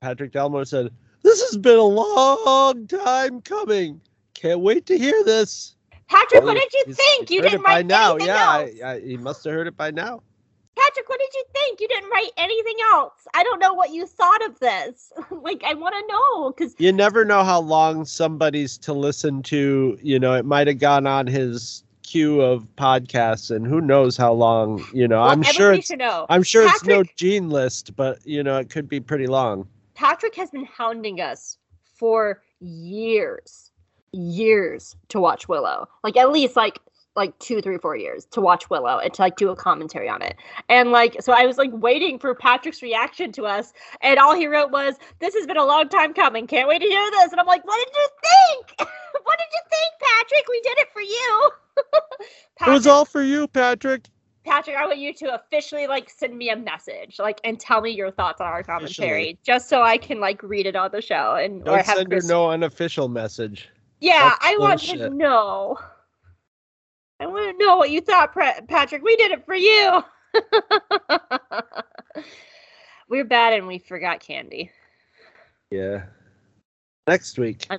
[SPEAKER 4] Patrick Delmore said, "This has been a long time coming. Can't wait to hear this."
[SPEAKER 1] Patrick,
[SPEAKER 4] Well,
[SPEAKER 1] what did you think? You didn't
[SPEAKER 4] it by now. Yeah. I, I, he must have heard it by now.
[SPEAKER 1] Patrick, what did you think? You didn't write anything else. I don't know what you thought of this. like, I want to know because
[SPEAKER 4] You never know how long somebody's to listen to. You know, it might have gone on his queue of podcasts, and who knows how long. You know,
[SPEAKER 1] well,
[SPEAKER 4] I'm sure
[SPEAKER 1] everybody
[SPEAKER 4] it's.
[SPEAKER 1] should know.
[SPEAKER 4] I'm sure it's no gene list, but you know, it could be pretty long.
[SPEAKER 1] Patrick has been hounding us for years, years to watch Willow. Like at least like like two, three, four years to watch Willow and to like do a commentary on it. And like so I was like waiting for Patrick's reaction to us, and all he wrote was, This has been a long time coming. Can't wait to hear this. And I'm like, What did you think? what did you think, Patrick? We did it for you.
[SPEAKER 4] It was all for you, Patrick.
[SPEAKER 1] Patrick, I want you to officially like send me a message, like, and tell me your thoughts on our commentary,
[SPEAKER 4] Officially.
[SPEAKER 1] just so I can like read it on the show and or
[SPEAKER 4] Don't
[SPEAKER 1] have
[SPEAKER 4] send her no unofficial message.
[SPEAKER 1] yeah,
[SPEAKER 4] That's
[SPEAKER 1] I want to know. I want to know what you thought, Patrick. We did it for you. We're bad and we forgot candy.
[SPEAKER 4] Yeah. Next week.
[SPEAKER 1] I-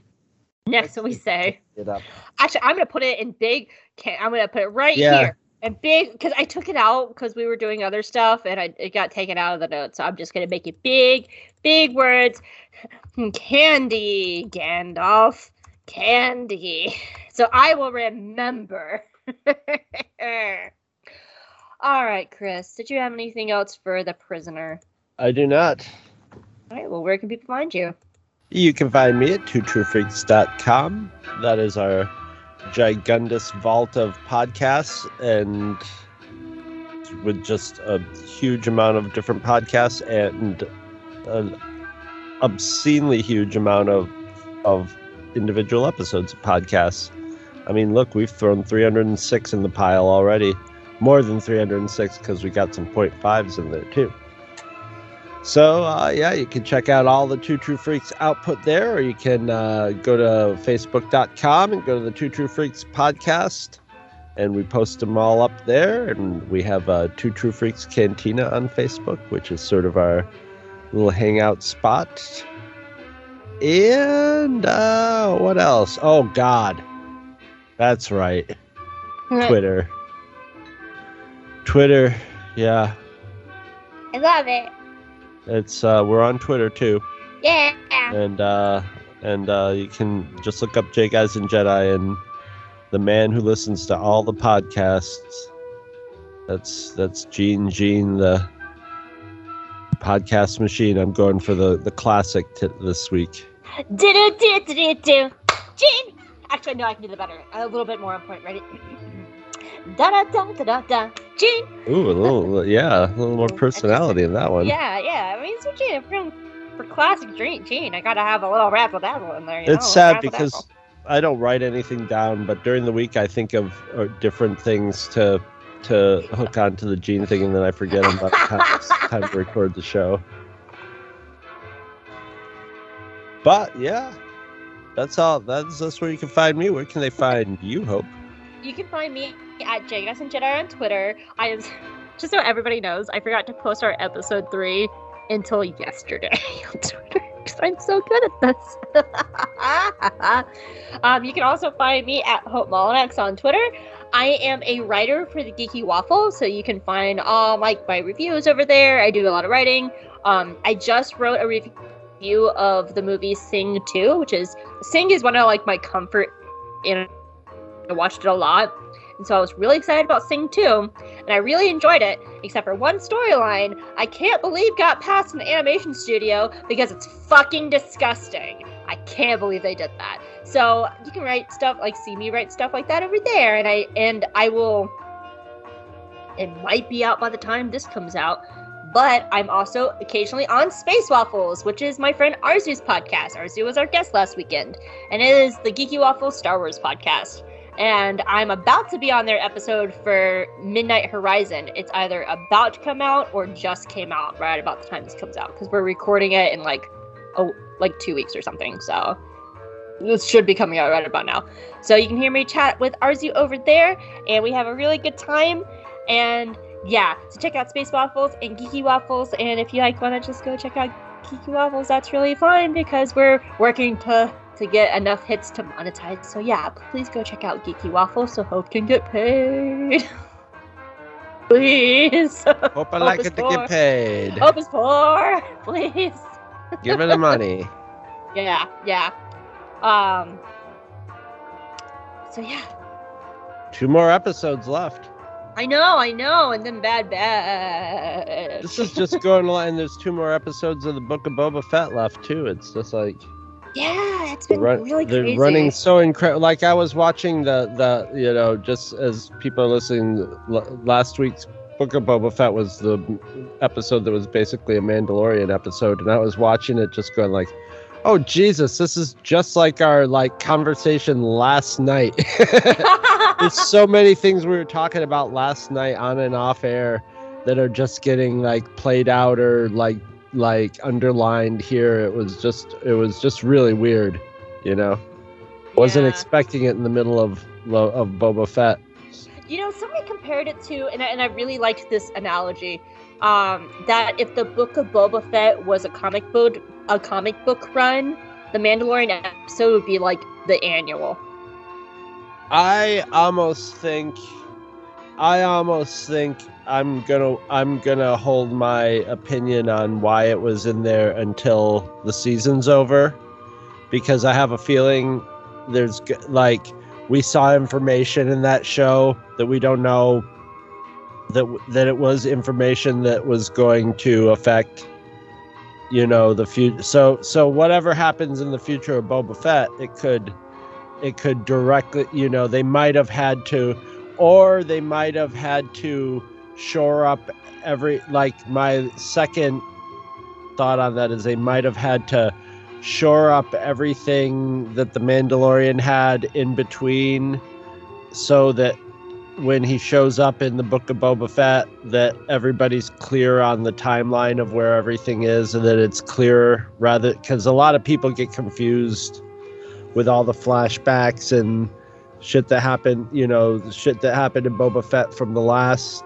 [SPEAKER 1] Next, what we say.
[SPEAKER 4] Get up.
[SPEAKER 1] Actually, I'm gonna put it in big. Can I'm gonna put it right
[SPEAKER 4] Yeah.
[SPEAKER 1] here and big because I took it out because we were doing other stuff and I it got taken out of the notes. So I'm just gonna make it big, big words. Candy, Gandalf, candy. So I will remember. All right, Chris. Did you have anything else for the prisoner?
[SPEAKER 4] I do not.
[SPEAKER 1] All right. Well, where can people find you?
[SPEAKER 4] You can find me at twotruefreaks.com. That is our gigundous vault of podcasts and with just a huge amount of different podcasts and an obscenely huge amount of of individual episodes of podcasts. I mean, look, we've thrown 306 in the pile already. More than 306 because we got some point fives in there too. So uh, yeah, you can check out all the Two True Freaks output there, or you can uh, go to Facebook.com and go to the Two True Freaks podcast, and we post them all up there. And we have uh, Two True Freaks Cantina on Facebook, which is sort of our little hangout spot. And uh, what else? Oh God, that's right, Twitter. Twitter, yeah,
[SPEAKER 1] I love it.
[SPEAKER 4] it's uh, we're on Twitter too.
[SPEAKER 1] Yeah.
[SPEAKER 4] and uh and uh you can just look up J Guys and Jedi and the man who listens to all the podcasts. That's that's Gene Gene the podcast machine. I'm going for the the classic t- this week.
[SPEAKER 1] Do do do do do. Gene. Actually, no, I can do the better. A little bit more on point. Ready? da da da da da da. Gene.
[SPEAKER 4] Ooh, a little yeah, a little more personality in that one.
[SPEAKER 1] Yeah, yeah. I mean, so Gene, if we're going for classic Gene, Gene, I gotta have a little razzle dazzle in there. You
[SPEAKER 4] It's
[SPEAKER 1] know,
[SPEAKER 4] sad
[SPEAKER 1] razzle
[SPEAKER 4] because. I don't write anything down, but during the week I think of uh, different things to to hook onto the gene thing, and then I forget the time it's time to record the show. But yeah, that's all. That's that's where you can find me. Where can they find you? Hope.
[SPEAKER 1] you can find me at Jagus and Jedi on Twitter. I am just so everybody knows, I forgot to post our episode three until yesterday on Twitter because I'm so good at this. um, you can also find me at Hope Molinax on Twitter. I am a writer for the Geeky Waffle, so you can find all like my reviews over there. I do a lot of writing. Um, I just wrote a review of the movie Sing 2, which is Sing is one of like my comfort in I watched it a lot. And so I was really excited about Sing 2, and I really enjoyed it, except for one storyline I can't believe got past an animation studio because it's fucking disgusting. I can't believe they did that. So you can write stuff like see me write stuff like that over there, and I and I will it might be out by the time this comes out. But I'm also occasionally on Space Waffles, which is my friend Arzu's podcast. Arzu was our guest last weekend, and it is the Geeky Waffles Star Wars podcast and I'm about to be on their episode for Midnight Horizon. It's either about to come out or just came out right about the time this comes out because we're recording it in like oh like two weeks or something. So this should be coming out right about now. So you can hear me chat with Arzu over there, and we have a really good time. And yeah, so check out Space Waffles and Geeky Waffles. And if you like want to just go check out Geeky Waffles, that's really fine because we're working to to get enough hits to monetize. So yeah, please go check out Geeky Waffles so Hope can get paid. please.
[SPEAKER 4] Hope I like it to get paid.
[SPEAKER 1] Hope is poor. Please.
[SPEAKER 4] Give me the money.
[SPEAKER 1] Yeah, yeah. Um. So yeah,
[SPEAKER 4] Two more episodes left.
[SPEAKER 1] I know, I know, and then bad, bad.
[SPEAKER 4] This is just going along. And there's two more episodes of the Book of Boba Fett left too. It's just like
[SPEAKER 1] yeah, it's
[SPEAKER 4] they're,
[SPEAKER 1] been
[SPEAKER 4] run-
[SPEAKER 1] really
[SPEAKER 4] they're
[SPEAKER 1] crazy.
[SPEAKER 4] running so incredible. Like I was watching the the you know just as people are listening, l- last week's Book of Boba Fett was the episode that was basically a Mandalorian episode, and I was watching it just going like. Oh Jesus! This is just like our like conversation last night. There's so many things we were talking about last night on and off air that are just getting like played out or like like underlined here. It was just it was just really weird, you know. Wasn't
[SPEAKER 1] Yeah.
[SPEAKER 4] expecting it in the middle of of Boba Fett.
[SPEAKER 1] You know, somebody compared it to, and I, and I really liked this analogy. Um, that if the Book of Boba Fett was a comic book, a comic book run, the Mandalorian episode would be like the annual.
[SPEAKER 4] I almost think I almost think I'm gonna I'm gonna hold my opinion on why it was in there until the season's over, because I have a feeling there's like we saw information in that show that we don't know that that it was information that was going to affect you know the future so so whatever happens in the future of Boba Fett it could it could directly you know they might have had to or they might have had to shore up every like my second thought on that is they might have had to shore up everything that the Mandalorian had in between so that when he shows up in the book of Boba Fett that everybody's clear on the timeline of where everything is and that it's clear rather cuz a lot of people get confused with all the flashbacks and shit that happened, you know, the shit that happened in Boba Fett from the last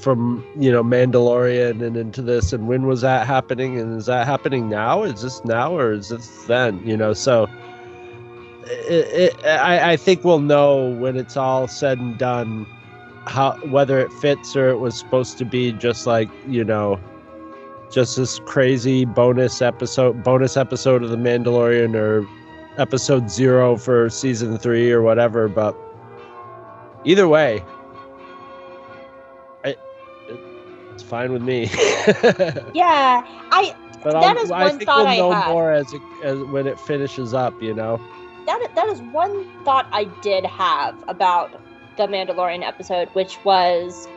[SPEAKER 4] from, you know, Mandalorian and into this and when was that happening and is that happening now? Is this now or is this then, you know? So it, it, I, I think we'll know when it's all said and done how whether it fits or it was supposed to be just like, you know, just this crazy bonus episode bonus episode of the Mandalorian or episode zero for season three or whatever. But either way, I, it's fine with me.
[SPEAKER 1] Yeah, I
[SPEAKER 4] but
[SPEAKER 1] That is
[SPEAKER 4] I think
[SPEAKER 1] thought
[SPEAKER 4] we'll
[SPEAKER 1] I
[SPEAKER 4] know
[SPEAKER 1] had.
[SPEAKER 4] more as it as when it finishes up. You know.
[SPEAKER 1] that that is one thought I did have about the Mandalorian episode, which was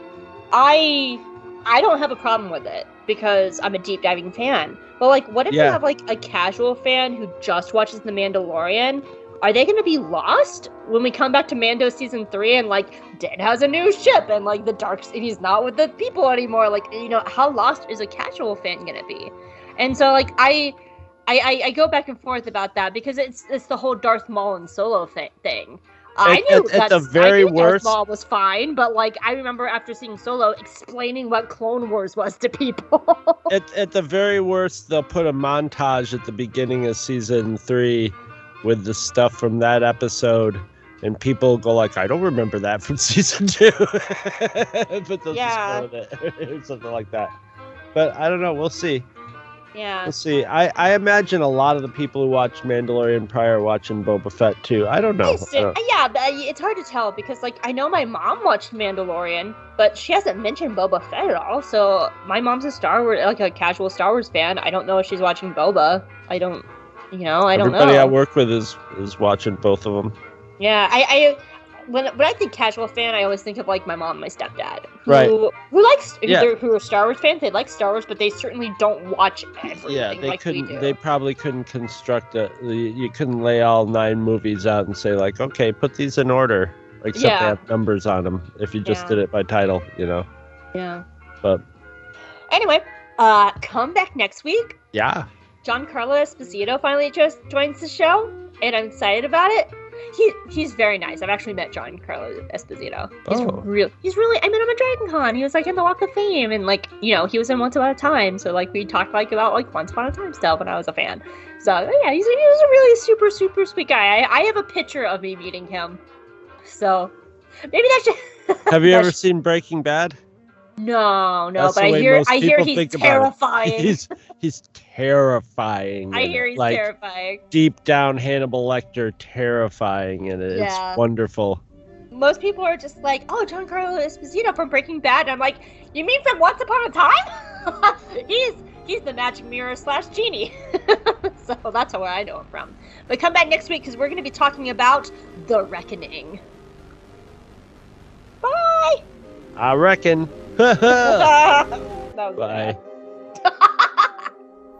[SPEAKER 1] I I don't have a problem with it because I'm a deep diving fan. But like, what if you have like a casual fan who just watches the Mandalorian? Are they going to be lost when we come back to Mando season three and like Din has a new ship and like the dark and he's not with the people anymore? Like, you know, how lost is a casual fan going to be? And so like I I, I, I go back and forth about that because it's it's the whole Darth Maul and Solo thi- thing. I
[SPEAKER 4] At-
[SPEAKER 1] knew
[SPEAKER 4] at- at
[SPEAKER 1] that
[SPEAKER 4] the very worst-
[SPEAKER 1] Darth Maul was fine, but like I remember after seeing Solo explaining what Clone Wars was to people.
[SPEAKER 4] at, at the very worst, they'll put a montage at the beginning of season three with the stuff from that episode, and people go like, "I don't remember that from season two. but they'll
[SPEAKER 1] Yeah.
[SPEAKER 4] just it or something like that. But I don't know. We'll see.
[SPEAKER 1] Yeah,
[SPEAKER 4] We'll see. I, I imagine a lot of the people who watched Mandalorian prior are watching Boba Fett too. I don't know. I don't-
[SPEAKER 1] yeah, it's hard to tell because like I know my mom watched Mandalorian, but she hasn't mentioned Boba Fett at all. So my mom's a Star Wars, like a casual Star Wars fan. I don't know if she's watching Boba. I don't, you know, I don't know. Everybody.
[SPEAKER 4] I work with is is watching both of them.
[SPEAKER 1] Yeah, I, I when when I think casual fan, I always think of like my mom, and my stepdad, who
[SPEAKER 4] Right.
[SPEAKER 1] who likes
[SPEAKER 4] Yeah.
[SPEAKER 1] who are Star Wars fans. They like Star Wars, but they certainly don't watch everything
[SPEAKER 4] Yeah, they
[SPEAKER 1] like
[SPEAKER 4] couldn't. They probably couldn't construct a. You couldn't lay all nine movies out and say like, okay, put these in order. Except
[SPEAKER 1] Yeah.
[SPEAKER 4] they have numbers on them. If you just
[SPEAKER 1] Yeah.
[SPEAKER 4] did it by title, you know.
[SPEAKER 1] yeah.
[SPEAKER 4] But
[SPEAKER 1] Anyway, uh, come back next week.
[SPEAKER 4] yeah,
[SPEAKER 1] Giancarlo Esposito finally just joins the show. and I'm excited about it. He he's very nice. I've actually met Giancarlo Esposito. He's
[SPEAKER 4] Oh.
[SPEAKER 1] real. He's really. I met him at Dragon Con. He was like in the Walk of Fame, and like you know, he was in Once Upon a Time. So like we talked like about like Once Upon a Time stuff, when I was a fan. So yeah, he's he was a really super super sweet guy. I, I have a picture of me meeting him. So maybe that should.
[SPEAKER 4] Have you ever
[SPEAKER 1] should-
[SPEAKER 4] seen Breaking Bad?
[SPEAKER 1] No, no,
[SPEAKER 4] That's
[SPEAKER 1] but I hear I hear he's
[SPEAKER 4] think about it.
[SPEAKER 1] terrifying.
[SPEAKER 4] He's he's terrifying.
[SPEAKER 1] I hear he's
[SPEAKER 4] like
[SPEAKER 1] terrifying.
[SPEAKER 4] deep down Hannibal Lecter terrifying and it.
[SPEAKER 1] Yeah.
[SPEAKER 4] It's wonderful.
[SPEAKER 1] most people are just like, "Oh, Giancarlo Esposito from Breaking Bad." And I'm like, "You mean from Once Upon a Time?" he's he's the magic mirror slash genie. so that's where I know him from. But come back next week because we're going to be talking about the Reckoning. Bye.
[SPEAKER 4] I reckon.
[SPEAKER 1] that was
[SPEAKER 4] Bye.